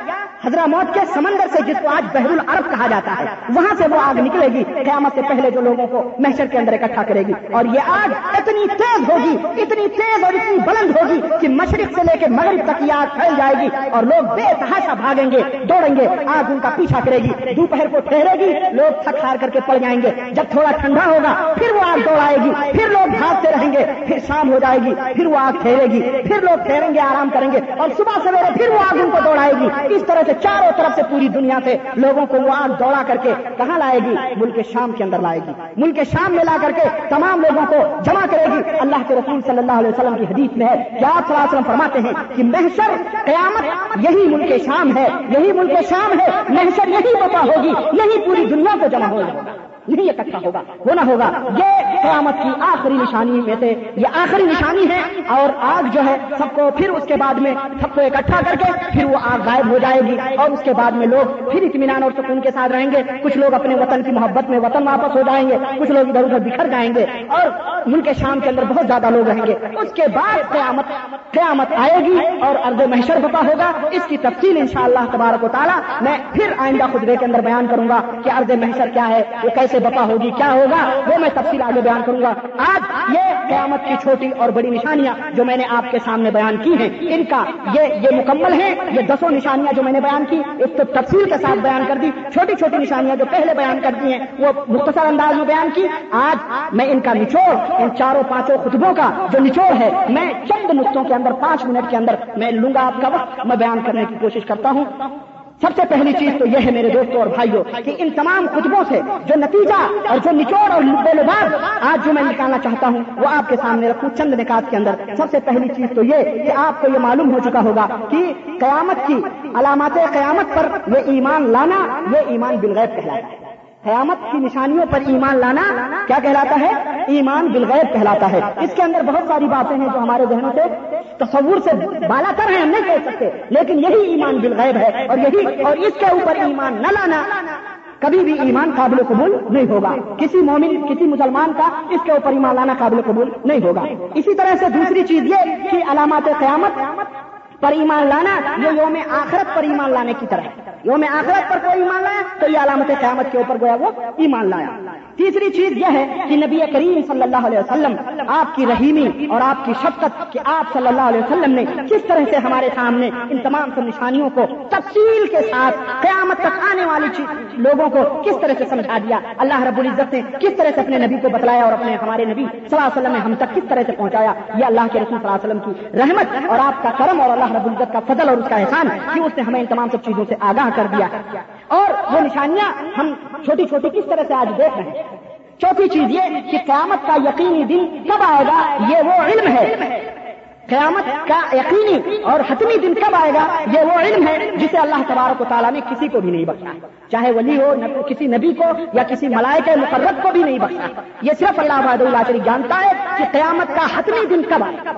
حضرہ موت کے سمندر سے، جس کو آج بحر العرب کہا جاتا ہے، وہاں سے وہ آگ نکلے گی، قیامت سے پہلے جو لوگوں کو محشر کے اندر اکٹھا کرے گی۔ اور یہ آگ اتنی تیز ہوگی، اتنی تیز اور اتنی بلند ہوگی کہ مشرق سے لے کے مغرب تک یہ آگ پھیل جائے گی اور لوگ بے تحاشا بھاگیں گے، دوڑیں گے، آگ ان کا پیچھا کرے گی۔ دوپہر کو ٹھہرے گی، لوگ تھک ہار کر کے پڑ جائیں گے۔ جب تھوڑا ٹھنڈا ہوگا، پھر وہ آگ دوڑائے گی، پھر لوگ بھاگتے رہیں گے، پھر شام ہو جائے گی، پھر وہ آگ ٹھہرے گی، پھر لوگ ٹھہریں گے، آرام کریں گے۔ اور صبح سویرے پھر وہ آگ ان کو دوڑائے گی۔ اس طرح سے چاروں طرف سے پوری دنیا سے لوگوں کو وہ آگ دوڑا کر کے کہاں لائے گی؟ ملک شام کے اندر لائے گی۔ ملک شام میں لا کر کے تمام لوگوں کو جمع کرے گی۔ اللہ کے رسول صلی اللہ علیہ وسلم کی حدیث میں ہے کہ آپ صلی اللہ علیہ وسلم فرماتے ہیں کہ محشر قیامت یہی ملک شام ہے، یہی ملک شام ہے، محشر یہی بتا ہوگی، یہی پوری دنیا کو جمع ہوگا نہیں اکٹھا ہوگا، ہونا ہوگا۔ یہ قیامت کی آخری نشانی میں سے یہ آخری نشانی ہے اور آگ جو ہے سب کو پھر اس کے بعد میں سب کو اکٹھا کر کے پھر وہ آگ غائب ہو جائے گی اور اس کے بعد میں لوگ پھر اطمینان اور سکون کے ساتھ رہیں گے۔ کچھ لوگ اپنے وطن کی محبت میں وطن واپس ہو جائیں گے، کچھ لوگ ادھر ادھر بکھر جائیں گے اور ملک شام کے اندر بہت زیادہ لوگ رہیں گے۔ اس کے بعد قیامت قیامت آئے گی اور ارد محشر بتا ہوگا۔ اس کی تفصیل ان شاء اللہ تبارک و تعالیٰ میں پھر آئندہ خطبے کے اندر بیان کروں گا کہ ارد محشر کیا ہے وہ کیسے بتا ہوگی کیا ہوگا، وہ میں تفصیل آگے بیان کروں گا۔ آج یہ قیامت کی چھوٹی اور بڑی نشانیاں جو میں نے آپ کے سامنے بیان کی ہیں، ان کا یہ یہ مکمل ہے یہ دسوں نشانیاں جو میں نے بیان کی، ایک تو تفصیل کے ساتھ بیان کر دی، چھوٹی چھوٹی نشانیاں جو پہلے بیان کر دی ہیں، وہ مختصر انداز میں بیان کی۔ آج میں ان کا نچوڑ، ان چاروں پانچوں خطبوں کا جو نچوڑ ہے، میں چند نقطوں کے اندر، پانچ منٹ کے اندر میں لوں گا آپ کا وقت، میں بیان کرنے کی کوشش کرتا ہوں۔ سب سے پہلی چیز تو یہ ہے میرے دوستوں اور بھائیوں کہ ان تمام خطبوں سے جو نتیجہ اور جو نچوڑ اور لباس آج جو میں نکالنا چاہتا ہوں، وہ آپ کے سامنے رکھوں چند نکات کے اندر۔ سب سے پہلی چیز تو یہ کہ آپ کو یہ معلوم ہو چکا ہوگا کہ قیامت کی علامات قیامت پر یہ ایمان لانا، یہ ایمان بالغیب کہلاتا ہے۔ قیامت کی نشانیوں پر ایمان لانا کیا کہلاتا ہے؟ ایمان بالغیب کہلاتا ہے۔ اس کے اندر بہت ساری باتیں ہیں جو ہمارے ذہنوں سے تصور سے بالا کر ہیں، ہم نہیں کہہ سکتے، لیکن یہی ایمان بالغیب ہے اور یہی اور اس کے اوپر ایمان نہ لانا کبھی بھی ایمان قابل قبول نہیں ہوگا۔ کسی مومن، کسی مسلمان کا اس کے اوپر ایمان لانا قابل قبول نہیں ہوگا۔ اسی طرح سے دوسری چیز یہ کہ علامات قیامت پر ایمان لانا یہ یوم آخرت پر ایمان لانے کی طرح یوم آخرت پر کوئی ایمان لایا تو یہ علامت قیامت کے اوپر گویا وہ ایمان لایا۔ تیسری چیز یہ ہے کہ نبی کریم صلی اللہ علیہ وسلم، آپ کی رحیمی اور آپ کی شفقت کہ آپ صلی اللہ علیہ وسلم نے کس طرح سے ہمارے سامنے ان تمام سب نشانیوں کو تفصیل کے ساتھ قیامت تک آنے والی لوگوں کو کس طرح سے سمجھا دیا۔ اللہ رب العزت نے کس طرح سے اپنے نبی کو بتلایا اور اپنے ہمارے نبی صلی اللہ علیہ وسلم نے ہم تک کس طرح سے پہنچایا۔ یہ اللہ کے رسول صلی اللہ علیہ وسلم کی رحمت اور آپ کا کرم اور اللہ رب العزت کا فضل اور اس کا احسان کہ اس نے ہمیں ان تمام سب چیزوں سے آگاہ کر دیا۔ اور وہ نشانیاں ہم چھوٹی چھوٹی کس طرح سے آج دیکھ رہے ہیں۔ چوتھی چیز یہ کہ قیامت کا یقینی دن کب آئے گا، یہ وہ علم ہے۔ قیامت کا یقینی اور حتمی دن کب آئے گا، یہ وہ علم ہے جسے اللہ تبارک و تعالیٰ نے کسی کو بھی نہیں بخشا۔ چاہے ولی ہو کسی نبی کو یا کسی ملائکہ مقرر کو بھی نہیں بخشا۔ یہ صرف اللہ عباد اللہ شریف جانتا ہے کہ قیامت کا حتمی دن کب آئے گا۔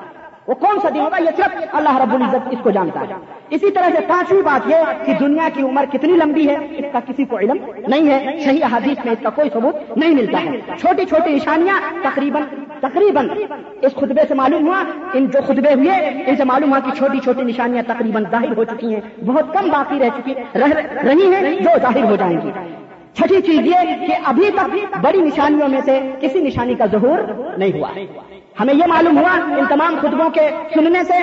وہ کون سا دن ہوگا؟ یہ صرف اللہ رب العزت اس کو جانتا ہے۔ اسی طرح سے پانچویں بات یہ کہ دنیا کی عمر کتنی لمبی ہے، اس کا کسی کو علم نہیں ہے، صحیح حدیث میں اس کا کوئی ثبوت نہیں ملتا ہے۔ چھوٹی چھوٹی نشانیاں تقریباً تقریباً اس خطبے سے معلوم ہوا، ان جو خطبے ہوئے، ان سے معلوم ہوا کہ چھوٹی چھوٹی نشانیاں تقریباً ظاہر ہو چکی ہیں۔ بہت کم باقی رہ چکی رہی ہیں جو ظاہر ہو جائیں گی۔ چھٹی چیز یہ کہ ابھی تک بڑی نشانیوں میں سے کسی نشانی کا ظہور نہیں ہوا۔ ہمیں یہ معلوم ہوا ان تمام خطبوں کے سننے سے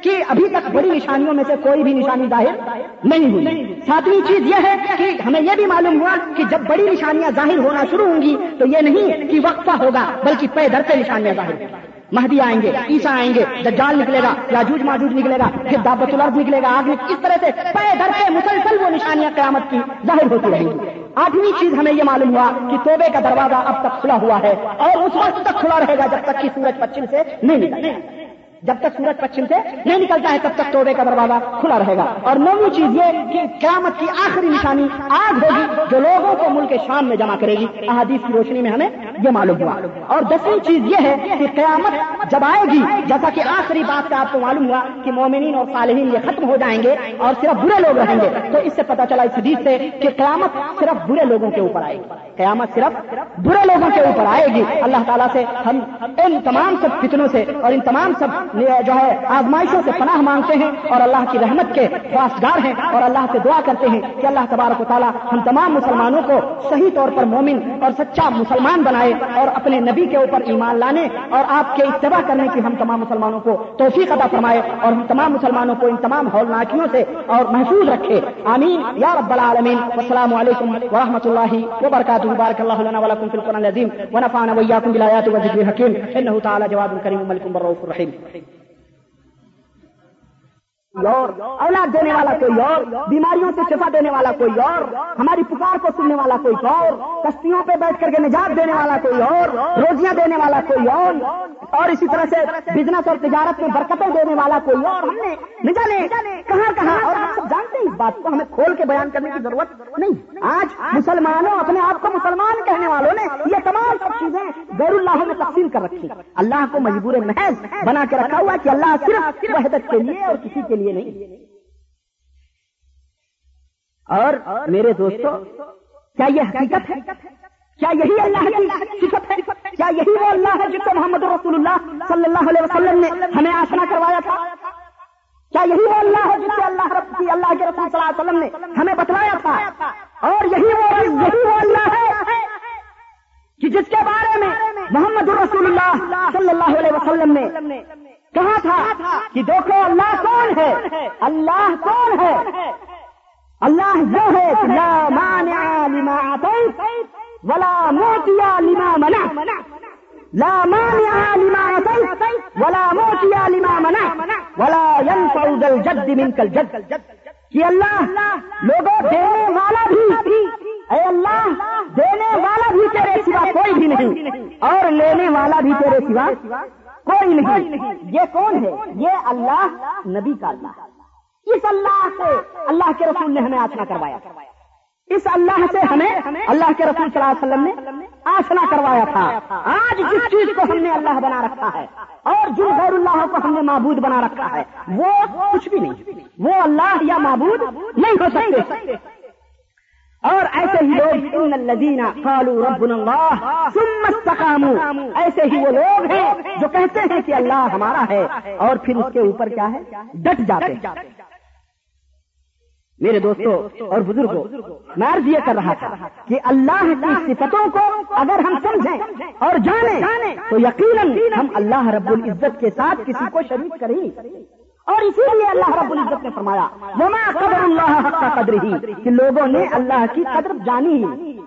کہ ابھی تک بڑی نشانیوں میں سے کوئی بھی نشانی ظاہر نہیں ہوئی۔ ساتویں چیز یہ ہے کہ ہمیں یہ بھی معلوم ہوا کہ جب بڑی نشانیاں ظاہر ہونا شروع ہوں گی تو یہ نہیں کہ وقفہ ہوگا، بلکہ پے در سے نشانیاں ظاہر۔ مہدی آئیں گے عیسا آئیں گے، دجال نکلے گا، یاجوج ماجوج نکلے گا پھر دعوت الارض نکلے گا، آگ اس طرح سے پے در سے مسلسل وہ نشانیاں قیامت کی ظاہر ہوتی رہیں گی۔ آٹھویں چیز ہمیں یہ معلوم ہوا کہ توبے کا دروازہ اب تک کھلا ہوا ہے اور اس وقت تک کھلا رہے گا جب تک کہ سورج پچھم سے نہیں نکلے جب تک سورج پچھم سے نہیں نکلتا ہے تب تک توبے کا دروازہ کھلا رہے گا۔ اور نویں چیز یہ کہ قیامت کی آخری نشانی آگ ہوگی جو لوگوں کو ملک شام میں جمع کرے گی۔ احادیث کی روشنی میں ہمیں یہ معلوم ہوا۔ اور دسویں چیز یہ ہے کہ قیامت جب آئے گی، جیسا کہ آخری بات کا آپ کو معلوم ہوا کہ مومنین اور صالحین یہ ختم ہو جائیں گے اور صرف برے لوگ رہیں گے۔ تو اس سے پتا چلا اس حدیث سے کہ قیامت صرف برے لوگوں کے اوپر آئے گی۔ قیامت صرف برے لوگوں کے اوپر آئے گی۔ اللہ تعالیٰ سے ہم ان تمام سب فتنوں سے اور ان تمام سب جو ہے، آزمائشوں سے پناہ مانگتے ہیں اور اللہ کی رحمت کے خواصگار ہیں اور اللہ سے دعا کرتے ہیں کہ اللہ تبارک و تعالیٰ ہم تمام مسلمانوں کو صحیح طور پر مومن اور سچا مسلمان بنائے اور اپنے نبی کے اوپر ایمان لانے اور آپ کے اتباع کرنے کی ہم تمام مسلمانوں کو توفیق ادا فرمائے اور ہم تمام مسلمانوں کو ان تمام ہولناکیوں سے اور محفوظ رکھے۔ آمین۔ یا رب العالمین، السلام علیکم ورحمۃ اللہ وبرکاتہ۔ بارک اللہ لنا ولکم فی القرآن العظیم ونفعنا وإياكم بالآيات والذكر الحكيم إنه تعالى جواد كريم ملك بالرؤوف الرحيم اور، اولاد دینے والا کوئی اور، بیماریوں سے شفا دینے والا کوئی اور، ہماری پکار کو سننے والا کوئی اور، کشتیوں پہ بیٹھ کر کے نجات دینے والا کوئی اور، روزیاں دینے والا کوئی اور اور اسی طرح سے بزنس اور تجارت میں برکتیں دینے والا کوئی اور۔ ہم نے نہ جانے کہاں کہاں، اور ہم سب جانتے ہیں اس بات کو، ہمیں کھول کے بیان کرنے کی ضرورت نہیں۔ آج مسلمانوں، اپنے آپ کو مسلمان کہنے والوں نے یہ تمام سب چیزیں غیر اللہ میں تقسیم کر رکھی۔ اللہ کو مجبور محض بنا کے رکھا ہوا کہ اللہ صرف وحدت کے لیے اور کسی کے لیے نہیں۔ اور میرے دوستو، کیا یہ حقیقت ہے؟ کیا یہی اللہ کی صفت ہے؟ کیا یہی وہ اللہ ہے جس کو محمد رسول اللہ صلی اللہ علیہ وسلم نے ہمیں آسنا کروایا تھا؟ کیا یہی وہ اللہ ہے جس سے اللہ رب کی، اللہ کے رسول صلی اللہ علیہ وسلم نے ہمیں بتلایا تھا؟ اور یہی وہ یہی وہ اللہ ہے کہ جس کے بارے میں محمد رسول اللہ صلی اللہ علیہ وسلم نے کہا تھا کہ دیکھو اللہ کون ہے؟ اللہ کون ہے؟ اللہ جو ہے لا مانع لما عطیت ولا موتیا لما منع لا مانع لما عطیت ولا موتیا لما منع ولا ينفع ذا الجد منك الجد کہ اللہ لوگوں دینے والا بھی اے اللہ دینے والا بھی تیرے سوا کوئی بھی نہیں اور لینے والا بھی تیرے سوا کوئی نہیں یہ کون ہے؟ یہ اللہ نبی کا اللہ۔ اس اللہ سے اللہ کے رسول نے ہمیں آسنا کروایا۔ اس اللہ سے ہمیں اللہ کے رسول صلی اللہ علیہ وسلم نے آسنا کروایا تھا۔ آج جس چیز کو ہم نے اللہ بنا رکھا ہے اور جن غیر اللہ کو ہم نے معبود بنا رکھا ہے وہ کچھ بھی نہیں۔ وہ اللہ یا معبود نہیں ہو سکتے۔ اور ایسے ہی لوگ، ان الذین قالوا ربنا اللہ، ثم استقاموا. ایسے ہی وہ لوگ ہیں جو کہتے ہیں کہ اللہ ہمارا ہے، اور پھر اس کے اوپر کیا ہے؟ ڈٹ جاتے ہیں۔ میرے دوستو اور بزرگوں میں عرض یہ کر رہا تھا کہ اللہ کی صفتوں کو اگر ہم سمجھیں اور جانیں، تو یقیناً ہم اللہ رب العزت کے ساتھ کسی کو شریک کریں۔ اور اسی لیے اللہ رب العزت نے فرمایا، وما قدر اللہ حق کا قدر ہی کہ لوگوں نے اللہ کی قدر جانی ہی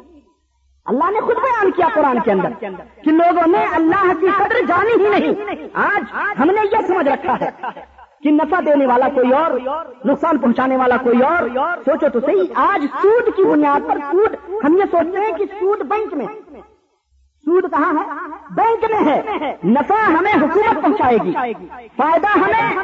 اللہ نے خود بیان کیا قرآن کے اندر کہ لوگوں نے اللہ کی قدر جانی ہی نہیں۔ آج ہم نے یہ سمجھ رکھا ہے کہ نفع دینے والا کوئی اور، نقصان پہنچانے والا کوئی اور۔ سوچو تو صحیح، آج سود کی بنیاد پر سود، ہم یہ سوچتے ہیں کہ سود بینک میں سود کہاں ہے؟ بینک میں ہے۔ نفع ہمیں حکومت پہنچائے گی۔ فائدہ ہمیں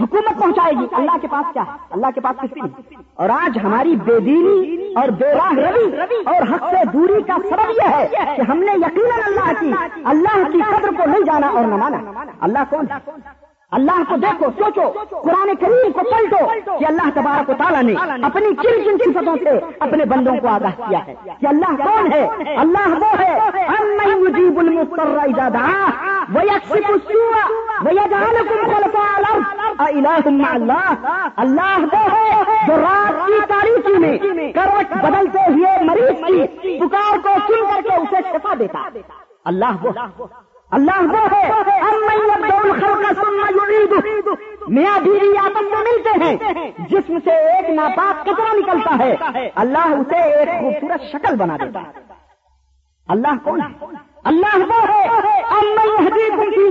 حکومت پہنچائے گی۔ اللہ کے پاس کیا ہے؟ اللہ کے پاس کچھ نہیں۔ اور آج ہماری بے دینی اور بے راہ روی اور حق سے دوری کا سبب یہ ہے کہ ہم نے یقیناً اللہ کی اللہ کی قدر کو نہیں جانا اور نہ مانا۔ اللہ کون اللہ کو دیکھو، سوچو، قرآن کریم کو پلٹو کہ اللہ تبارک و تعالیٰ نے اپنی کن کن صفتوں سے اپنے بندوں کو آگاہ کیا ہے کہ اللہ کون ہے؟ اللہ وہ ہے۔ يجيب المضطر اذا السوء الارض مع اللہ وہ ہے جو رات کی تاریخی میں کروٹ بدلتے ہوئے مریض کی پکار کو سن کر کے اسے شفا دیتا۔ اللہ وہ اللہ وہ ہے۔ میاں بیوی آپس میں ملتے ہیں، جسم سے ایک ناپاک کچرا نکلتا ہے۔ اللہ اسے ایک خوبصورت شکل بنا دیتا ہے۔ اللہ کون ہے؟ اللہ وہ ہے۔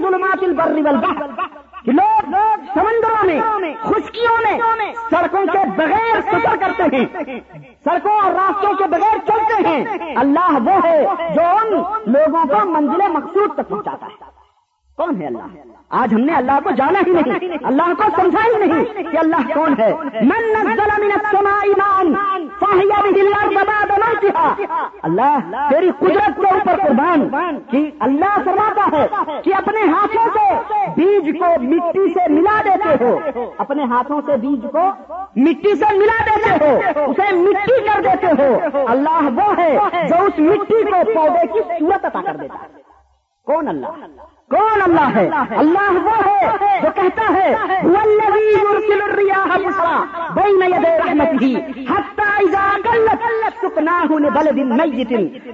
ظلمات البر والبحر۔ کہ لوگ سمندروں میں، خشکیوں میں سڑکوں کے بغیر سفر کرتے ہیں۔ سڑکوں اور راستوں کے بغیر چلتے ہیں۔ اللہ وہ ہے جو ان لوگوں کو منزل مقصود تک پہنچاتا ہے۔ کون ہے اللہ؟ آج ہم نے اللہ کو جانا ہی نہیں۔ اللہ کو سمجھا ہی نہیں کہ اللہ کون ہے۔ من نزل من السماء ایمان فاہیا به الارض بعد موتها اللہ تیری قدرت کے اوپر قربان کہ اللہ فرماتا ہے کہ اپنے ہاتھوں سے بیج کو مٹی سے ملا دیتے ہو۔ اپنے ہاتھوں سے بیج کو مٹی سے ملا دیتے ہو۔ اسے مٹی کر دیتے ہو۔ اللہ وہ ہے جو اس مٹی کو پودے کی صورت عطا کر دیتا ہے۔ کون اللہ کون اللہ ہے؟ اللہ وہ ہے جو کہتا ہے والذی یرسل الریاح بشرا بین یدی رحمتہ حتی اذا قلت لبلد میت.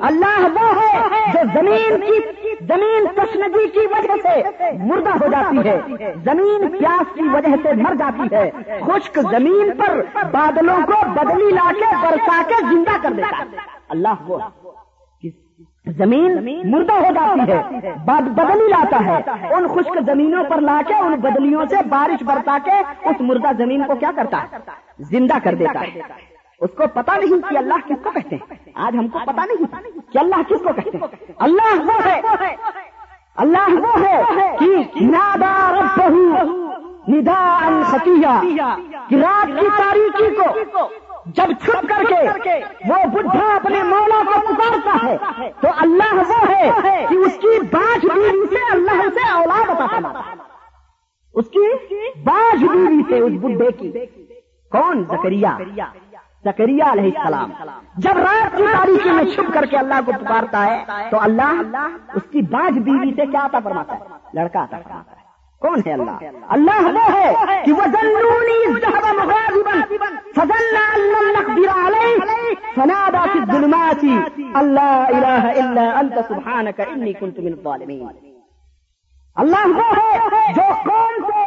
اللہ وہ ہے جو زمین کی، زمین تشنگی کی وجہ سے مردہ ہو جاتی ہے، زمین پیاس کی وجہ سے مر جاتی ہے، خشک زمین پر بادلوں کو بدلی لا کے برسا کے زندہ کر دیتا اللہ وہ زمین مردہ ہو جاتی ہے بعد بدلی لاتا ہے۔ ان خشک زمینوں پر لا کے، ان بدلیوں سے بارش برتا کے اس مردہ زمین کو کیا کرتا ہے؟ زندہ کر دیتا ہے۔ اس کو پتا نہیں کہ اللہ کس کو کہتے ہیں۔ آج ہم کو پتا نہیں کہ اللہ کس کو کہتے ہیں۔ اللہ وہ ہے۔ اللہ وہ ہے کہ نادا ربہو نداء کہ رات کی تاریخی کو جب چھپ کر کے وہ بڈھا اپنے مولا کو پکارتا ہے، تو اللہ وہ ہے کہ اس کی باج بیوی سے اللہ اسے اولاد عطا فرماتا ہے۔ اس کی باج بیوی سے اس بڈھے کی۔ کون؟ زکریا۔ زکریا علیہ السلام۔ جب رات کی تاریخی میں چھپ کر کے اللہ کو پکارتا ہے، تو اللہ اس کی باج بیوی سے کیا عطا فرماتا ہے؟ لڑکا عطا فرماتا ہے۔ کون ہے اللہ؟ اللہ؟ وہ ہے کہ وہ ضرونی فضل لم نقدر عليه فنادى في الظلمات الله اله الا انت سبحانك اني كنت من الظالمين۔ اللہ وہ ہے جو قوم سے